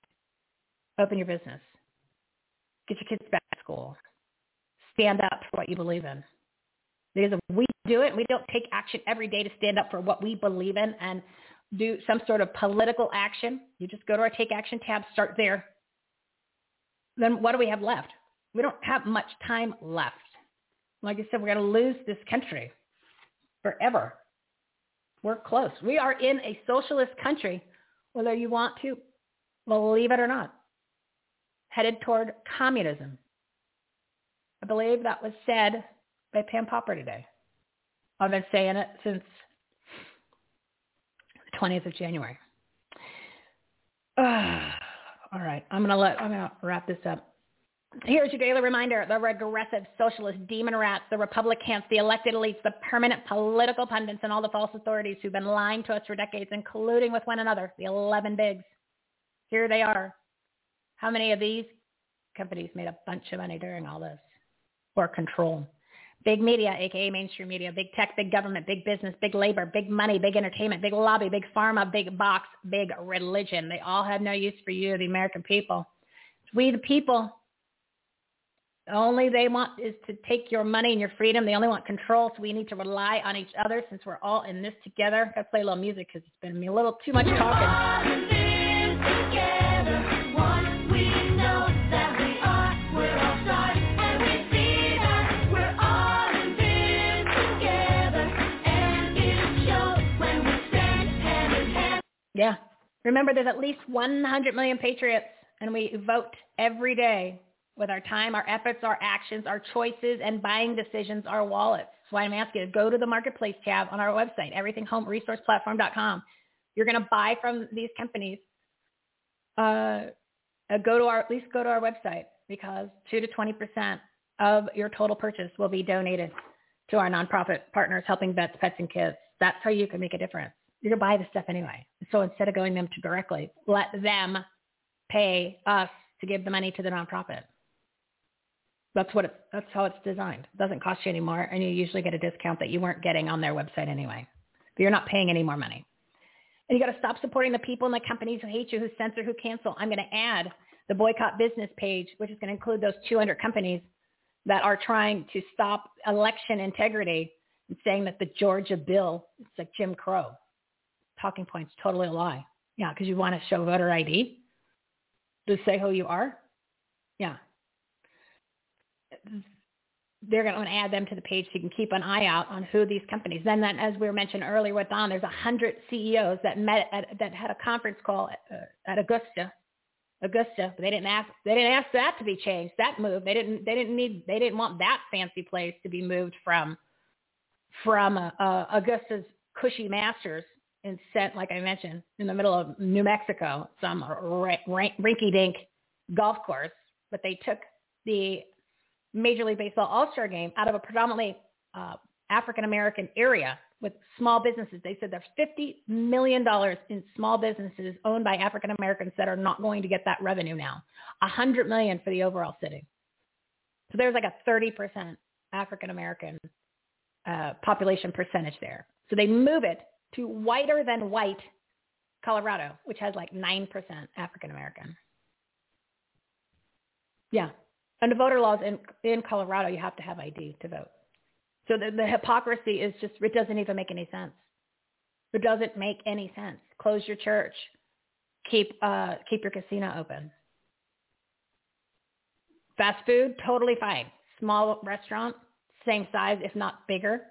Open your business. Get your kids back to school. Stand up for what you believe in. Because if we do it, we don't take action every day to stand up for what we believe in and do some sort of political action. You just go to our Take Action tab, start there. Then what do we have left? We don't have much time left. Like I said, we're going to lose this country forever. We're close. We are in a socialist country, whether you want to believe it or not, headed toward communism. I believe that was said by Pam Popper today. I've been saying it since the 20th of January. right, I'm gonna let I'm gonna wrap this up. Here's your daily reminder. The regressive socialist demon rats, the Republicans, the elected elites, the permanent political pundits, and all the false authorities who've been lying to us for decades, including with one another, the 11 bigs. Here they are. How many of these companies made a bunch of money during all this? Or control? Big media, aka mainstream media, big tech, big government, big business, big labor, big money, big entertainment, big lobby, big pharma, big box, big religion. They all have no use for you, the American people. We the people. Only they want is to take your money and your freedom. They only want control, so we need to rely on each other since we're all in this together. Gotta play a little music because it's been a little too much talking. Yeah. Remember, there's at least 100 million patriots, and we vote every day with our time, our efforts, our actions, our choices, and buying decisions, our wallets. That's why I'm asking you to go to the marketplace tab on our website, everythinghomeresourceplatform.com. You're going to buy from these companies. Uh, uh, go to our at least go to our website because two to 20 percent of your total purchase will be donated to our nonprofit partners helping vets, pets, and kids. That's how you can make a difference you're going to buy the stuff anyway. So instead of going them to directly, let them pay us to give the money to the nonprofit. That's what it, that's how it's designed. It doesn't cost you any more, and you usually get a discount that you weren't getting on their website anyway. but you're not paying any more money. And you got to stop supporting the people and the companies who hate you, who censor, who cancel. I'm going to add the boycott business page, which is going to include those 200 companies that are trying to stop election integrity and saying that the Georgia bill is like Jim Crow. Talking points, totally a lie. Yeah, because you want to show voter ID to say who you are. Yeah. They're going to add them to the page so you can keep an eye out on who these companies. Then, then as we were mentioned earlier with Don, there's a hundred CEOs that met at, that had a conference call at, uh, at Augusta Augusta. But they didn't ask they didn't ask that to be changed. That move. They didn't they didn't need they didn't want that fancy place to be moved from from uh, uh, Augusta's cushy masters and sent like I mentioned in the middle of New Mexico, some rinky dink golf course. But they took the Major League Baseball All Star game out of a predominantly uh, African American area with small businesses. They said there's $50 million in small businesses owned by African Americans that are not going to get that revenue now. 100 million for the overall city. So there's like a 30% African American uh, population percentage there. So they move it to whiter than white Colorado, which has like 9% African American. Yeah. Under voter laws in, in Colorado, you have to have ID to vote. So the, the hypocrisy is just, it doesn't even make any sense. It doesn't make any sense. Close your church. Keep, uh, keep your casino open. Fast food, totally fine. Small restaurant, same size, if not bigger,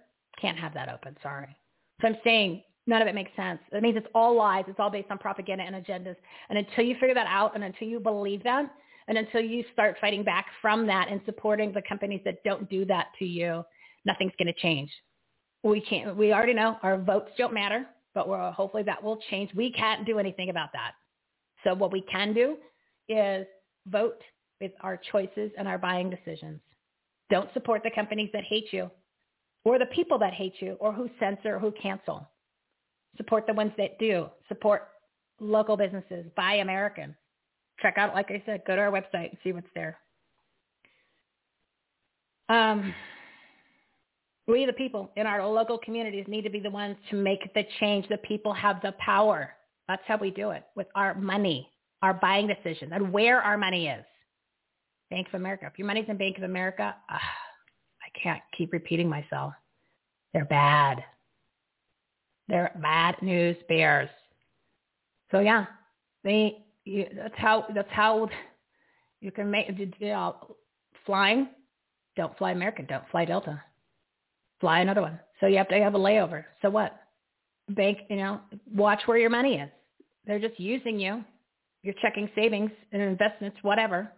can't have that open. Sorry. So I'm saying none of it makes sense. It means it's all lies. It's all based on propaganda and agendas. And until you figure that out and until you believe that, and until you start fighting back from that and supporting the companies that don't do that to you, nothing's going to change. We can't. We already know our votes don't matter, but we're, hopefully that will change. We can't do anything about that. So what we can do is vote with our choices and our buying decisions. Don't support the companies that hate you or the people that hate you or who censor or who cancel. Support the ones that do. Support local businesses. Buy American. Check out, like I said, go to our website and see what's there. Um, we, the people in our local communities, need to be the ones to make the change. The people have the power. That's how we do it with our money, our buying decisions, and where our money is. Bank of America. If your money's in Bank of America, uh, I can't keep repeating myself. They're bad. They're bad news bears. So yeah, they. You, that's how. That's how you can make. You know, flying. Don't fly American. Don't fly Delta fly another one. So you have to have a layover. So what? Bank, you know, watch where your money is. They're just using you. You're checking savings and investments, whatever.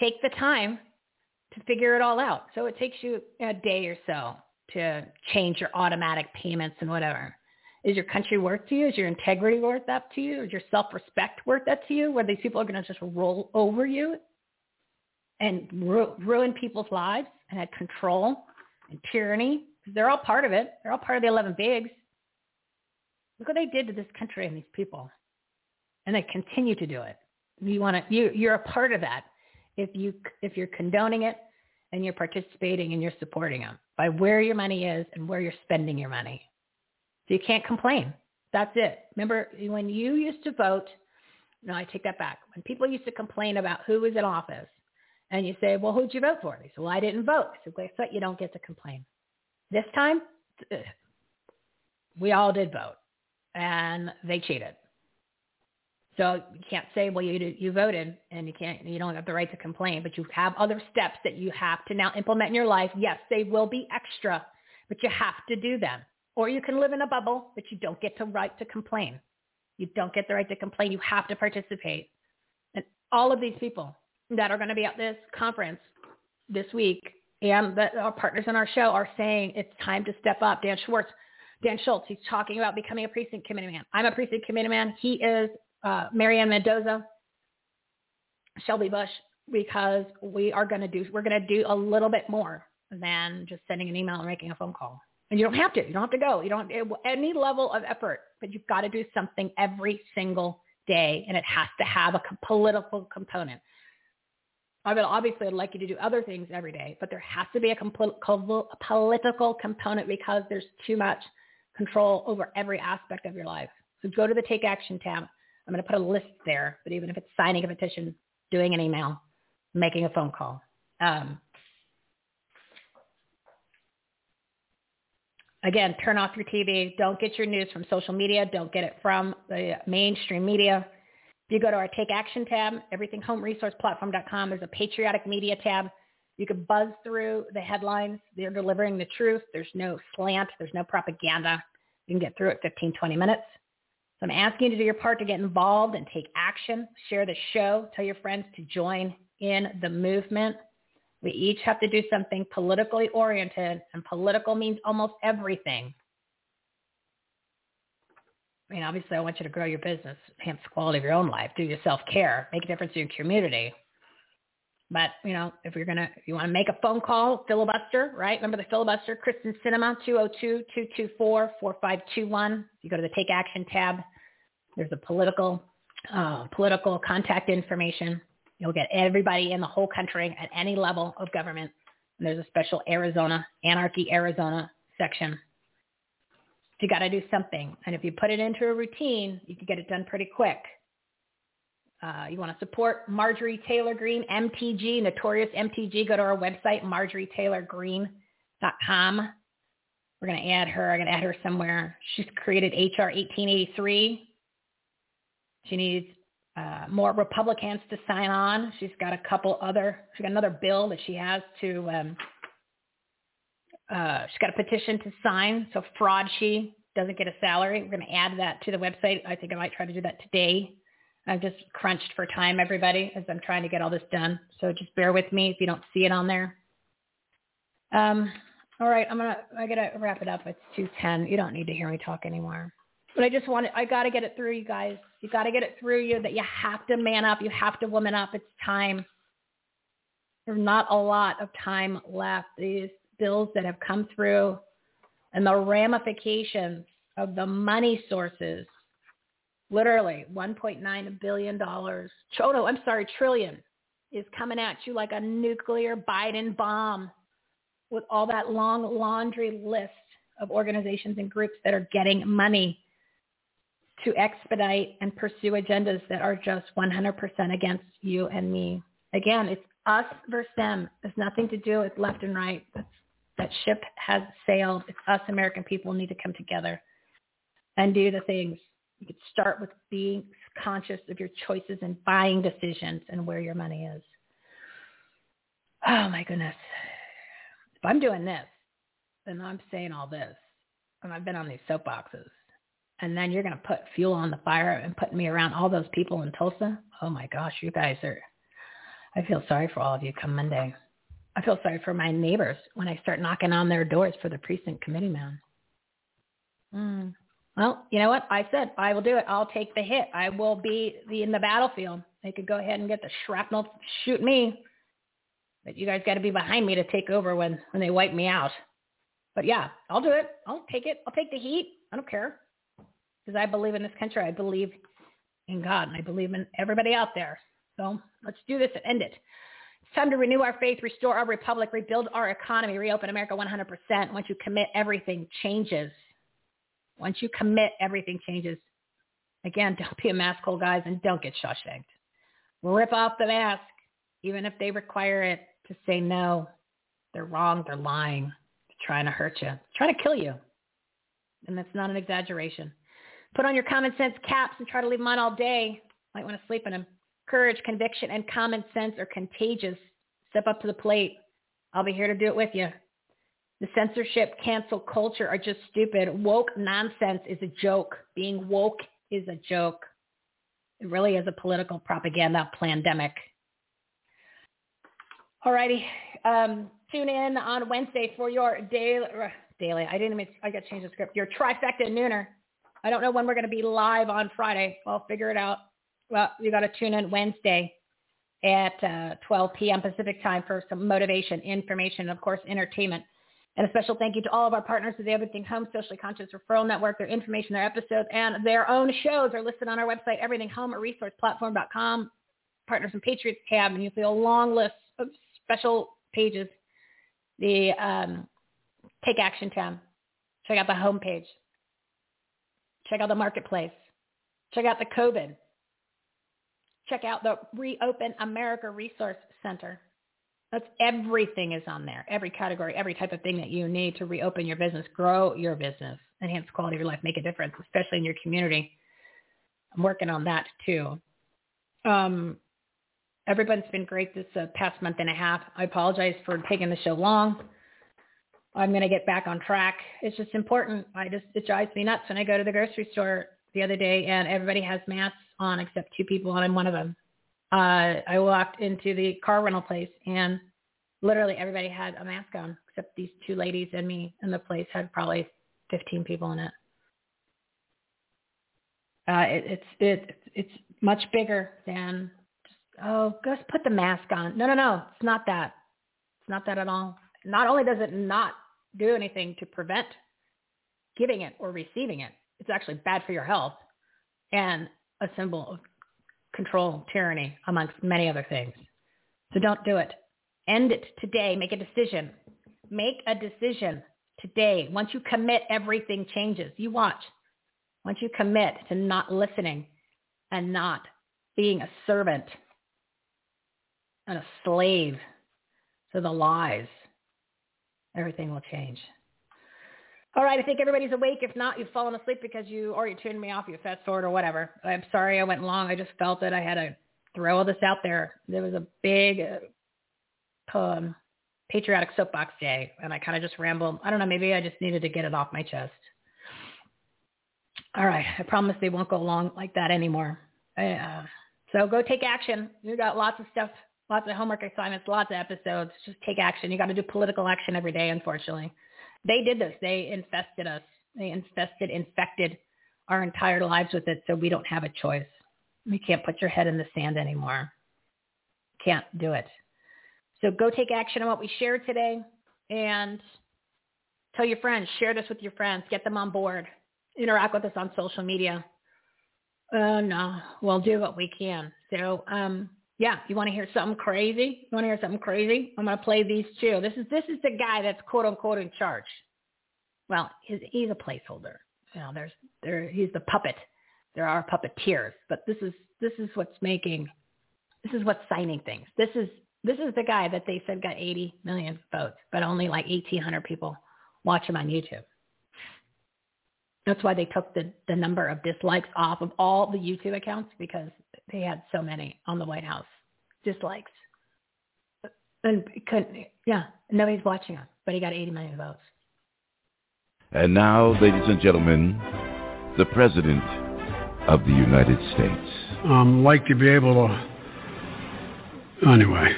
Take the time to figure it all out. So it takes you a day or so to change your automatic payments and whatever. Is your country worth to you? Is your integrity worth that to you? Is your self-respect worth that to you? Where these people are going to just roll over you and ru- ruin people's lives and have control and tyranny. Because They're all part of it. They're all part of the 11 bigs. Look what they did to this country and these people. And they continue to do it. You want to, you, you're a part of that if you, if you're condoning it and you're participating and you're supporting them by where your money is and where you're spending your money. So you can't complain. That's it. Remember when you used to vote, no, I take that back. When people used to complain about who was in office, and you say, well, who'd you vote for? They say, well, I didn't vote. So I said, guess what? You don't get to complain. This time, we all did vote, and they cheated. So you can't say, well, you you voted, and you can't, you don't have the right to complain, but you have other steps that you have to now implement in your life. Yes, they will be extra, but you have to do them. Or you can live in a bubble, but you don't get the right to complain. You don't get the right to complain. You have to participate. And all of these people, that are going to be at this conference this week and that our partners in our show are saying it's time to step up. Dan Schwartz, Dan Schultz, he's talking about becoming a precinct committee man. I'm a precinct committee man. He is uh, Mary Ann Mendoza, Shelby Busch, because we are going to do, we're going to do a little bit more than just sending an email and making a phone call. And you don't have to. You don't have to go. You don't have any level of effort, but you've got to do something every single day, and it has to have a political component. I mean, obviously, I'd like you to do other things every day, but there has to be a political component because there's too much control over every aspect of your life. So go to the Take Action tab. I'm going to put a list there, but even if it's signing a petition, doing an email, making a phone call. Um, again, turn off your TV. Don't get your news from social media. Don't get it from the mainstream media. If you go to our Take Action tab, everythinghomeresourceplatform.com, there's a patriotic media tab. You can buzz through the headlines. They're delivering the truth. There's no slant. There's no propaganda. You can get through it 15, 20 minutes. So I'm asking you to do your part to get involved and take action. Share the show. Tell your friends to join in the movement. We each have to do something politically oriented, and political means almost everything. I mean, obviously, I want you to grow your business, enhance the quality of your own life, do your self-care, make a difference in your community. But, you know, if you're to, if you want to make a phone call, filibuster, right? Remember the filibuster, Kyrsten Sinema, 202-224-4521. You go to the Take Action tab. There's a political, uh, political contact information. You'll get everybody in the whole country at any level of government. And there's a special Arizona, Anarchy Arizona section. You got to do something. And if you put it into a routine, you can get it done pretty quick. Uh, you want to support Marjorie Taylor Greene, MTG, Notorious MTG. Go to our website, marjorietaylorgreene.com. We're going to add her. I'm going to add her somewhere. She's created HR 1883. She needs uh, more Republicans to sign on. She's got a couple other, she's got another bill that she has to, um, uh, she's got a petition to sign. So fraud she doesn't get a salary. We're going to add that to the website. I think I might try to do that today. I've just crunched for time, everybody, as I'm trying to get all this done. So just bear with me if you don't see it on there. Um, all right, I'm gonna I gotta wrap it up. It's two ten. You don't need to hear me talk anymore. But I just want to, I gotta get it through you guys. You gotta get it through you that you have to man up. You have to woman up. It's time. There's not a lot of time left. These bills that have come through and the ramifications of the money sources literally 1.9 billion dollars. No, I'm sorry, trillion is coming at you like a nuclear Biden bomb with all that long laundry list of organizations and groups that are getting money to expedite and pursue agendas that are just 100% against you and me. Again, it's us versus them. It's nothing to do with left and right. That's, that ship has sailed. It's us American people need to come together and do the things you could start with being conscious of your choices and buying decisions and where your money is. Oh my goodness. If I'm doing this, then I'm saying all this, and I've been on these soapboxes, and then you're going to put fuel on the fire and put me around all those people in Tulsa. Oh my gosh, you guys are, I feel sorry for all of you come Monday. I feel sorry for my neighbors when I start knocking on their doors for the precinct committee man. Mm. Well, you know what? I said I will do it. I'll take the hit. I will be the, in the battlefield. They could go ahead and get the shrapnel, shoot me. But you guys got to be behind me to take over when, when they wipe me out. But yeah, I'll do it. I'll take it. I'll take the heat. I don't care. Because I believe in this country. I believe in God. And I believe in everybody out there. So let's do this and end it. It's time to renew our faith, restore our republic, rebuild our economy, reopen America 100%. Once you commit, everything changes. Once you commit, everything changes. Again, don't be a mask hole, guys, and don't get Shawshanked. Rip off the mask, even if they require it to say no. They're wrong. They're lying. They're trying to hurt you. They're trying to kill you. And that's not an exaggeration. Put on your common sense caps and try to leave them on all day. Might want to sleep in them. Courage, conviction, and common sense are contagious. Step up to the plate. I'll be here to do it with you. The censorship, cancel culture are just stupid. Woke nonsense is a joke. Being woke is a joke. It really is a political propaganda pandemic. Alrighty. Um, tune in on Wednesday for your daily, daily. I didn't even, I got to change the script. Your trifecta nooner. I don't know when we're going to be live on Friday. I'll figure it out. Well, you got to tune in Wednesday at uh, 12 p.m. Pacific time for some motivation, information, and of course, entertainment. And a special thank you to all of our partners at the Everything Home Socially Conscious Referral Network. Their information, their episodes, and their own shows are listed on our website, everythinghome.resourceplatform.com. Partners and Patriots tab, and you'll see a long list of special pages. The um, Take Action tab. Check out the home page. Check out the marketplace. Check out the COVID. Check out the Reopen America Resource Center. That's everything is on there. Every category, every type of thing that you need to reopen your business, grow your business, enhance the quality of your life, make a difference, especially in your community. I'm working on that too. Um, everyone's been great this uh, past month and a half. I apologize for taking the show long. I'm going to get back on track. It's just important. I just it drives me nuts when I go to the grocery store the other day and everybody has masks on except two people and I'm one of them. Uh, I walked into the car rental place and literally everybody had a mask on except these two ladies and me and the place had probably 15 people in it. Uh, it it's it, it's much bigger than just oh just put the mask on. No no no, it's not that. It's not that at all. Not only does it not do anything to prevent giving it or receiving it, it's actually bad for your health and a symbol of control, tyranny, amongst many other things. So don't do it. End it today. Make a decision. Make a decision today. Once you commit, everything changes. You watch. Once you commit to not listening and not being a servant and a slave to the lies, everything will change. All right, I think everybody's awake. If not, you've fallen asleep because you or you tuned me off, you fast forward or whatever. I'm sorry I went long. I just felt that I had to throw all this out there. There was a big uh, um, patriotic soapbox day, and I kind of just rambled. I don't know. Maybe I just needed to get it off my chest. All right, I promise they won't go long like that anymore. Uh, so go take action. You've got lots of stuff, lots of homework assignments, lots of episodes. Just take action. You got to do political action every day, unfortunately. They did this. They infested us. They infested, infected our entire lives with it, so we don't have a choice. You can't put your head in the sand anymore. Can't do it. So go take action on what we shared today and tell your friends, share this with your friends, get them on board, interact with us on social media. Uh, no, we'll do what we can. So, um, yeah, you want to hear something crazy? You want to hear something crazy? I'm going to play these two. This is this is the guy that's quote unquote in charge. Well, he's, he's a placeholder. You know, there's there he's the puppet. There are puppeteers, but this is this is what's making this is what's signing things. This is this is the guy that they said got 80 million votes, but only like 1,800 people watch him on YouTube. That's why they took the, the number of dislikes off of all the YouTube accounts because they had so many on the White House dislikes. And couldn't, yeah, nobody's watching him, but he got 80 million votes. And now, ladies and gentlemen, the President of the United States. Um, like to be able to, anyway.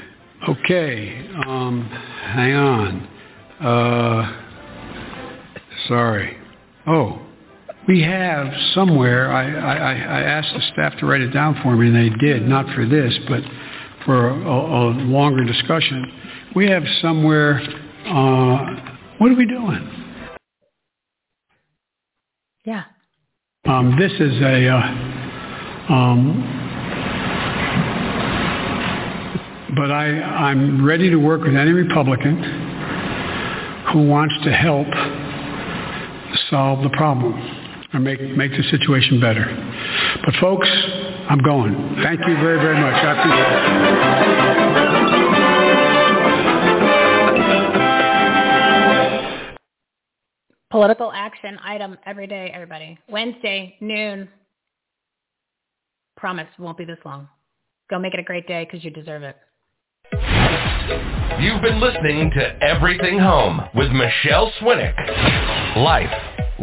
Okay, um, hang on. Uh, sorry. Oh, we have somewhere, I, I, I asked the staff to write it down for me, and they did, not for this, but for a, a longer discussion. We have somewhere, uh, what are we doing? Yeah. Um, this is a, uh, um, but I, I'm ready to work with any Republican who wants to help solve the problem or make, make the situation better. But folks, I'm going. Thank you very, very much. I appreciate it. Political action item every day, everybody. Wednesday, noon. Promise won't be this long. Go make it a great day because you deserve it. You've been listening to Everything Home with Michele Swinick. Life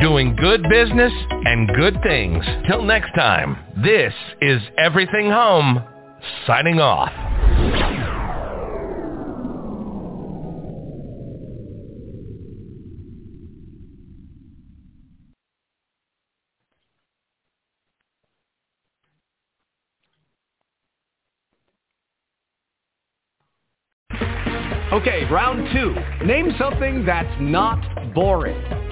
doing good business and good things. Till next time, this is Everything Home signing off. Okay, round two. Name something that's not boring.